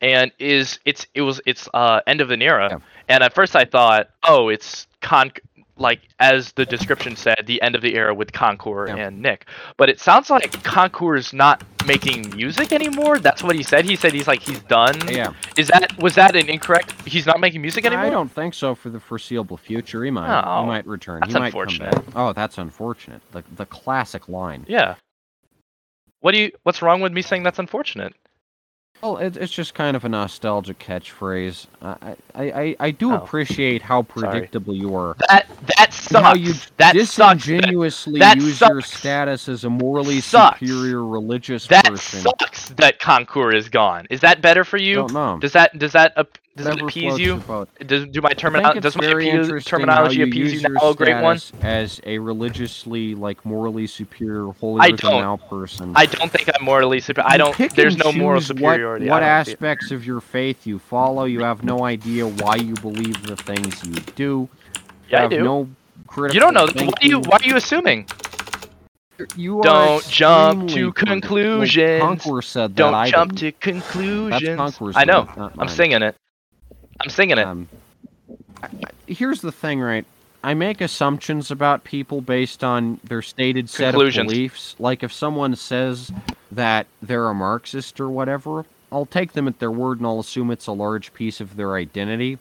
Speaker 2: and is it's it was it's uh end of an era,
Speaker 4: Yeah.
Speaker 2: and at first I thought, oh, it's con like as the description said, the end of the era with Concours
Speaker 4: Yeah.
Speaker 2: and Nick. But it sounds like Concours is not making music anymore. That's what he said. He said he's like he's done.
Speaker 4: Yeah.
Speaker 2: Is that was that an incorrect? He's not making music anymore.
Speaker 4: I don't think so for the foreseeable future. He might.
Speaker 2: Oh,
Speaker 4: he might return.
Speaker 2: that's
Speaker 4: he might
Speaker 2: unfortunate.
Speaker 4: come back. Oh, that's unfortunate. The the classic line.
Speaker 2: Yeah. What do you? What's wrong with me saying that's unfortunate?
Speaker 4: Well, it, it's just kind of a nostalgic catchphrase. I I, I, I do
Speaker 2: Oh,
Speaker 4: appreciate how
Speaker 2: sorry.
Speaker 4: predictable you are.
Speaker 2: That that
Speaker 4: and
Speaker 2: sucks.
Speaker 4: How you
Speaker 2: that sucks. That,
Speaker 4: disingenuously
Speaker 2: that
Speaker 4: use your status as a morally
Speaker 2: Sucks.
Speaker 4: superior religious
Speaker 2: that
Speaker 4: person.
Speaker 2: sucks. That Concours is gone. Is that better for you?
Speaker 4: Don't know.
Speaker 2: Does that does that up Does it appease you? Does do my
Speaker 4: I
Speaker 2: termino- does my
Speaker 4: very
Speaker 2: terminology
Speaker 4: you
Speaker 2: appease you now, great one?
Speaker 4: As a religiously, like, morally superior,
Speaker 2: I
Speaker 4: holier than
Speaker 2: don't.
Speaker 4: person.
Speaker 2: I don't think I'm morally superior. I don't. There's no moral superiority.
Speaker 4: What, what
Speaker 2: I don't see it.
Speaker 4: aspects of your faith you follow? You have no idea why you believe the things you do. You
Speaker 2: Yeah, I do.
Speaker 4: No critical
Speaker 2: you don't know. Why are you?
Speaker 4: thinking.
Speaker 2: Why are you assuming?
Speaker 4: You are
Speaker 2: Don't jump to conclusions.
Speaker 4: Conqueror said that.
Speaker 2: Don't
Speaker 4: I
Speaker 2: jump
Speaker 4: didn't.
Speaker 2: to conclusions.
Speaker 4: Conqueror's
Speaker 2: I know. I'm singing it. I'm singing it.
Speaker 4: Um, I- I- here's the thing, right? I make assumptions about people based on their stated set of beliefs. Like if someone says that they're a Marxist or whatever, I'll take them at their word and I'll assume it's a large piece of their identity.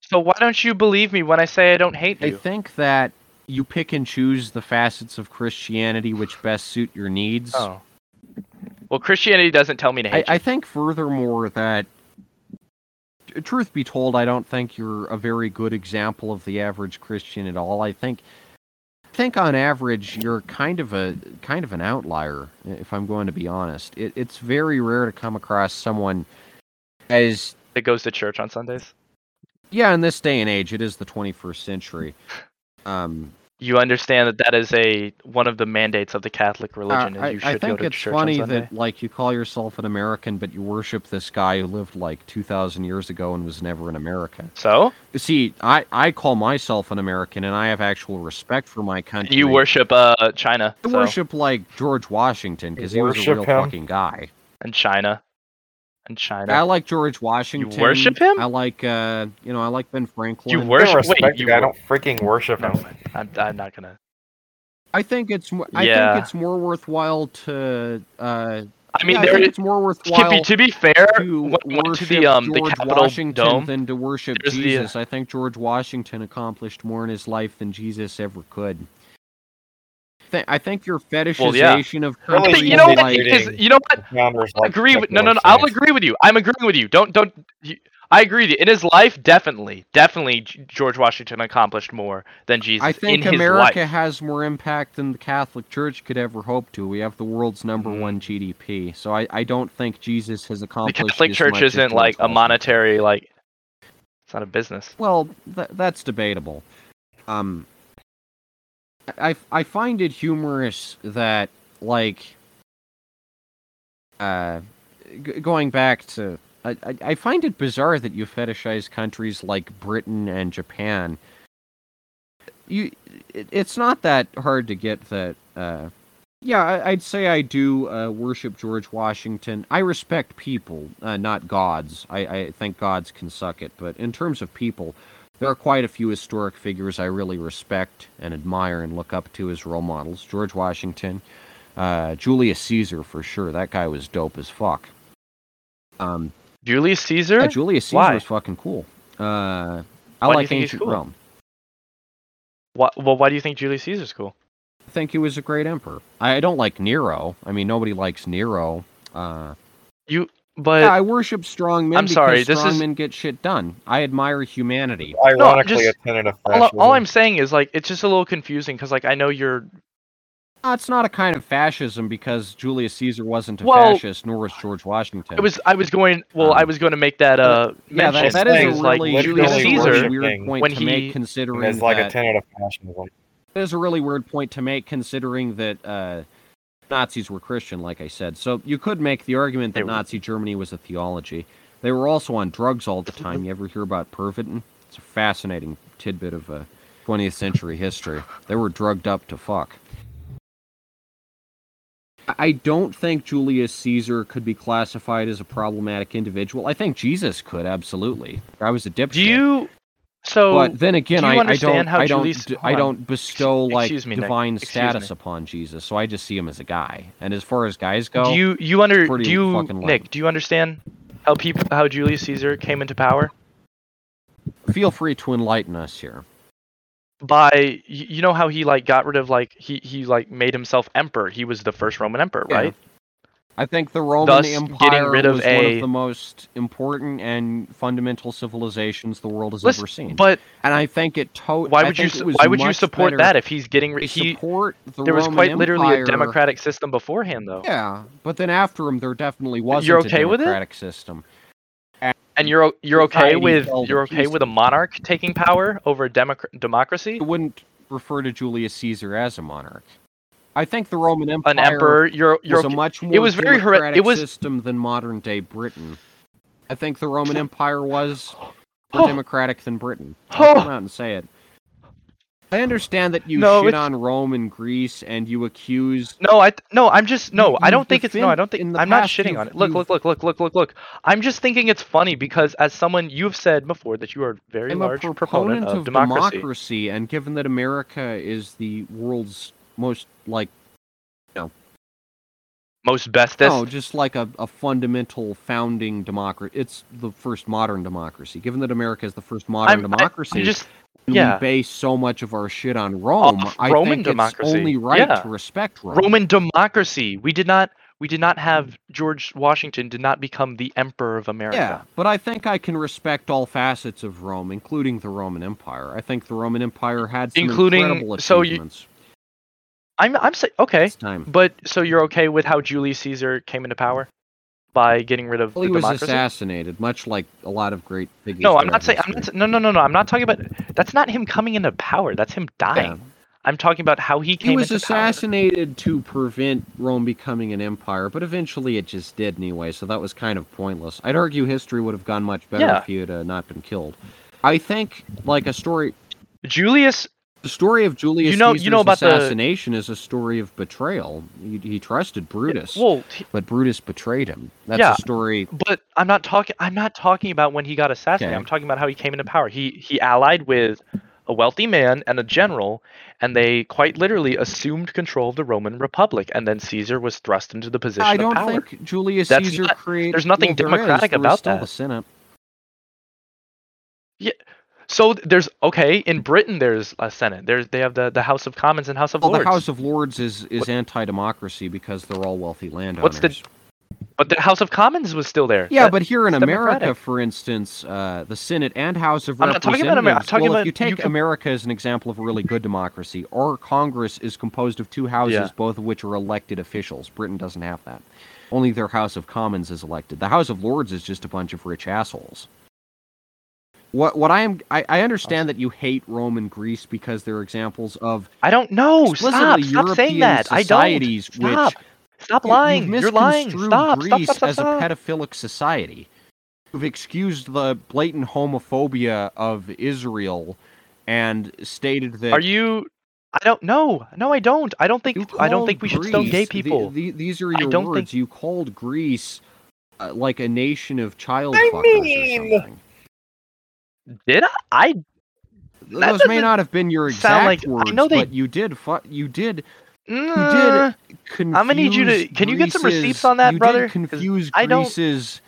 Speaker 2: so why don't you believe me when I say I don't hate
Speaker 4: I
Speaker 2: you?
Speaker 4: think that you pick and choose the facets of Christianity which best suit your needs.
Speaker 2: Oh. Well, Christianity doesn't tell me to
Speaker 4: I,
Speaker 2: hate
Speaker 4: I think furthermore that truth be told i don't think you're a very good example of the average christian at all i think I think on average you're kind of a kind of an outlier if i'm going to be honest it, it's very rare to come across someone as.
Speaker 2: That goes to church on Sundays.
Speaker 4: yeah in this day and age it is the 21st century um
Speaker 2: You understand that that is a one of the mandates of the Catholic
Speaker 4: Uh,
Speaker 2: religion. is
Speaker 4: I,
Speaker 2: you should
Speaker 4: I
Speaker 2: go
Speaker 4: think
Speaker 2: to
Speaker 4: it's
Speaker 2: church
Speaker 4: funny
Speaker 2: on Sunday.
Speaker 4: that like you call yourself an American, but you worship this guy who lived like two thousand years ago and was never an American.
Speaker 2: So
Speaker 4: See, I, I call myself an American, and I have actual respect for my country.
Speaker 2: you worship uh China.
Speaker 4: I
Speaker 2: so-
Speaker 4: worship like George Washington because he was a real
Speaker 5: him?
Speaker 4: fucking guy.
Speaker 2: and China, and China.
Speaker 4: I like George Washington.
Speaker 2: worship him?
Speaker 4: I like uh, you know, I like Ben Franklin.
Speaker 2: You
Speaker 5: I
Speaker 2: worship-
Speaker 5: don't respect
Speaker 2: wait, you
Speaker 5: guy. I don't freaking worship
Speaker 2: No,
Speaker 5: him.
Speaker 2: I'm, I'm not gonna.
Speaker 4: I think it's mo- I
Speaker 2: Yeah.
Speaker 4: think it's more worthwhile to. Uh,
Speaker 2: I mean,
Speaker 4: yeah,
Speaker 2: there
Speaker 4: think
Speaker 2: is,
Speaker 4: it's more
Speaker 2: to
Speaker 4: worthwhile
Speaker 2: be to be fair,
Speaker 4: to
Speaker 2: when went to
Speaker 4: worship
Speaker 2: the um the
Speaker 4: George
Speaker 2: Capitol
Speaker 4: Washington
Speaker 2: Dome.
Speaker 4: than to worship
Speaker 2: there's the, uh,
Speaker 4: Jesus. I think George Washington accomplished more in his life than Jesus ever could. Th- I think your fetishization of
Speaker 5: Really,
Speaker 4: countries
Speaker 2: you know what?
Speaker 4: like
Speaker 2: Is, you know what? I
Speaker 5: like
Speaker 2: agree with no, no, no. I'll agree with you. I'm agreeing with you. Don't, don't. You, I agree with you. In his life, definitely, definitely, George Washington accomplished more than Jesus
Speaker 4: I think
Speaker 2: in
Speaker 4: America
Speaker 2: life.
Speaker 4: has more impact than the Catholic Church could ever hope to. We have the world's number
Speaker 2: Mhm.
Speaker 4: one GDP, so I, I don't think Jesus has accomplished. The.
Speaker 2: Catholic
Speaker 4: as
Speaker 2: Church
Speaker 4: much
Speaker 2: isn't
Speaker 4: George
Speaker 2: like a monetary like. It's not a business.
Speaker 4: Well, th- that's debatable. Um, I I find it humorous that like, uh, g- going back to, I, I find it bizarre that you fetishize countries like Britain and Japan. You, it, it's not that hard to get that. Uh, yeah, I, I'd say I do uh, worship George Washington. I respect people, uh, not gods. I, I think gods can suck it, but in terms of people, there are quite a few historic figures I really respect and admire and look up to as role models. George Washington, uh, Julius Caesar for sure. That guy was dope as fuck. Um,
Speaker 2: Julius Caesar.
Speaker 4: yeah, Julius Caesar
Speaker 2: Why?
Speaker 4: was fucking cool. Uh, I
Speaker 2: Why you
Speaker 4: like ancient
Speaker 2: cool?
Speaker 4: Rome.
Speaker 2: Why, well, why do you think Julius Caesar's cool?
Speaker 4: I think he was a great emperor. I don't like Nero. I mean, nobody likes Nero. Uh,
Speaker 2: But
Speaker 4: yeah, I worship strong men
Speaker 2: I'm
Speaker 4: because
Speaker 2: sorry, this
Speaker 4: strong
Speaker 2: is-
Speaker 4: men get shit done. I admire humanity.
Speaker 5: Ironically,
Speaker 2: just-
Speaker 5: a tenet of
Speaker 2: all,
Speaker 5: fascism.
Speaker 2: all I'm saying is like it's just a little confusing because like I know you're
Speaker 4: Uh, it's not a kind of fascism because Julius Caesar wasn't a
Speaker 2: Well,
Speaker 4: fascist, nor was George Washington.
Speaker 2: I was I was going well I
Speaker 4: Um,
Speaker 2: was going to make that uh
Speaker 4: yeah, that, that is a
Speaker 2: like
Speaker 4: really,
Speaker 5: literally
Speaker 4: that is a really
Speaker 2: Caesar
Speaker 4: weird point
Speaker 2: when
Speaker 4: to
Speaker 2: he-
Speaker 4: make, considering
Speaker 5: It's like
Speaker 4: that,
Speaker 5: a tenet of fascism.
Speaker 4: It is a really weird point to make, considering that uh, Nazis were Christian, like I said. So you could make the argument that. Nazi Germany was a theology. They were also on drugs all the time. You ever hear about Pervitin? It's a fascinating tidbit of uh, 20th century history. They were drugged up to fuck. I- don't think Julius Caesar could be classified as a problematic individual. I think Jesus could, absolutely. I was a dipshit.
Speaker 2: do you so
Speaker 4: But then again,
Speaker 2: do
Speaker 4: I, I
Speaker 2: understand
Speaker 4: don't,
Speaker 2: how
Speaker 4: I don't,
Speaker 2: Julius-
Speaker 4: d- I
Speaker 2: on.
Speaker 4: don't bestow like
Speaker 2: me,
Speaker 4: divine
Speaker 2: Excuse
Speaker 4: status upon Jesus. So I just see him as a guy. And as far as guys go,
Speaker 2: do you you under do you. Nick do you understand how people how Julius Caesar came into power
Speaker 4: feel free to enlighten us here.
Speaker 2: by you know how he like got rid of like he he like made himself emperor he was the first Roman emperor
Speaker 4: Yeah.
Speaker 2: right
Speaker 4: I think the Roman
Speaker 2: Thus, getting
Speaker 4: Empire
Speaker 2: rid of
Speaker 4: was one of the most important and fundamental civilizations the world has
Speaker 2: Listen,
Speaker 4: ever seen.
Speaker 2: but
Speaker 4: and I think it to-
Speaker 2: why would you
Speaker 4: think
Speaker 2: su-
Speaker 4: it was
Speaker 2: why would you support that if he's getting rid he
Speaker 4: support the
Speaker 2: there was
Speaker 4: Roman
Speaker 2: quite literally a democratic system beforehand though
Speaker 4: Yeah, but then after him, there definitely wasn't
Speaker 2: You're
Speaker 4: a
Speaker 2: okay with it?
Speaker 4: democratic system.
Speaker 2: and And you're you're okay with you're okay with a monarch taking power over a democ- democracy?
Speaker 4: I wouldn't refer to Julius Caesar as a monarch. I think the Roman Empire
Speaker 2: An emperor? You're you're
Speaker 4: was a much more it
Speaker 2: was very hor-
Speaker 4: democratic
Speaker 2: it was-
Speaker 4: system than modern day Britain. I think the Roman Empire was more
Speaker 2: Oh.
Speaker 4: democratic than Britain. I'll come out and say it. I understand that you
Speaker 2: No,
Speaker 4: shit
Speaker 2: it's-
Speaker 4: on Rome and Greece and you accuse
Speaker 2: No, I no, I'm just no,
Speaker 4: You-
Speaker 2: I don't think it's no, I don't think I'm not shitting on it. Look, look, look, look, look, look, look. I'm just thinking it's funny because as someone you've said before that you are a very
Speaker 4: I'm
Speaker 2: large
Speaker 4: proponent
Speaker 2: proponent
Speaker 4: of
Speaker 2: of democracy.
Speaker 4: democracy, and given that America is the world's most like no.
Speaker 2: Most bestest.
Speaker 4: no, just like a, a fundamental founding democracy. It's the first modern democracy. Given that America is the first modern
Speaker 2: I'm,
Speaker 4: democracy,
Speaker 2: I'm just yeah.
Speaker 4: we base so much of our shit on Rome.
Speaker 2: Off
Speaker 4: I
Speaker 2: Roman
Speaker 4: think
Speaker 2: democracy,
Speaker 4: it's only right
Speaker 2: yeah.
Speaker 4: to respect Rome.
Speaker 2: Roman democracy. We did not we did not have George Washington did not become the emperor of America.
Speaker 4: Yeah, but I think I can respect all facets of Rome, including the Roman Empire. I think the Roman Empire had some
Speaker 2: Including-
Speaker 4: incredible
Speaker 2: so you-
Speaker 4: achievements.
Speaker 2: I'm I'm saying okay,
Speaker 4: This time.
Speaker 2: but so you're okay with how Julius Caesar came into power by getting rid of
Speaker 4: Well, he was
Speaker 2: democracy?
Speaker 4: assassinated, much like a lot of great figures.
Speaker 2: No, I'm not saying. I'm not. No, no, no, no. I'm not talking about. That's not him coming into power. That's him dying.
Speaker 4: Yeah.
Speaker 2: I'm talking about how he came
Speaker 4: He was
Speaker 2: into power.
Speaker 4: assassinated to prevent Rome becoming an empire, but eventually it just did anyway, so that was kind of pointless. I'd argue history would have gone much better
Speaker 2: Yeah.
Speaker 4: if he had uh, not been killed. I think, like a story,
Speaker 2: Julius.
Speaker 4: The story of Julius
Speaker 2: You know- you
Speaker 4: Caesar's
Speaker 2: know about the-
Speaker 4: assassination is a story of betrayal. He, he trusted Brutus,
Speaker 2: Well, he-
Speaker 4: but Brutus betrayed him. That's
Speaker 2: Yeah.
Speaker 4: a story.
Speaker 2: but I'm not talking. I'm not talking about when he got assassinated.
Speaker 4: Okay.
Speaker 2: I'm talking about how he came into power. He he allied with a wealthy man and a general, and they quite literally assumed control of the Roman Republic. And then Caesar was thrust into the position
Speaker 4: I
Speaker 2: of
Speaker 4: don't
Speaker 2: power.
Speaker 4: think Julius
Speaker 2: That's
Speaker 4: Caesar
Speaker 2: not-
Speaker 4: created.
Speaker 2: there's nothing
Speaker 4: well, there is.
Speaker 2: democratic
Speaker 4: There
Speaker 2: about that.
Speaker 4: The Senate.
Speaker 2: So there's okay in Britain. There's a Senate. There's they have the, the House of Commons and House of
Speaker 4: Well,
Speaker 2: Lords.
Speaker 4: the House of Lords is is
Speaker 2: What-
Speaker 4: anti-democracy because they're all wealthy landowners.
Speaker 2: What's the- But the House of Commons was still there.
Speaker 4: Yeah,
Speaker 2: That-
Speaker 4: but here in America, for instance, uh, the Senate and House of
Speaker 2: I'm not talking about Amer- I'm
Speaker 4: Representatives.
Speaker 2: talking
Speaker 4: well,
Speaker 2: about-
Speaker 4: if you take
Speaker 2: you can-
Speaker 4: America as an example of a really good democracy, our Congress is composed of two houses,
Speaker 2: Yeah.
Speaker 4: both of which are elected officials. Britain doesn't have that. Only their House of Commons is elected. The House of Lords is just a bunch of rich assholes. What what I am I, I understand that you hate Rome and Greece because they're examples of
Speaker 2: I don't know. Stop.
Speaker 4: explicitly
Speaker 2: Stop saying
Speaker 4: European
Speaker 2: that. I don't.
Speaker 4: societies
Speaker 2: Stop.
Speaker 4: which
Speaker 2: Stop
Speaker 4: you-
Speaker 2: lying.
Speaker 4: You've
Speaker 2: You're lying.
Speaker 4: misconstrued
Speaker 2: Stop. Stop.
Speaker 4: Greece
Speaker 2: Stop. Stop.
Speaker 4: as a
Speaker 2: stop.
Speaker 4: pedophilic society. You've excused the blatant homophobia of Israel and stated that
Speaker 2: Are you? I don't know. No, I don't. I don't think.
Speaker 4: you
Speaker 2: I don't
Speaker 4: called
Speaker 2: think we should stone gay
Speaker 4: Greece- the-
Speaker 2: people.
Speaker 4: the- these are
Speaker 2: I
Speaker 4: your
Speaker 2: don't
Speaker 4: words.
Speaker 2: think-
Speaker 4: You called Greece uh, like a nation of child
Speaker 5: I
Speaker 4: fuckers
Speaker 5: mean-
Speaker 4: or something.
Speaker 2: Did I? I That
Speaker 4: Those may
Speaker 2: doesn't
Speaker 4: have been your exact
Speaker 2: like- I know they-
Speaker 4: but you did. Fu- you did.
Speaker 2: Mm,
Speaker 4: Confuse
Speaker 2: I'm gonna need you to- can you get some receipts on that,
Speaker 4: you
Speaker 2: brother?
Speaker 4: Did confuse
Speaker 2: I don't-
Speaker 4: Greece's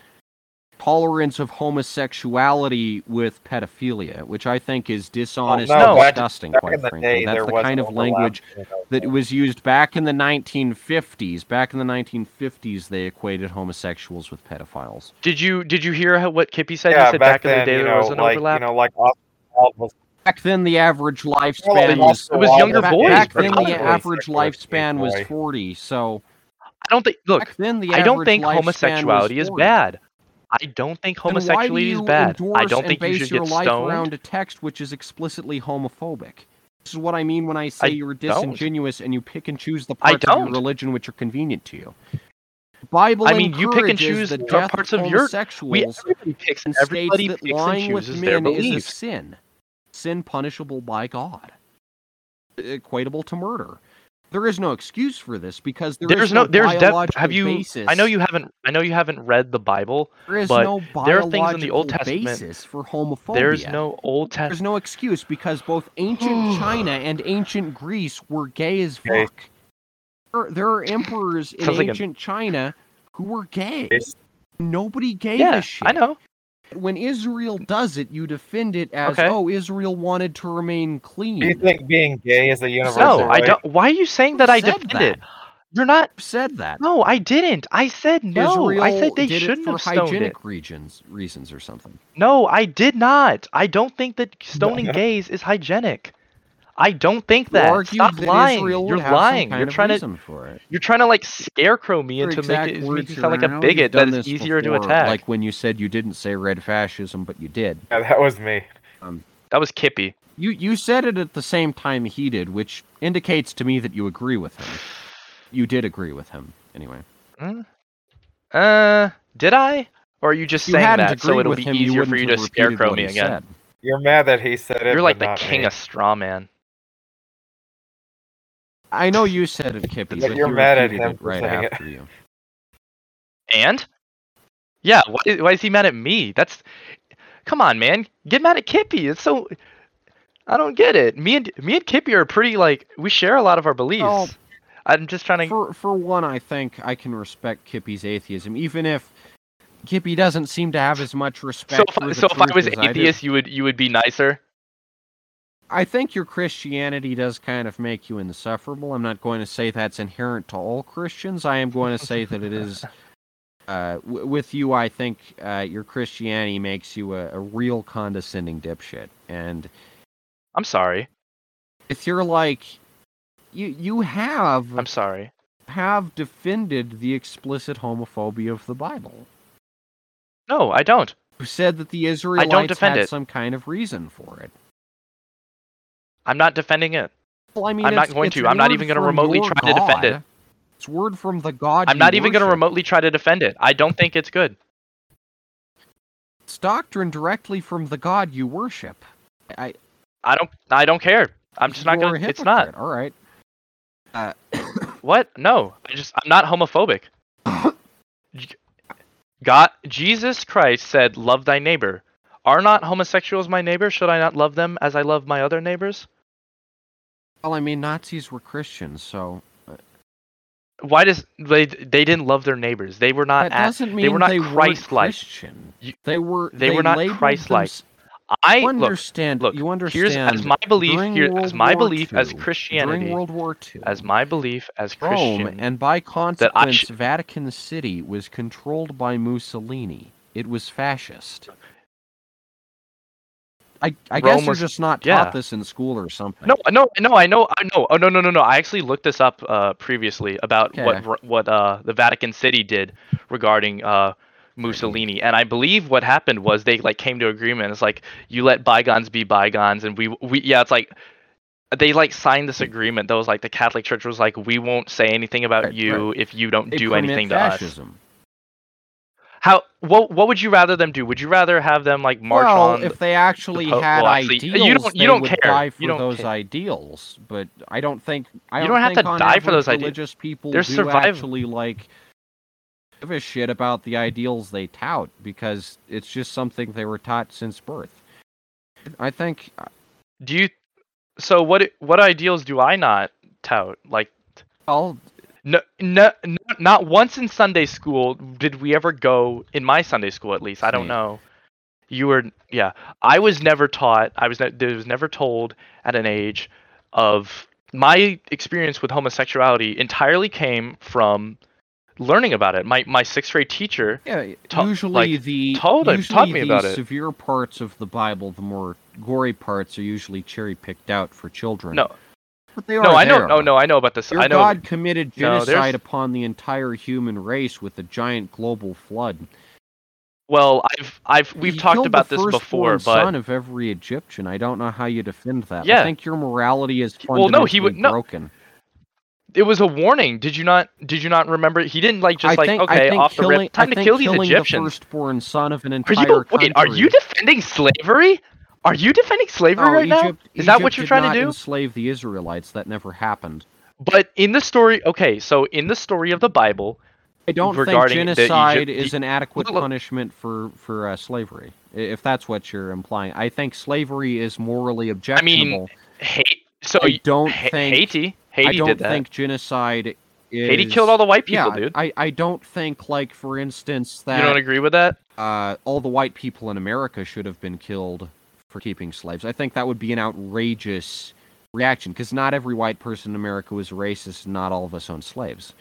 Speaker 4: tolerance of homosexuality with pedophilia, which I think is dishonest
Speaker 5: Oh,
Speaker 2: no,
Speaker 4: and
Speaker 5: back-
Speaker 4: disgusting.
Speaker 5: Back
Speaker 4: quite
Speaker 5: in the
Speaker 4: frankly,
Speaker 5: day,
Speaker 4: that's the kind of language
Speaker 5: you know,
Speaker 4: that was used back in the 1950s. Back in the 1950s, they equated homosexuals with pedophiles.
Speaker 2: did you did you hear how, what Kippy said?
Speaker 5: yeah,
Speaker 2: he said
Speaker 5: back,
Speaker 2: back, in
Speaker 5: then,
Speaker 2: the day
Speaker 5: you
Speaker 2: there
Speaker 5: know,
Speaker 2: was an
Speaker 5: like
Speaker 2: overlap.
Speaker 5: you know, like Oscar Wilde was
Speaker 4: Back then, the average lifespan
Speaker 5: like,
Speaker 4: was.
Speaker 2: It was younger
Speaker 4: Back,
Speaker 2: boys,
Speaker 4: back then, the average lifespan was 40. So
Speaker 2: I don't think. Look,
Speaker 4: then, the
Speaker 2: I don't think homosexuality is bad. I don't think
Speaker 4: why do
Speaker 2: homosexuality is bad. I don't
Speaker 4: and
Speaker 2: think you
Speaker 4: base
Speaker 2: should
Speaker 4: your
Speaker 2: get
Speaker 4: life
Speaker 2: stoned.
Speaker 4: around a text which is explicitly homophobic. This is what I mean when I say
Speaker 2: I
Speaker 4: you're
Speaker 2: don't.
Speaker 4: disingenuous and you pick and choose the parts of your religion which are convenient to you. Bible
Speaker 2: I mean, you pick and choose
Speaker 4: the death
Speaker 2: parts
Speaker 4: of
Speaker 2: of your-
Speaker 4: homosexuals
Speaker 2: We everybody picks.
Speaker 4: and
Speaker 2: Everybody
Speaker 4: states that
Speaker 2: picks and
Speaker 4: lying with
Speaker 2: chooses their
Speaker 4: men is a sin, sin punishable by God, equatable to murder. There is no excuse for this because there is
Speaker 2: There's no. There's def- have you?
Speaker 4: basis.
Speaker 2: I know you haven't. I know you haven't read the Bible.
Speaker 4: There is
Speaker 2: but
Speaker 4: no
Speaker 2: there are things in the Old Testament-
Speaker 4: basis for homophobia.
Speaker 2: There's no Old Testament There's
Speaker 4: no excuse because both ancient China and ancient Greece were gay as fuck. There, there are emperors in
Speaker 2: Sounds like a-
Speaker 4: ancient China who were gay.
Speaker 5: Yes.
Speaker 4: Nobody gave
Speaker 2: Yeah,
Speaker 4: a shit.
Speaker 2: I know.
Speaker 4: When Israel does it, you defend it as,
Speaker 2: Okay.
Speaker 4: oh, Israel wanted to remain clean.
Speaker 5: Do you think being gay is a universal
Speaker 2: No, I don't. Why are you saying that
Speaker 4: Who
Speaker 2: I
Speaker 4: said
Speaker 2: defend
Speaker 4: that?
Speaker 2: it? You're not.
Speaker 4: Said that?
Speaker 2: No, I didn't. I said no.
Speaker 4: Israel
Speaker 2: I said they
Speaker 4: did
Speaker 2: shouldn't
Speaker 4: it for
Speaker 2: have stoned it.
Speaker 4: hygienic regions, reasons or something.
Speaker 2: No, I did not. I don't think that stoning gays is hygienic. I don't think that.
Speaker 4: argued
Speaker 2: Stop
Speaker 4: that
Speaker 2: lying.
Speaker 4: Israel
Speaker 2: You're lying. You're
Speaker 4: of
Speaker 2: trying to
Speaker 4: for it.
Speaker 2: you're trying to like scarecrow me into
Speaker 4: exact
Speaker 2: make it, make
Speaker 4: words,
Speaker 2: me sound like
Speaker 4: Aaron. I
Speaker 2: a
Speaker 4: know
Speaker 2: bigot
Speaker 4: you've
Speaker 2: that
Speaker 4: done
Speaker 2: is
Speaker 4: this
Speaker 2: easier to attack.
Speaker 4: Like when you said you didn't say red fascism, but you did.
Speaker 5: Yeah, that was me.
Speaker 2: Um, That was Kippy.
Speaker 4: You you said it at the same time he did, which indicates to me that you agree with him. You did agree with him, anyway.
Speaker 2: Uh, did I? Or are you just
Speaker 4: you
Speaker 2: saying
Speaker 4: hadn't
Speaker 2: that so it'll
Speaker 4: with
Speaker 2: be
Speaker 4: him,
Speaker 2: easier for
Speaker 4: wouldn't
Speaker 2: you to scarecrow
Speaker 4: what
Speaker 2: me
Speaker 4: he
Speaker 2: again?
Speaker 4: said.
Speaker 5: You're mad that he said it.
Speaker 2: You're like
Speaker 5: but
Speaker 2: the
Speaker 5: not
Speaker 2: king
Speaker 5: me.
Speaker 2: of straw man.
Speaker 4: I know you said it, Kippy,
Speaker 5: But
Speaker 4: but
Speaker 5: you're
Speaker 4: he
Speaker 5: mad at him
Speaker 4: right
Speaker 5: saying it.
Speaker 4: after you.
Speaker 2: And? Yeah, why, is- why is he mad at me? That's come on, man. Get mad at Kippy. It's so I don't get it. Me and me and Kippy are pretty like we share a lot of our beliefs.
Speaker 4: Well,
Speaker 2: I'm just trying to
Speaker 4: For for one, I think I can respect Kippy's atheism, even if Kippy doesn't seem to have as much respect
Speaker 2: So if,
Speaker 4: for
Speaker 2: I-
Speaker 4: the
Speaker 2: so if I was
Speaker 4: as I
Speaker 2: atheist, you would you would be nicer.
Speaker 4: I think your Christianity does kind of make you insufferable. I'm not going to say that's inherent to all Christians. I am going to say that it is. Uh, w- with you, I think uh, your Christianity makes you a, a real condescending dipshit. And
Speaker 2: I'm sorry.
Speaker 4: if you're like, you you have
Speaker 2: I'm sorry.
Speaker 4: have defended the explicit homophobia of the Bible.
Speaker 2: No, I don't.
Speaker 4: Who said that the Israelites
Speaker 2: defend
Speaker 4: had
Speaker 2: it.
Speaker 4: some kind of reason for it.
Speaker 2: I'm not defending it.
Speaker 4: Well, I mean,
Speaker 2: I'm not going to. I'm not even gonna remotely
Speaker 4: your
Speaker 2: try to defend it.
Speaker 4: It's word from the God.
Speaker 2: I'm not even going to remotely try to defend it. I don't think it's good.
Speaker 4: It's doctrine directly from the God you worship. I,
Speaker 2: I don't I don't care. I'm just not going to it's not.
Speaker 4: All right. Uh,
Speaker 2: What? No. I just I'm not homophobic. God Jesus Christ said, "Love thy neighbor." Are not homosexuals my neighbor? Should I not love them as I love my other neighbors?
Speaker 4: Well, I mean, Nazis were Christians, so uh,
Speaker 2: Why does they they didn't love their neighbors? They were not
Speaker 4: that
Speaker 2: at,
Speaker 4: doesn't mean
Speaker 2: they were not
Speaker 4: weren't
Speaker 2: Christ-like. You-
Speaker 4: They were.
Speaker 2: they were not Christ-like. I
Speaker 4: You
Speaker 2: look
Speaker 4: understand?
Speaker 2: look,
Speaker 4: you
Speaker 2: here's
Speaker 4: understand?
Speaker 2: as my belief here as my
Speaker 4: War
Speaker 2: belief as Christianity
Speaker 4: during World War II,
Speaker 2: as my belief as
Speaker 4: Rome,
Speaker 2: Christian
Speaker 4: and by consequence,
Speaker 2: sh-
Speaker 4: Vatican City was controlled by Mussolini. It was fascist. I, I guess you're just not
Speaker 2: yeah.
Speaker 4: taught this in school or something.
Speaker 2: No, no, no. I know, I know. Oh no, no, no, no. I actually looked this up uh, previously about
Speaker 4: Okay.
Speaker 2: what what uh, the Vatican City did regarding uh, Mussolini, and I believe what happened was they like came to agreement. It's like you let bygones be bygones, and we we yeah, it's like they like signed this agreement that was like the Catholic Church was like we won't say anything about
Speaker 4: Right,
Speaker 2: you if you don't
Speaker 4: They
Speaker 2: do anything to us. How what what would you rather them do? Would you rather have them like march
Speaker 4: well,
Speaker 2: on?
Speaker 4: if they actually
Speaker 2: po-
Speaker 4: had
Speaker 2: well, actually, you
Speaker 4: ideals,
Speaker 2: don't- you
Speaker 4: they
Speaker 2: don't
Speaker 4: would
Speaker 2: care.
Speaker 4: die for
Speaker 2: You don't
Speaker 4: those
Speaker 2: care.
Speaker 4: ideals. But I don't think I
Speaker 2: You
Speaker 4: don't,
Speaker 2: don't have to die for those ideas.
Speaker 4: religious people
Speaker 2: They're
Speaker 4: do
Speaker 2: surviv-
Speaker 4: actually like give a shit about the ideals they tout because it's just something they were taught since birth. I think uh,
Speaker 2: do you? So what what ideals do I not tout? Like
Speaker 4: well,
Speaker 2: No, no, no, not once in Sunday school did we ever go in my Sunday school at least. I don't know. You were, yeah. I was never taught. I was, ne- there was never told at an age of my experience with homosexuality entirely came from learning about it. My my sixth grade teacher.
Speaker 4: Yeah,
Speaker 2: Ta-
Speaker 4: usually
Speaker 2: like,
Speaker 4: the
Speaker 2: told
Speaker 4: usually
Speaker 2: taught me
Speaker 4: the
Speaker 2: about it.
Speaker 4: severe parts of the Bible, the more gory parts, are usually cherry picked out for children.
Speaker 2: No,
Speaker 4: but they are
Speaker 2: no, I know. No, oh, no, I know about this.
Speaker 4: Your
Speaker 2: I know.
Speaker 4: God committed
Speaker 2: No,
Speaker 4: genocide upon the entire human race with a giant global flood.
Speaker 2: Well, I've, I've, we've
Speaker 4: He
Speaker 2: talked about this before, but
Speaker 4: son of every Egyptian. I don't know how you defend that.
Speaker 2: Yeah.
Speaker 4: I think your morality is
Speaker 2: Well, no, he would- no.
Speaker 4: broken.
Speaker 2: it was a warning. Did you not? Did you not remember? He didn't like just
Speaker 4: I
Speaker 2: like
Speaker 4: think,
Speaker 2: okay off the rip. Time
Speaker 4: I
Speaker 2: to kill these Egyptians.
Speaker 4: the firstborn son of an
Speaker 2: Are
Speaker 4: entire
Speaker 2: you wait? Are you defending slavery? Are you defending slavery
Speaker 4: No,
Speaker 2: right now?
Speaker 4: Egypt-
Speaker 2: Is that what you're trying to do?
Speaker 4: Enslave the Israelites. That never happened.
Speaker 2: But in the story, okay, so in the story of the Bible,
Speaker 4: I don't think genocide
Speaker 2: Egypt-
Speaker 4: is an adequate
Speaker 2: Look, look.
Speaker 4: punishment for for uh, slavery. If that's what you're implying, I think slavery is morally objectionable.
Speaker 2: I mean, hate. So
Speaker 4: I don't
Speaker 2: Ha-
Speaker 4: think
Speaker 2: Haiti, Haiti
Speaker 4: I don't
Speaker 2: did that.
Speaker 4: think genocide is
Speaker 2: Haiti killed all the white people,
Speaker 4: yeah,
Speaker 2: dude.
Speaker 4: I, I don't think like for instance that
Speaker 2: you don't agree with that?
Speaker 4: uh, all the white people in America should have been killed for keeping slaves. I think that would be an outrageous reaction because not every white person in America was racist. and Not all of us own slaves.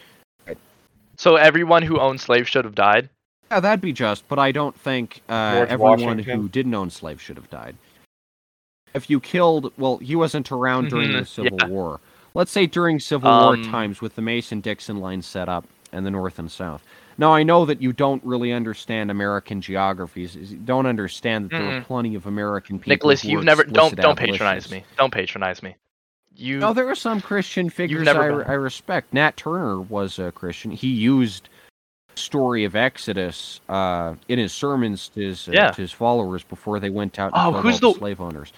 Speaker 2: So everyone who owned slaves should have died.
Speaker 4: Yeah, that'd be just, but I don't think uh, everyone
Speaker 5: Washington.
Speaker 4: who didn't own slaves should have died. if you killed, well, he wasn't around during the
Speaker 2: Mhm,
Speaker 4: Civil
Speaker 2: yeah.
Speaker 4: War. Let's say during Civil War
Speaker 2: Um,
Speaker 4: times with the Mason-Dixon line set up and the North and South. Now I know that you don't really understand American geographies. You don't understand that there are plenty of American people.
Speaker 2: Nicholas, you've never don't don't patronize me. Don't patronize me. You
Speaker 4: No, there are some Christian figures I,
Speaker 2: been-
Speaker 4: I respect. Nat Turner was a Christian. He used story of Exodus uh, in his sermons to his, uh,
Speaker 2: Yeah.
Speaker 4: to his followers before they went out and
Speaker 2: Oh, who's
Speaker 4: the
Speaker 2: the-
Speaker 4: slave owners.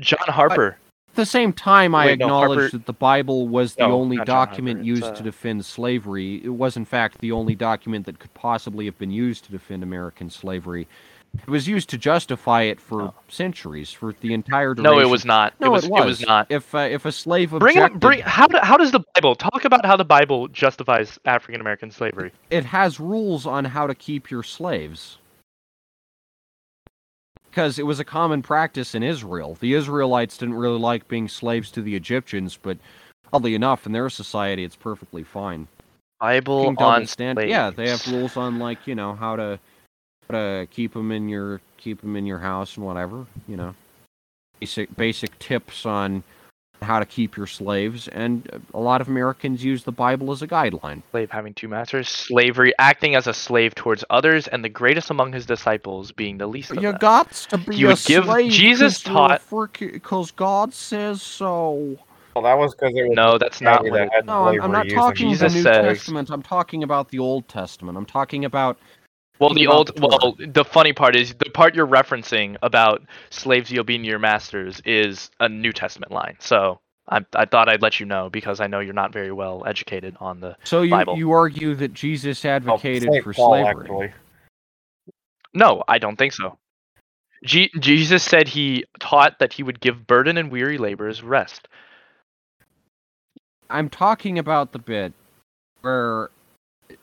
Speaker 2: John Harper.
Speaker 4: At the same time, I
Speaker 3: Wait, no,
Speaker 4: acknowledge
Speaker 3: Harper-
Speaker 4: that the Bible was the
Speaker 3: No,
Speaker 4: only
Speaker 3: not John Harper,
Speaker 4: document used
Speaker 3: uh,
Speaker 4: to defend slavery. It was, in fact, the only document that could possibly have been used to defend American slavery. It was used to justify it for
Speaker 2: No.
Speaker 4: centuries, for the entire duration.
Speaker 2: No, it was not.
Speaker 4: No,
Speaker 2: it was,
Speaker 4: it was.
Speaker 2: It was not.
Speaker 4: If uh, if a slave
Speaker 2: Bring
Speaker 4: objected,
Speaker 2: up, bring. How do, how does the Bible talk about how the Bible justifies African American slavery?
Speaker 4: it has rules on how to keep your slaves. Because it was a common practice in Israel. The Israelites didn't really like being slaves to the Egyptians, but oddly enough, in their society, it's perfectly fine.
Speaker 2: Bible
Speaker 4: King
Speaker 2: on
Speaker 4: stand-
Speaker 2: slaves.
Speaker 4: Yeah, they have rules on like you know how to how to keep them in your keep them in your house and whatever. You know, basic basic tips on how to keep your slaves, and a lot of Americans use the Bible as a guideline.
Speaker 2: slave having two masters, slavery, acting as a slave towards others, and the greatest among his disciples being the least
Speaker 4: You got to be
Speaker 2: He
Speaker 4: a
Speaker 2: give-
Speaker 4: slave.
Speaker 2: Jesus taught-
Speaker 4: because God says so.
Speaker 5: Well, that was because
Speaker 2: No, that's not
Speaker 5: society
Speaker 2: what
Speaker 5: that
Speaker 4: No, I'm, I'm not talking
Speaker 2: Jesus
Speaker 4: the New
Speaker 2: says-
Speaker 4: Testament. I'm talking about the Old Testament. I'm talking about
Speaker 2: Well, the old,
Speaker 4: the
Speaker 2: well, the funny part is the part you're referencing about slaves you'll obeying your masters is a New Testament line. So I, I thought I'd let you know because I know you're not very well educated on the.
Speaker 4: so you
Speaker 2: Bible.
Speaker 4: you argue that Jesus
Speaker 5: Oh,
Speaker 4: advocated
Speaker 5: Saint
Speaker 4: for
Speaker 5: Paul,
Speaker 4: slavery.
Speaker 5: actually.
Speaker 2: No, I don't think so. G- Jesus said he taught that he would give burden and weary laborers rest.
Speaker 4: I'm talking about the bit where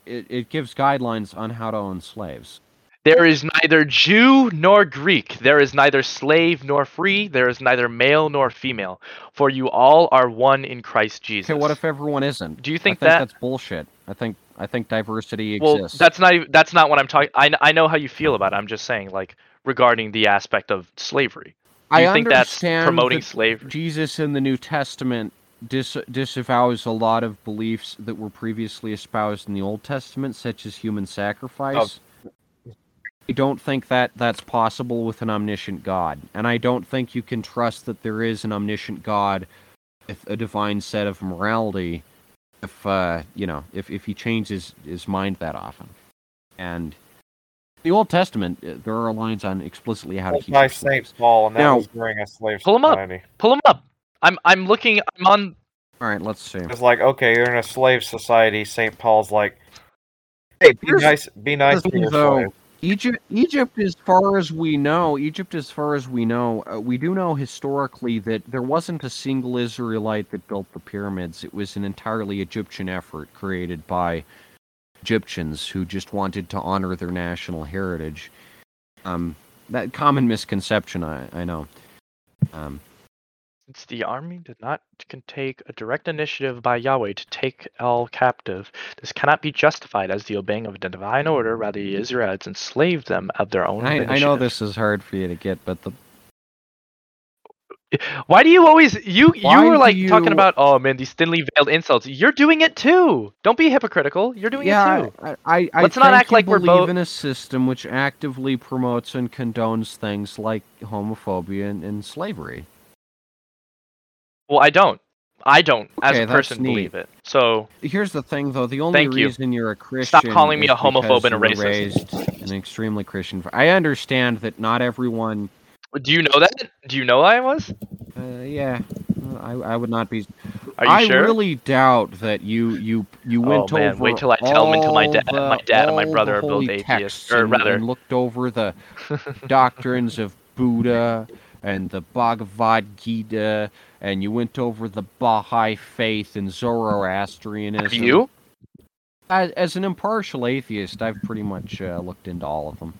Speaker 4: it, it gives guidelines on how to own slaves.
Speaker 2: There is neither Jew nor Greek. There is neither slave nor free. There is neither male nor female. For you all are one in Christ Jesus.
Speaker 4: Okay, what if everyone isn't?
Speaker 2: Do you think,
Speaker 4: I
Speaker 2: think that?
Speaker 4: that's bullshit. I think I think diversity
Speaker 2: well,
Speaker 4: exists.
Speaker 2: that's not that's not what I'm talking. I, I know how you feel about it. I'm just saying, like regarding the aspect of slavery. Do
Speaker 4: I
Speaker 2: you think that's promoting slavery?
Speaker 4: Jesus in the New Testament dis- disavows a lot of beliefs that were previously espoused in the Old Testament, such as human sacrifice. I don't think that that's possible with an omniscient God, and I don't think you can trust that there is an omniscient God with a divine set of morality if uh, you know if, if he changes his mind that often. And the Old Testament, uh, there are lines on explicitly how to
Speaker 5: That's
Speaker 4: keep
Speaker 5: by Saint
Speaker 4: slaves.
Speaker 5: Paul, and that
Speaker 4: Now-
Speaker 5: was during a slave
Speaker 2: Pull 'em up.
Speaker 5: society.
Speaker 2: Pull them up. I'm I'm looking. I'm on.
Speaker 4: All right, let's see.
Speaker 5: It's like, okay, you're in a slave society. Saint Paul's like, hey, be
Speaker 4: Here's-
Speaker 5: nice, be nice to your
Speaker 4: though.
Speaker 5: slave.
Speaker 4: Egypt, Egypt, as far as we know, Egypt, as far as we know, uh, we do know historically that there wasn't a single Israelite that built the pyramids. It was an entirely Egyptian effort created by Egyptians who just wanted to honor their national heritage. Um, that common misconception, I, I know. Um,
Speaker 2: Since the army did not can take a direct initiative by Yahweh to take all captive, this cannot be justified as the obeying of a divine order. Rather, the mm. Israelites enslaved them of their own
Speaker 4: I, I know this is hard for you to get, but the eh,
Speaker 2: Why do you always you
Speaker 4: Why
Speaker 2: you were like talking about oh man these thinly veiled insults? You're doing it too. Don't be hypocritical. You're doing it too.
Speaker 4: I, I, I
Speaker 2: Let's not act like we're both-
Speaker 4: in a system which actively promotes and condones things like homophobia and, and slavery.
Speaker 2: Well, I don't. I don't as
Speaker 4: Okay,
Speaker 2: a person believe it. So
Speaker 4: Here's the thing, though: the only
Speaker 2: you.
Speaker 4: reason you're a Christian Stop
Speaker 2: calling me a homophobe and a racist.
Speaker 4: Raised an extremely Christian. I understand that not everyone.
Speaker 2: do you know that? Do you know I was?
Speaker 4: Uh, yeah, I, I would not be.
Speaker 2: Are you sure
Speaker 4: I
Speaker 2: sure?
Speaker 4: really doubt that you you you went
Speaker 2: Oh, man,
Speaker 4: over
Speaker 2: wait till I tell 'em until my dad-
Speaker 4: the-
Speaker 2: my dad and my brother are both atheists, or rather-
Speaker 4: and looked over the doctrines of Buddha and the Bhagavad Gita, and you went over the Baha'i faith and Zoroastrianism.
Speaker 2: Have you?
Speaker 4: As, as an impartial atheist, I've pretty much uh, looked into all of them.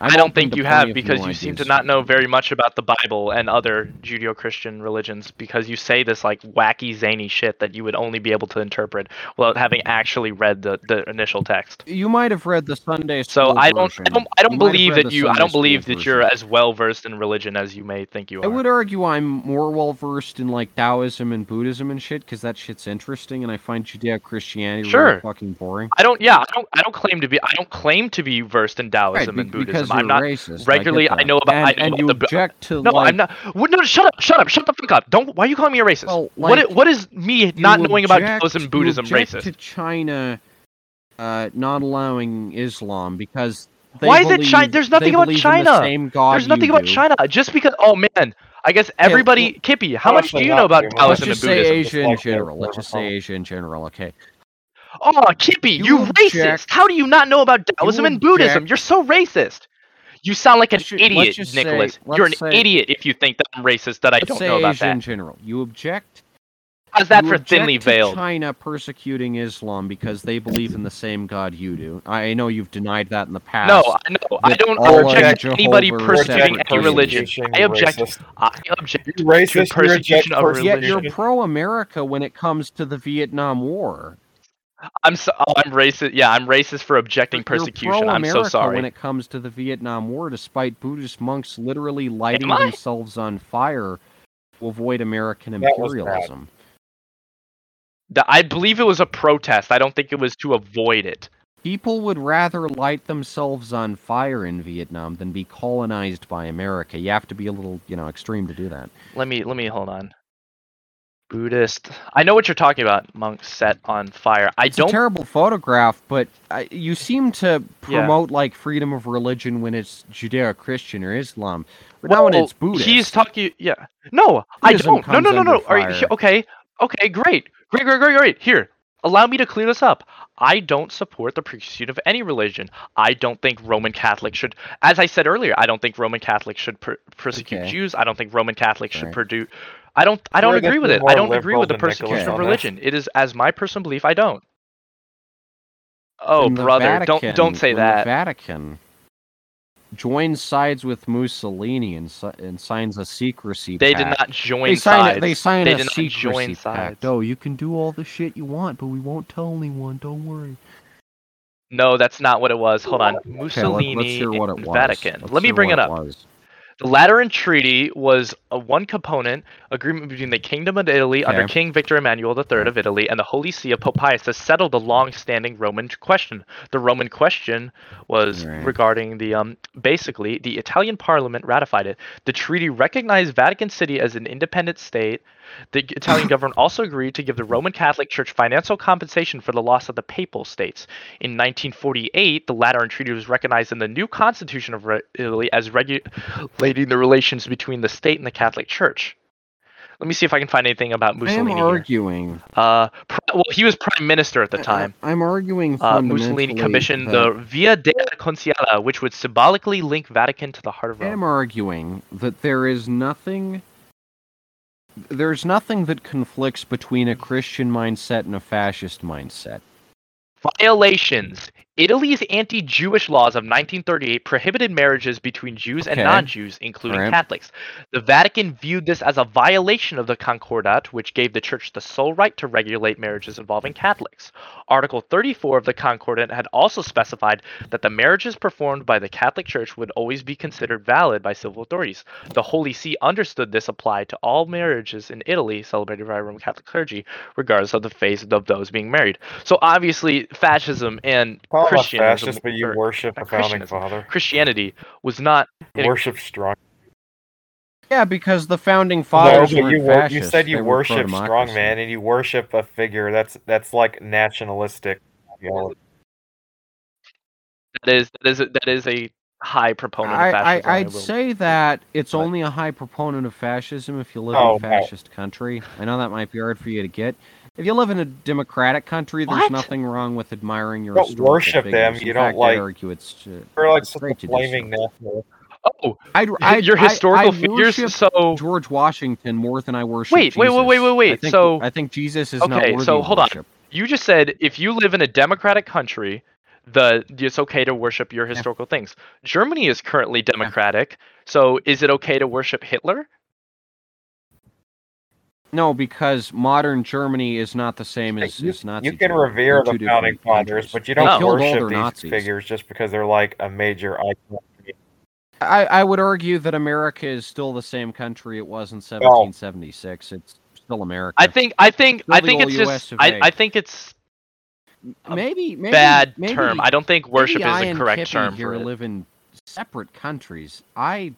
Speaker 2: I
Speaker 4: I'm
Speaker 2: don't think you have because
Speaker 4: new
Speaker 2: you seem to not know very much about the Bible and other Judeo-Christian religions because you say this like wacky zany shit that you would only be able to interpret without having actually read the, the initial text.
Speaker 4: You might have read the Sunday
Speaker 2: So I don't I don't I don't
Speaker 4: You
Speaker 2: believe that
Speaker 4: the
Speaker 2: you. I don't believe that you're as well versed in religion as you may think you are.
Speaker 4: I would argue I'm more well versed in like Taoism and Buddhism and shit because that shit's interesting, and I find Judeo-Christianity
Speaker 2: Sure.
Speaker 4: really fucking boring.
Speaker 2: I don't yeah, I don't I don't claim to be I don't claim to be versed in Taoism
Speaker 4: Right,
Speaker 2: and
Speaker 4: be- because
Speaker 2: I'm not
Speaker 4: racist.
Speaker 2: regularly I,
Speaker 4: that.
Speaker 2: know about
Speaker 4: and,
Speaker 2: I know
Speaker 4: and you
Speaker 2: the
Speaker 4: object to
Speaker 2: No,
Speaker 4: like
Speaker 2: I'm not. What, no, shut up, shut up, shut the fuck up. Don't. Why are you calling me a racist?
Speaker 4: Well,
Speaker 2: what?
Speaker 4: like,
Speaker 2: i- What is me not knowing about Taoism
Speaker 4: you
Speaker 2: Buddhism
Speaker 4: object
Speaker 2: racist?
Speaker 4: to China uh, not allowing Islam because they
Speaker 2: Why is it China? There's nothing about
Speaker 4: believe in the
Speaker 2: China.
Speaker 4: same God
Speaker 2: There's nothing about
Speaker 4: do.
Speaker 2: China. Just because. Oh man, I guess everybody. Kippy, how much do you know
Speaker 5: not
Speaker 2: about
Speaker 5: too much.
Speaker 4: Let's
Speaker 2: Taoism and
Speaker 4: just say
Speaker 2: Buddhism?
Speaker 4: Asia in general. Let's just say
Speaker 5: protocol.
Speaker 4: Asia in general. Okay.
Speaker 2: Oh, Kippy,
Speaker 4: You
Speaker 2: you,
Speaker 4: object-
Speaker 2: racist! How do you not know about Taoism and Buddhism? You're so racist. You sound like an
Speaker 4: Let's ju- let's
Speaker 2: idiot,
Speaker 4: just say-
Speaker 2: Nicholas.
Speaker 4: let's
Speaker 2: You're an
Speaker 4: say-
Speaker 2: idiot if you think that I'm racist. That I don't
Speaker 4: say
Speaker 2: know about
Speaker 4: Asia in
Speaker 2: that.
Speaker 4: general. You object.
Speaker 2: How's that
Speaker 4: you
Speaker 2: for
Speaker 4: object
Speaker 2: thinly
Speaker 4: to
Speaker 2: veiled?
Speaker 4: China persecuting Islam because they believe in the same God you do. I know you've denied that in the past.
Speaker 2: No, I know. I don't
Speaker 4: all of
Speaker 2: object to anybody persecuting
Speaker 4: Witnesses
Speaker 2: any religion. I object.
Speaker 5: racist.
Speaker 2: I object
Speaker 5: You
Speaker 2: to
Speaker 5: racist, you reject
Speaker 2: persecution of
Speaker 5: persecution.
Speaker 4: Yet you're pro-America when it comes to the Vietnam War.
Speaker 2: I'm so. Oh, I'm racist. Yeah, I'm racist for objecting
Speaker 4: You're
Speaker 2: persecution. I'm so sorry.
Speaker 4: when it comes to the Vietnam War, despite Buddhist monks literally lighting themselves on fire to avoid American
Speaker 5: That
Speaker 4: imperialism.
Speaker 2: The- I believe it was a protest. I don't think it was to avoid it.
Speaker 4: People would rather light themselves on fire in Vietnam than be colonized by America. You have to be a little, you know, extreme to do that.
Speaker 2: Let me let me hold on. Buddhist. I know what you're talking about. Monks set on fire. I
Speaker 4: It's
Speaker 2: don't.
Speaker 4: terrible photograph, but uh, you seem to
Speaker 2: Yeah.
Speaker 4: promote like freedom of religion when it's Judeo-Christian or Islam, but not when it's Buddhist.
Speaker 2: He's talking. Yeah. No, I don't. No, no, no, no. Are you, okay. Okay. Great. Great. Great. Great. Great. Here. Allow me to clear this up. I don't support the pursuit of any religion. I don't think Roman Catholics should, as I said earlier, I don't think Roman Catholics should per- persecute
Speaker 4: Okay.
Speaker 2: Jews. I don't think Roman Catholics should
Speaker 4: Right.
Speaker 2: Produce. I don't. I don't
Speaker 5: Sure, I guess
Speaker 2: agree with it. I don't agree with the persecution of religion. It is as my personal belief. I don't. Oh,
Speaker 4: When the
Speaker 2: brother, don't don't say
Speaker 4: when The
Speaker 2: that.
Speaker 4: Vatican joins sides with Mussolini and, and signs a secrecy
Speaker 2: They did not join
Speaker 4: They sign
Speaker 2: sides.
Speaker 4: it. They sign
Speaker 2: They
Speaker 4: a
Speaker 2: did not
Speaker 4: secrecy
Speaker 2: join
Speaker 4: pact.
Speaker 2: Oh, sides.
Speaker 4: Oh, you can do all the shit you want, but we won't tell anyone. Don't worry.
Speaker 2: No, that's not what it was. Hold on.
Speaker 4: Okay, let,
Speaker 2: Mussolini
Speaker 4: us hear what it was.
Speaker 2: Vatican.
Speaker 4: Let's
Speaker 2: Let me bring it up.
Speaker 4: was.
Speaker 2: The Lateran Treaty was a one component agreement between the Kingdom of Italy under King Victor Emmanuel III of Italy and the Holy See of Pope Pius to settle the long-standing Roman question. The Roman question was
Speaker 4: Right.
Speaker 2: regarding the um basically the Italian Parliament ratified it. The treaty recognized Vatican City as an independent state. The Italian government also agreed to give the Roman Catholic Church financial compensation for the loss of the Papal States. In 1948, the Lateran Treaty was recognized in the new Constitution of Italy as regulating the relations between the state and the Catholic Church. Let me see if I can find anything about Mussolini.
Speaker 4: I am
Speaker 2: Mussolini. here.
Speaker 4: arguing.
Speaker 2: Uh, well, he was prime minister at the time.
Speaker 4: I, am arguing
Speaker 2: Uh. Mussolini commissioned the Via della Conciliata, which would symbolically link Vatican to the heart of Rome.
Speaker 4: I am arguing that there is nothing. There's nothing that conflicts between a Christian mindset and a fascist mindset.
Speaker 2: Violations. Italy's anti-Jewish laws of 1938 prohibited marriages between Jews and non-Jews, including
Speaker 4: Alright.
Speaker 2: Catholics. The Vatican viewed this as a violation of the Concordat, which gave the Church the sole right to regulate marriages involving Catholics. Article 34 of the Concordat had also specified that the marriages performed by the Catholic Church would always be considered valid by civil authorities. The Holy See understood this applied to all marriages in Italy celebrated by Roman Catholic clergy, regardless of the faith of those being married. So obviously, fascism and
Speaker 5: Call him a fascist, but you worship the founding father.
Speaker 2: Christianity was not.
Speaker 5: Worship strong.
Speaker 4: Yeah, because the founding fathers
Speaker 5: but
Speaker 4: were
Speaker 5: you, wor- you said you worship
Speaker 4: strong
Speaker 5: strongman and you worship a figure. That's that's like nationalistic. ideology.
Speaker 2: That is that is a, that is a high proponent of
Speaker 4: I,
Speaker 2: fascism.
Speaker 4: I,
Speaker 2: I
Speaker 4: I'd
Speaker 2: will-
Speaker 4: say that it's
Speaker 2: But-
Speaker 4: only a high proponent of fascism if you live
Speaker 5: Oh,
Speaker 4: in a oh,
Speaker 5: no.
Speaker 4: fascist country. I know that might be hard for you to get. If you live in a democratic country, there's
Speaker 2: What?
Speaker 4: nothing wrong with admiring your
Speaker 5: Don't
Speaker 4: historical
Speaker 5: worship them,
Speaker 4: figures.
Speaker 5: you
Speaker 4: In
Speaker 5: don't,
Speaker 4: fact,
Speaker 5: like-
Speaker 4: I'd argue it's. Uh,
Speaker 5: You're like
Speaker 4: it's
Speaker 5: such
Speaker 4: great
Speaker 5: a
Speaker 4: to do
Speaker 5: flaming
Speaker 4: so.
Speaker 5: nationalist.
Speaker 2: Oh,
Speaker 4: I'd, I'd,
Speaker 2: your historical
Speaker 4: I
Speaker 2: figures.
Speaker 4: worship
Speaker 2: So
Speaker 4: George Washington more than I worship.
Speaker 2: Wait, wait, wait, wait, wait, wait,
Speaker 4: I think,
Speaker 2: so-
Speaker 4: I think Jesus is not
Speaker 2: Okay,
Speaker 4: worthy
Speaker 2: so
Speaker 4: of
Speaker 2: hold on. you just said if you live in a democratic country, the it's okay to worship your historical things. Germany is currently democratic, so is it okay to worship Hitler?
Speaker 4: No, because modern Germany is not the same as,
Speaker 5: you,
Speaker 4: as Nazi
Speaker 5: you can
Speaker 4: Germany.
Speaker 5: revere
Speaker 4: They're
Speaker 5: the founding fathers, but you don't
Speaker 4: killed
Speaker 5: worship these
Speaker 4: Nazis.
Speaker 5: figures just because they're like a major icon.
Speaker 4: I, I would argue that America is still the same country it was in 1776. It's still America.
Speaker 2: I think I think I think it's just
Speaker 4: I,
Speaker 2: I,
Speaker 4: A.
Speaker 2: I think it's
Speaker 4: maybe, maybe
Speaker 2: bad
Speaker 4: maybe,
Speaker 2: term. I don't think worship is
Speaker 4: I
Speaker 2: the correct
Speaker 4: Kippy
Speaker 2: term
Speaker 4: here
Speaker 2: for it.
Speaker 4: live in separate countries. I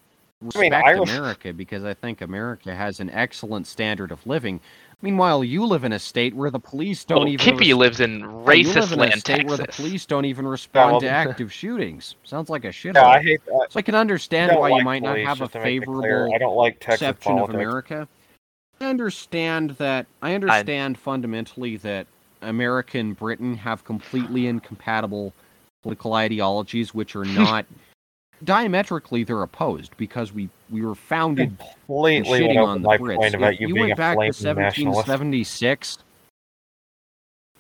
Speaker 5: I mean, Irish-
Speaker 4: America because I think America has an excellent standard of living. Meanwhile, you live in a state where the police don't
Speaker 2: Well,
Speaker 4: even.
Speaker 2: Kippy
Speaker 4: res-
Speaker 2: lives in
Speaker 4: oh, live
Speaker 2: racist
Speaker 4: in a
Speaker 2: land,
Speaker 4: state where the police don't even respond
Speaker 5: well-
Speaker 4: to active shootings. Sounds like a shit.
Speaker 5: Yeah, I hate that.
Speaker 4: so I can understand why
Speaker 5: like
Speaker 4: you might not have a
Speaker 5: just to make it clear.
Speaker 4: favorable
Speaker 5: I don't like Texas
Speaker 4: perception
Speaker 5: politics.
Speaker 4: of America. I understand that. I understand fundamentally that America and Britain have completely incompatible political ideologies, which are not diametrically they're opposed because we we were founded
Speaker 5: Completely
Speaker 4: shitting on the
Speaker 5: my
Speaker 4: Brits.
Speaker 5: point about
Speaker 4: if
Speaker 5: you
Speaker 4: you went back to 1776,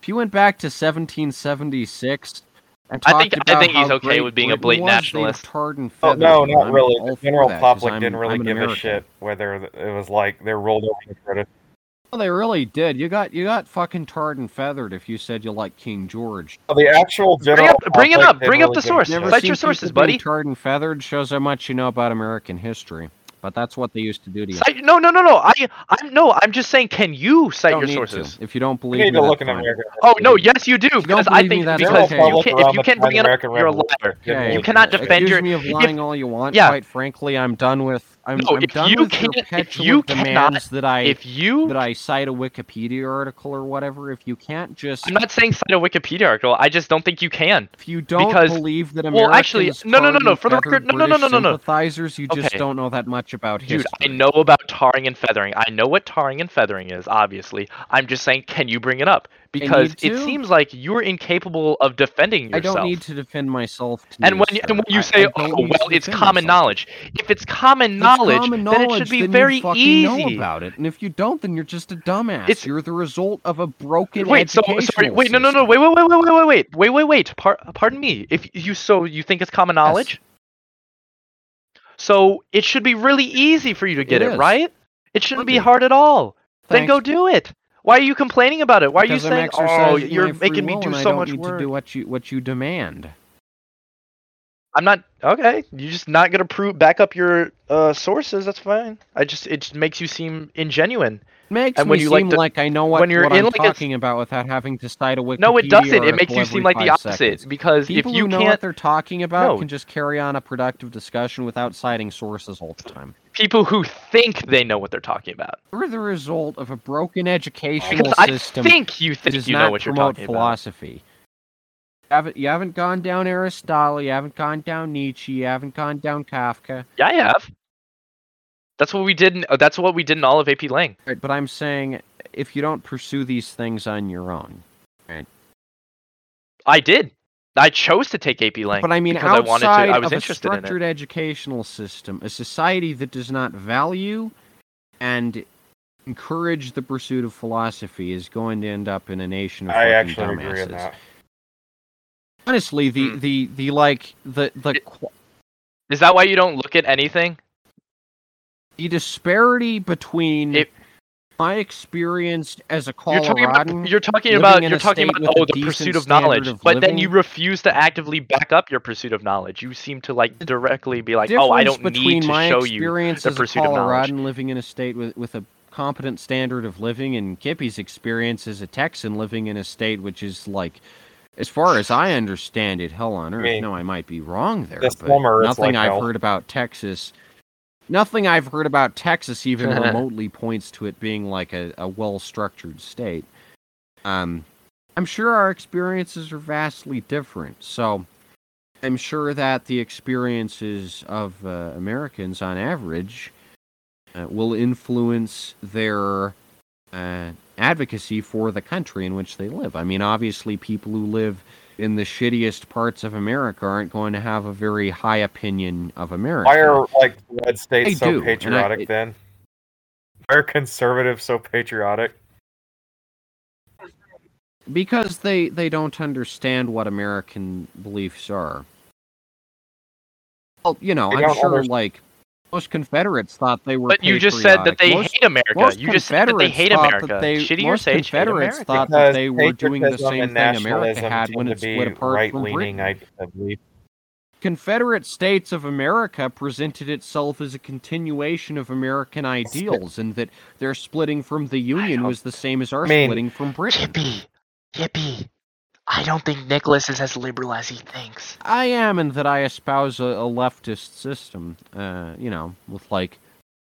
Speaker 4: if you went back to 1776 and
Speaker 2: I
Speaker 4: talked
Speaker 2: think- I
Speaker 4: about
Speaker 2: think he's
Speaker 4: how
Speaker 2: okay
Speaker 4: great
Speaker 2: with being a blatant nationalist.
Speaker 4: have
Speaker 5: Oh, no, not really. The general
Speaker 4: that 'cause
Speaker 5: public didn't really
Speaker 4: I'm an
Speaker 5: give a shit whether it was like they're rolled over the British.
Speaker 4: Well, they really did. You got you got fucking tarred and feathered if you said you like King George.
Speaker 5: Well, the actual
Speaker 2: Bring
Speaker 5: general
Speaker 2: up bring it up.
Speaker 5: didn't
Speaker 2: Bring up the
Speaker 5: give
Speaker 2: source.
Speaker 5: shit.
Speaker 2: Cite your sources,
Speaker 4: being
Speaker 2: buddy.
Speaker 4: Tarred and feathered shows how much you know about American history. But that's what they used to do to you.
Speaker 2: Cite, no, no, no, no. I, I'm no. I'm just saying. Can you cite
Speaker 4: don't
Speaker 2: your sources?
Speaker 4: To. If you don't
Speaker 5: You
Speaker 4: believe
Speaker 5: need
Speaker 4: me,
Speaker 5: to look in
Speaker 4: fine.
Speaker 5: American
Speaker 2: Oh no, yes you do.
Speaker 4: don't
Speaker 2: Because I think
Speaker 4: that's
Speaker 2: because
Speaker 4: okay.
Speaker 2: you can, if you can't
Speaker 5: the
Speaker 2: bring it up,
Speaker 5: American
Speaker 2: you're a liar.
Speaker 4: Okay.
Speaker 2: You cannot
Speaker 5: give a shit.
Speaker 2: defend
Speaker 4: Accuse
Speaker 2: your-
Speaker 4: me of
Speaker 2: if-
Speaker 4: lying all you want.
Speaker 2: yeah.
Speaker 4: Quite frankly, I'm done with. I'm,
Speaker 2: No,
Speaker 4: I'm
Speaker 2: if
Speaker 4: done
Speaker 2: you
Speaker 4: with
Speaker 2: if
Speaker 4: petulant
Speaker 2: you cannot-
Speaker 4: that I
Speaker 2: If you,
Speaker 4: that I cite a Wikipedia article or whatever. If you can't just,
Speaker 2: I'm not saying cite a Wikipedia article. I just don't think you can.
Speaker 4: if you don't
Speaker 2: because-
Speaker 4: believe that
Speaker 2: well, actually, no, no, no, no, for the record- no, no, no, no, no, no.
Speaker 4: sympathizers, you just
Speaker 2: Okay.
Speaker 4: don't know that much about
Speaker 2: Dude,
Speaker 4: history.
Speaker 2: I know about tarring and feathering. I know what tarring and feathering is, obviously. I'm just saying, can you bring it up? Because it seems like you're incapable of defending yourself.
Speaker 4: I don't need to defend myself. To
Speaker 2: and when you, and when you say,
Speaker 4: I don't
Speaker 2: "Oh, well, it's common
Speaker 4: myself.
Speaker 2: knowledge," if it's common
Speaker 4: it's
Speaker 2: knowledge,
Speaker 4: common
Speaker 2: then it should be very easy.
Speaker 4: know about it. And if you don't, then you're just a dumbass.
Speaker 2: It's-
Speaker 4: you're the result of a broken
Speaker 2: Wait, so sorry. Wait, no, no, no. Wait, wait, wait, wait, wait, wait, wait, wait, wait, wait. Par- pardon me. If you so you think it's common knowledge, so it should be really easy for you to get
Speaker 4: It
Speaker 2: it, right? It shouldn't be
Speaker 4: be.
Speaker 2: hard at all. Then go do it. Why are you complaining about it? Why
Speaker 4: Because
Speaker 2: are you saying, "Oh, you're making me do so
Speaker 4: don't
Speaker 2: much
Speaker 4: need
Speaker 2: work"?
Speaker 4: to do what you what you demand.
Speaker 2: I'm not okay. You're just not gonna prove back up your uh, sources. That's fine. I just it just makes you seem ingenuine.
Speaker 4: Makes
Speaker 2: And
Speaker 4: me
Speaker 2: when you like
Speaker 4: seem
Speaker 2: to-
Speaker 4: like I know what,
Speaker 2: when you're
Speaker 4: what
Speaker 2: in
Speaker 4: I'm
Speaker 2: like a-
Speaker 4: talking about without having to cite a Wikipedia
Speaker 2: No, it doesn't. It makes you seem like the opposite
Speaker 4: seconds.
Speaker 2: because
Speaker 4: People
Speaker 2: if you
Speaker 4: who know what they're talking about
Speaker 2: No.
Speaker 4: can just carry on a productive discussion without citing sources all the time.
Speaker 2: people who think they know what they're talking about.
Speaker 4: We're the result of a broken educational
Speaker 2: Because I
Speaker 4: system
Speaker 2: think you think you know what you're talking about.
Speaker 4: philosophy. You haven't, you haven't gone down Aristotle, you haven't gone down Nietzsche, you haven't gone down Kafka.
Speaker 2: Yeah, I have. That's what we did. In, uh, that's what we did in all of AP Lang.
Speaker 4: Right, but I'm saying if you don't pursue these things on your own.
Speaker 2: I did. I chose to take AP Lang.
Speaker 4: But I mean,
Speaker 2: because I wanted to.
Speaker 4: outside
Speaker 2: I was
Speaker 4: of a
Speaker 2: interested in it.
Speaker 4: structured educational system, a society that does not value and encourage the pursuit of philosophy is going to end up in a nation of
Speaker 5: I
Speaker 4: fucking
Speaker 5: actually agree on
Speaker 4: dumbasses.
Speaker 5: that.
Speaker 4: Honestly, the,
Speaker 2: Hmm.
Speaker 4: the, the like the the
Speaker 2: It-
Speaker 4: qu-
Speaker 2: Is that why you don't look at anything?
Speaker 4: The disparity between
Speaker 2: It-
Speaker 4: my experience as a
Speaker 2: You're talking about. You're talking about. You're talking about. Oh, the pursuit of knowledge.
Speaker 4: of
Speaker 2: But then you refuse to actively back up your pursuit of knowledge. You seem to like directly be like, "Oh, I don't
Speaker 4: between
Speaker 2: need to
Speaker 4: my
Speaker 2: show you."
Speaker 4: experience
Speaker 2: the
Speaker 4: as
Speaker 2: pursuit
Speaker 4: a
Speaker 2: of knowledge.
Speaker 4: Coloradan living in a state with, with a competent standard of living and Kippy's experience as a Texan living in a state which is like as far as I understand it, hell on earth.
Speaker 5: mean,
Speaker 4: no, I might be wrong there.
Speaker 5: this
Speaker 4: but nothing
Speaker 5: like
Speaker 4: I've
Speaker 5: hell.
Speaker 4: heard about Texas nothing I've heard about Texas even remotely points to it being like a, a well structured state. Um I'm sure our experiences are vastly different. So I'm sure that the experiences of uh, Americans on average uh, will influence their uh, advocacy for the country in which they live. I mean, obviously, people who live in the shittiest parts of America aren't going to have a very high opinion of America.
Speaker 5: Why are like red states so
Speaker 4: do, and I-
Speaker 5: patriotic
Speaker 4: it-
Speaker 5: then? Why are conservatives so patriotic?
Speaker 4: because they they don't understand what American beliefs are. Well, you know,
Speaker 5: They
Speaker 4: I'm sure
Speaker 5: underst-
Speaker 4: like most Confederates thought they were.
Speaker 2: But you just said that they
Speaker 4: Most-
Speaker 2: hate America.
Speaker 4: most
Speaker 2: You just said that they
Speaker 4: Confederates
Speaker 2: hate
Speaker 4: thought
Speaker 2: America.
Speaker 4: That they,
Speaker 2: Shitty
Speaker 4: most
Speaker 2: or sage hate
Speaker 4: Confederates thought
Speaker 5: Because
Speaker 4: that they were doing the same thing America had when
Speaker 5: tend
Speaker 4: it
Speaker 5: to
Speaker 4: split apart from
Speaker 5: right-leaning,
Speaker 4: Britain.
Speaker 5: I, I believe.
Speaker 4: Confederate States of America presented itself as a continuation of American ideals, and that their splitting from the Union was the same as our
Speaker 5: I mean,
Speaker 4: splitting from Britain.
Speaker 2: Yippee, yippee. I don't think Nicholas is as liberal as he thinks.
Speaker 4: I am, in that I espouse a, a leftist system, uh, you know, with like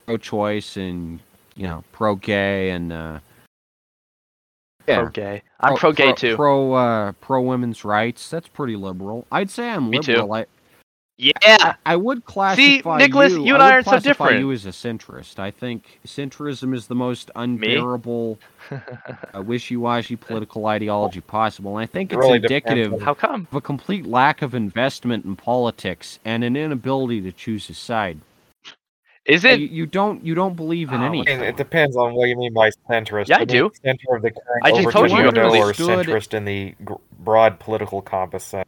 Speaker 4: pro-choice and you know pro-gay and uh, yeah,
Speaker 2: Pro gay. I'm pro gay too.
Speaker 4: Pro uh, pro women's rights. That's pretty liberal. I'd say I'm
Speaker 2: Me too.
Speaker 4: liberal. I,
Speaker 2: yeah.
Speaker 4: I would classify See,
Speaker 2: Nicholas,
Speaker 4: you.
Speaker 2: you and
Speaker 4: I
Speaker 2: I
Speaker 4: would
Speaker 2: are so
Speaker 4: classify
Speaker 2: different.
Speaker 4: You as a centrist. I think centrism is the most unbearable, uh, wishy-washy political ideology possible, and I think
Speaker 5: It
Speaker 4: it's
Speaker 5: really
Speaker 4: indicative
Speaker 2: How come?
Speaker 4: of a complete lack of investment in politics and an inability to choose a side.
Speaker 2: Is
Speaker 4: Uh,
Speaker 2: it?
Speaker 4: you, you don't you don't believe in
Speaker 2: Oh,
Speaker 4: anything.
Speaker 5: it depends on what you mean by centrist.
Speaker 2: Yeah, I
Speaker 5: mean
Speaker 2: do.
Speaker 5: Center of the current
Speaker 2: I just
Speaker 5: Overton
Speaker 2: told you I'm
Speaker 5: window or centrist in the gr- broad political compass sense.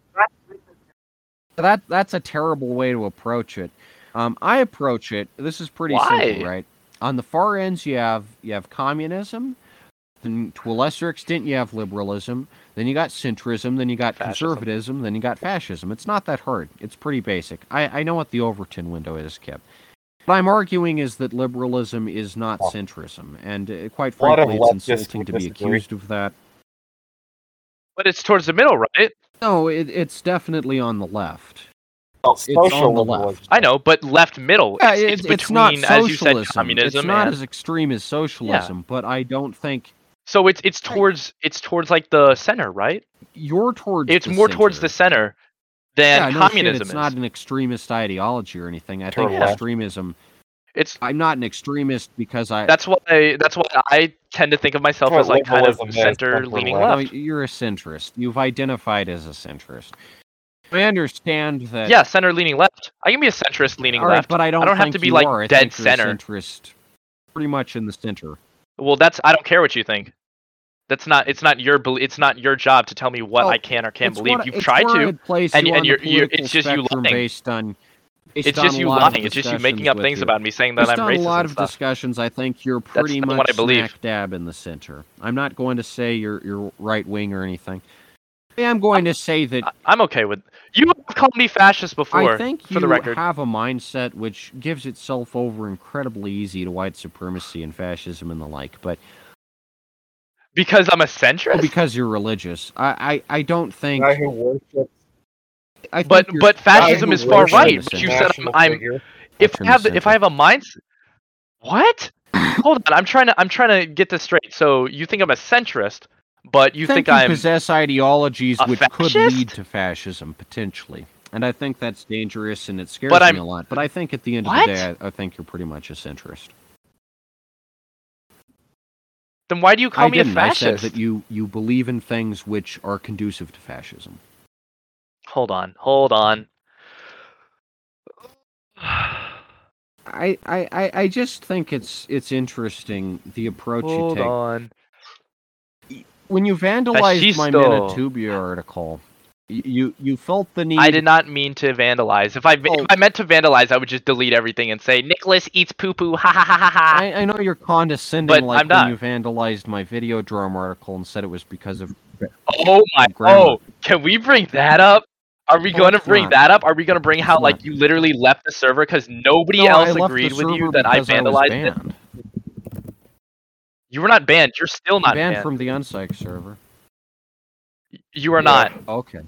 Speaker 4: That that's a terrible way to approach it. Um, I approach it. This is pretty
Speaker 2: Why?
Speaker 4: simple, right? On the far ends, you have you have communism. Then, to a lesser extent, you have liberalism. Then you got centrism. Then you got
Speaker 2: Fascism.
Speaker 4: conservatism. Then you got fascism. It's not that hard. It's pretty basic. I, I know what the Overton window is, Kip. What I'm arguing is that liberalism is not
Speaker 5: Oh.
Speaker 4: centrism, and uh, quite
Speaker 5: A lot of
Speaker 4: frankly, it's
Speaker 5: leftists
Speaker 4: insulting to be accused of that.
Speaker 2: But it's towards the middle, right?
Speaker 4: No, it, it's definitely on the left.
Speaker 5: Well,
Speaker 4: It's
Speaker 5: social
Speaker 4: on the left.
Speaker 2: I know, but left middle.
Speaker 4: Yeah,
Speaker 2: it's,
Speaker 4: it's,
Speaker 2: it's
Speaker 4: it's
Speaker 2: between,
Speaker 4: not
Speaker 2: as you said, communism
Speaker 4: it's not
Speaker 2: and
Speaker 4: as extreme as socialism, but I don't think
Speaker 2: so it's it's towards it's towards like the center, right?
Speaker 4: you're towards.
Speaker 2: It's
Speaker 4: the
Speaker 2: more towards the
Speaker 4: center.
Speaker 2: center than
Speaker 4: yeah, no shit, it's
Speaker 2: is.
Speaker 4: not an extremist ideology or anything. I
Speaker 5: To
Speaker 4: think
Speaker 5: the left.
Speaker 4: extremism.
Speaker 2: It's
Speaker 4: I'm not an extremist because I.
Speaker 2: that's why that's why I tend to think of myself
Speaker 5: That's
Speaker 2: as like kind of
Speaker 5: liberalism
Speaker 2: center
Speaker 5: center
Speaker 2: leaning
Speaker 5: left.
Speaker 4: no,
Speaker 2: left.
Speaker 4: you're a centrist. You've identified as a centrist. I understand that.
Speaker 2: Yeah, center leaning left. I can be a centrist leaning
Speaker 4: all right,
Speaker 2: left.
Speaker 4: but I don't.
Speaker 2: I don't have to be, like,
Speaker 4: are.
Speaker 2: Dead
Speaker 4: think you're a
Speaker 2: center.
Speaker 4: Centrist, pretty much in the center.
Speaker 2: Well, that's I don't care what you think. That's not it's not your it's not your job to tell me what
Speaker 4: Well,
Speaker 2: I can or can't believe.
Speaker 4: what-
Speaker 2: You've tried to.
Speaker 4: Place
Speaker 2: and-
Speaker 4: you
Speaker 2: and you're- you're-
Speaker 4: political
Speaker 2: it's just you
Speaker 4: spectrum
Speaker 2: lying.
Speaker 4: based on. Based
Speaker 2: It's just you
Speaker 4: lot
Speaker 2: lying. It's just you making up things
Speaker 4: with
Speaker 2: about me saying that
Speaker 4: Based
Speaker 2: I'm
Speaker 4: on
Speaker 2: racist
Speaker 4: a lot
Speaker 2: and
Speaker 4: of
Speaker 2: stuff.
Speaker 4: discussions, I think you're pretty
Speaker 2: not
Speaker 4: much
Speaker 2: what I believe.
Speaker 4: smack dab in the center. I'm not going to say you're you're right wing or anything. I am going to say that
Speaker 2: I- I'm okay with you have called me fascist before.
Speaker 4: I think
Speaker 2: for the record.
Speaker 4: have a mindset which gives itself over incredibly easy to white supremacy and fascism and the like. But
Speaker 2: because I'm a
Speaker 4: well,
Speaker 2: centrist.
Speaker 4: because you're religious, I I, I don't think.
Speaker 5: Guy who worships
Speaker 4: I think
Speaker 2: but but fascism is far right. But you said I'm, I'm if I have
Speaker 4: the
Speaker 2: the, if I have a mind. What? Hold on, I'm trying to I'm trying to get this straight. So you think I'm a centrist, but you
Speaker 4: I think,
Speaker 2: think I'm
Speaker 4: possess ideologies
Speaker 2: a
Speaker 4: which could lead to fascism potentially, and I think that's dangerous and it scares
Speaker 2: But
Speaker 4: me
Speaker 2: I'm-
Speaker 4: a lot. But I think at the end
Speaker 2: What?
Speaker 4: of the day, I, I think you're pretty much a centrist.
Speaker 2: then why do you call
Speaker 4: I
Speaker 2: me a
Speaker 4: didn't. I
Speaker 2: fascist?
Speaker 4: said that you you believe in things which are conducive to fascism.
Speaker 2: Hold on, hold on.
Speaker 4: I, I, I- just think it's it's interesting the approach
Speaker 2: hold
Speaker 4: you take.
Speaker 2: on.
Speaker 4: When you vandalized my
Speaker 2: Fascisto.
Speaker 4: Manitubia article, you you felt the need.
Speaker 2: I did not mean to vandalize. If I
Speaker 4: Oh.
Speaker 2: if I meant to vandalize, I would just delete everything and say Nicholas eats poo poo. Ha ha ha ha ha.
Speaker 4: I, I know you're condescending,
Speaker 2: But
Speaker 4: like
Speaker 2: I'm
Speaker 4: when
Speaker 2: not.
Speaker 4: you vandalized my Videodrome article and said it was because of.
Speaker 2: Oh my!
Speaker 4: Grammar.
Speaker 2: Oh, can we bring that up? Are we going to bring
Speaker 4: not.
Speaker 2: that up? Are we going to bring how like you literally left the server because nobody
Speaker 4: No,
Speaker 2: else agreed with you that I vandalized it? You were not banned. You're still not
Speaker 4: banned,
Speaker 2: banned.
Speaker 4: from the unpsych server.
Speaker 2: You are not.
Speaker 4: Okay.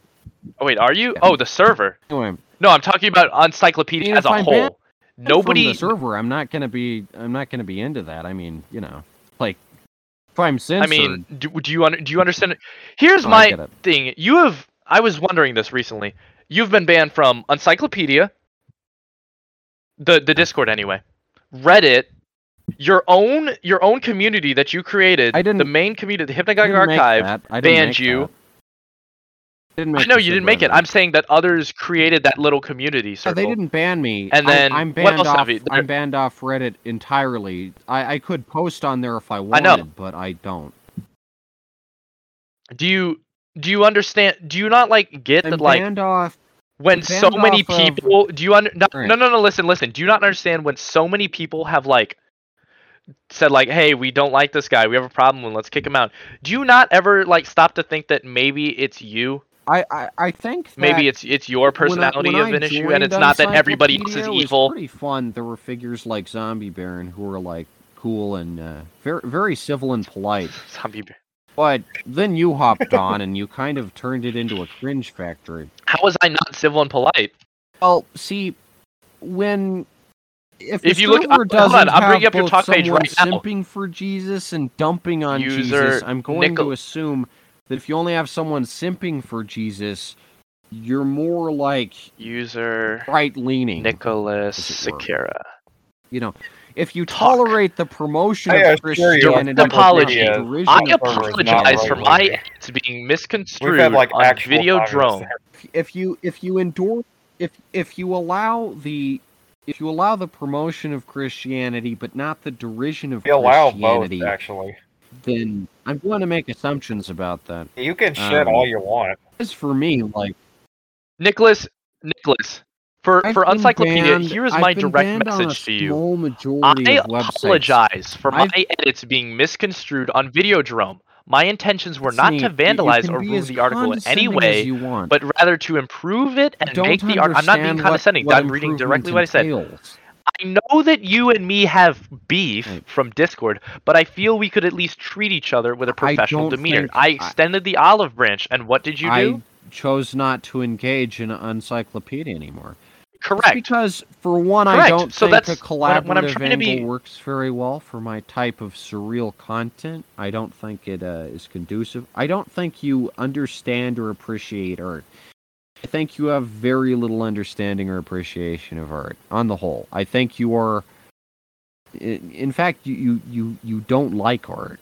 Speaker 2: Oh wait, are you?
Speaker 4: Yeah.
Speaker 2: Oh, the server.
Speaker 4: Anyway,
Speaker 2: No, I'm talking about Encyclopedia as a
Speaker 4: I'm
Speaker 2: whole.
Speaker 4: Nobody. from the server. I'm not gonna be. I'm not gonna be into that. I mean, you know, like if I'm censored.
Speaker 2: I mean, do, do you un- do you understand? Here's
Speaker 4: Oh,
Speaker 2: my thing. You have. I was wondering this recently. You've been banned from Encyclopedia, the the Discord anyway, Reddit, your own your own community that you created.
Speaker 4: I didn't-
Speaker 2: The main community, the Hypnagogic Archive.
Speaker 4: I
Speaker 2: banned
Speaker 4: make
Speaker 2: you.
Speaker 4: that. I didn't
Speaker 2: I know you didn't make it. I'm saying that others created that little community
Speaker 4: Yeah,
Speaker 2: circle.
Speaker 4: they didn't ban me.
Speaker 2: And then,
Speaker 4: I'm,
Speaker 2: what
Speaker 4: banned off. I'm banned off Reddit entirely. I, I could post on there if I wanted,
Speaker 2: I
Speaker 4: but I don't.
Speaker 2: Do you do you understand? Do you not like get that like
Speaker 4: off.
Speaker 2: when so many
Speaker 4: off of-
Speaker 2: people? Do you under no,
Speaker 4: Right.
Speaker 2: no no no listen listen? Do you not understand when so many people have like said like, hey, we don't like this guy. We have a problem him, Let's kick him out. Do you not ever like stop to think that maybe it's you?
Speaker 4: I, I, I think
Speaker 2: Maybe it's it's your
Speaker 4: when I-
Speaker 2: personality
Speaker 4: when
Speaker 2: of an issue, and it's not that everybody else is
Speaker 4: it was
Speaker 2: evil.
Speaker 4: pretty fun. There were figures like Zombie Baron who were like cool and uh, very very civil and polite.
Speaker 2: Zombie bear.
Speaker 4: But then you hopped on and you kind of turned it into a cringe factory.
Speaker 2: How was I not civil and polite?
Speaker 4: Well, see, when if,
Speaker 2: If you look- hold on, I'm bringing up your talk page right now.
Speaker 4: simping for Jesus and dumping on
Speaker 2: User
Speaker 4: Jesus, I'm going
Speaker 2: Nicol-
Speaker 4: to assume that if you only have someone simping for Jesus, you're more like
Speaker 2: User
Speaker 4: right leaning.
Speaker 2: Nicholas
Speaker 4: as.
Speaker 2: Sakura.
Speaker 4: you know, if you
Speaker 2: Talk.
Speaker 4: tolerate the promotion
Speaker 5: I
Speaker 4: of
Speaker 5: assure you,
Speaker 4: Christianity,
Speaker 2: Direct apology.
Speaker 4: derision
Speaker 2: I
Speaker 4: of
Speaker 5: server is not
Speaker 2: apologize for my
Speaker 5: leaning.
Speaker 2: acts being
Speaker 5: We've
Speaker 2: misconstrued
Speaker 5: had like
Speaker 2: on Videodrome.
Speaker 4: if you if you endorse if if you allow the if you allow the promotion of Christianity but not the derision of
Speaker 5: We allow both,
Speaker 4: Christianity,
Speaker 5: actually.
Speaker 4: then I'm going to make assumptions about that.
Speaker 5: You can shit
Speaker 4: Um,
Speaker 5: all you want.
Speaker 4: As for me, like
Speaker 2: Nicholas, Nicholas, for
Speaker 4: I've
Speaker 2: for Encyclopedia, here is my direct
Speaker 4: banned on a
Speaker 2: message to you. I apologize for my
Speaker 4: I've-
Speaker 2: edits being misconstrued on Videodrome. My intentions were not to vandalize or ruin the article in any way, but rather to improve it and
Speaker 4: Don't
Speaker 2: make the art. I'm not being
Speaker 4: understand what-
Speaker 2: condescending.
Speaker 4: what
Speaker 2: I'm reading directly what I said. I know that you and me have beef from Discord, but I feel we could at least treat each other with a professional
Speaker 4: don't
Speaker 2: demeanor. I
Speaker 4: I-
Speaker 2: extended the olive branch, and what did you do?
Speaker 4: I chose not to engage in encyclopedia anymore. It's
Speaker 2: Correct.
Speaker 4: because, for one, I don't
Speaker 2: So
Speaker 4: think a
Speaker 2: that's- I-
Speaker 4: collaborative
Speaker 2: when I'm trying to
Speaker 4: angle
Speaker 2: be-
Speaker 4: works very well for my type of surreal content. I don't think it uh, is conducive. I don't think you understand or appreciate art. I think you have very little understanding or appreciation of art on the whole. I think you are. In fact, you you you, you don't like art.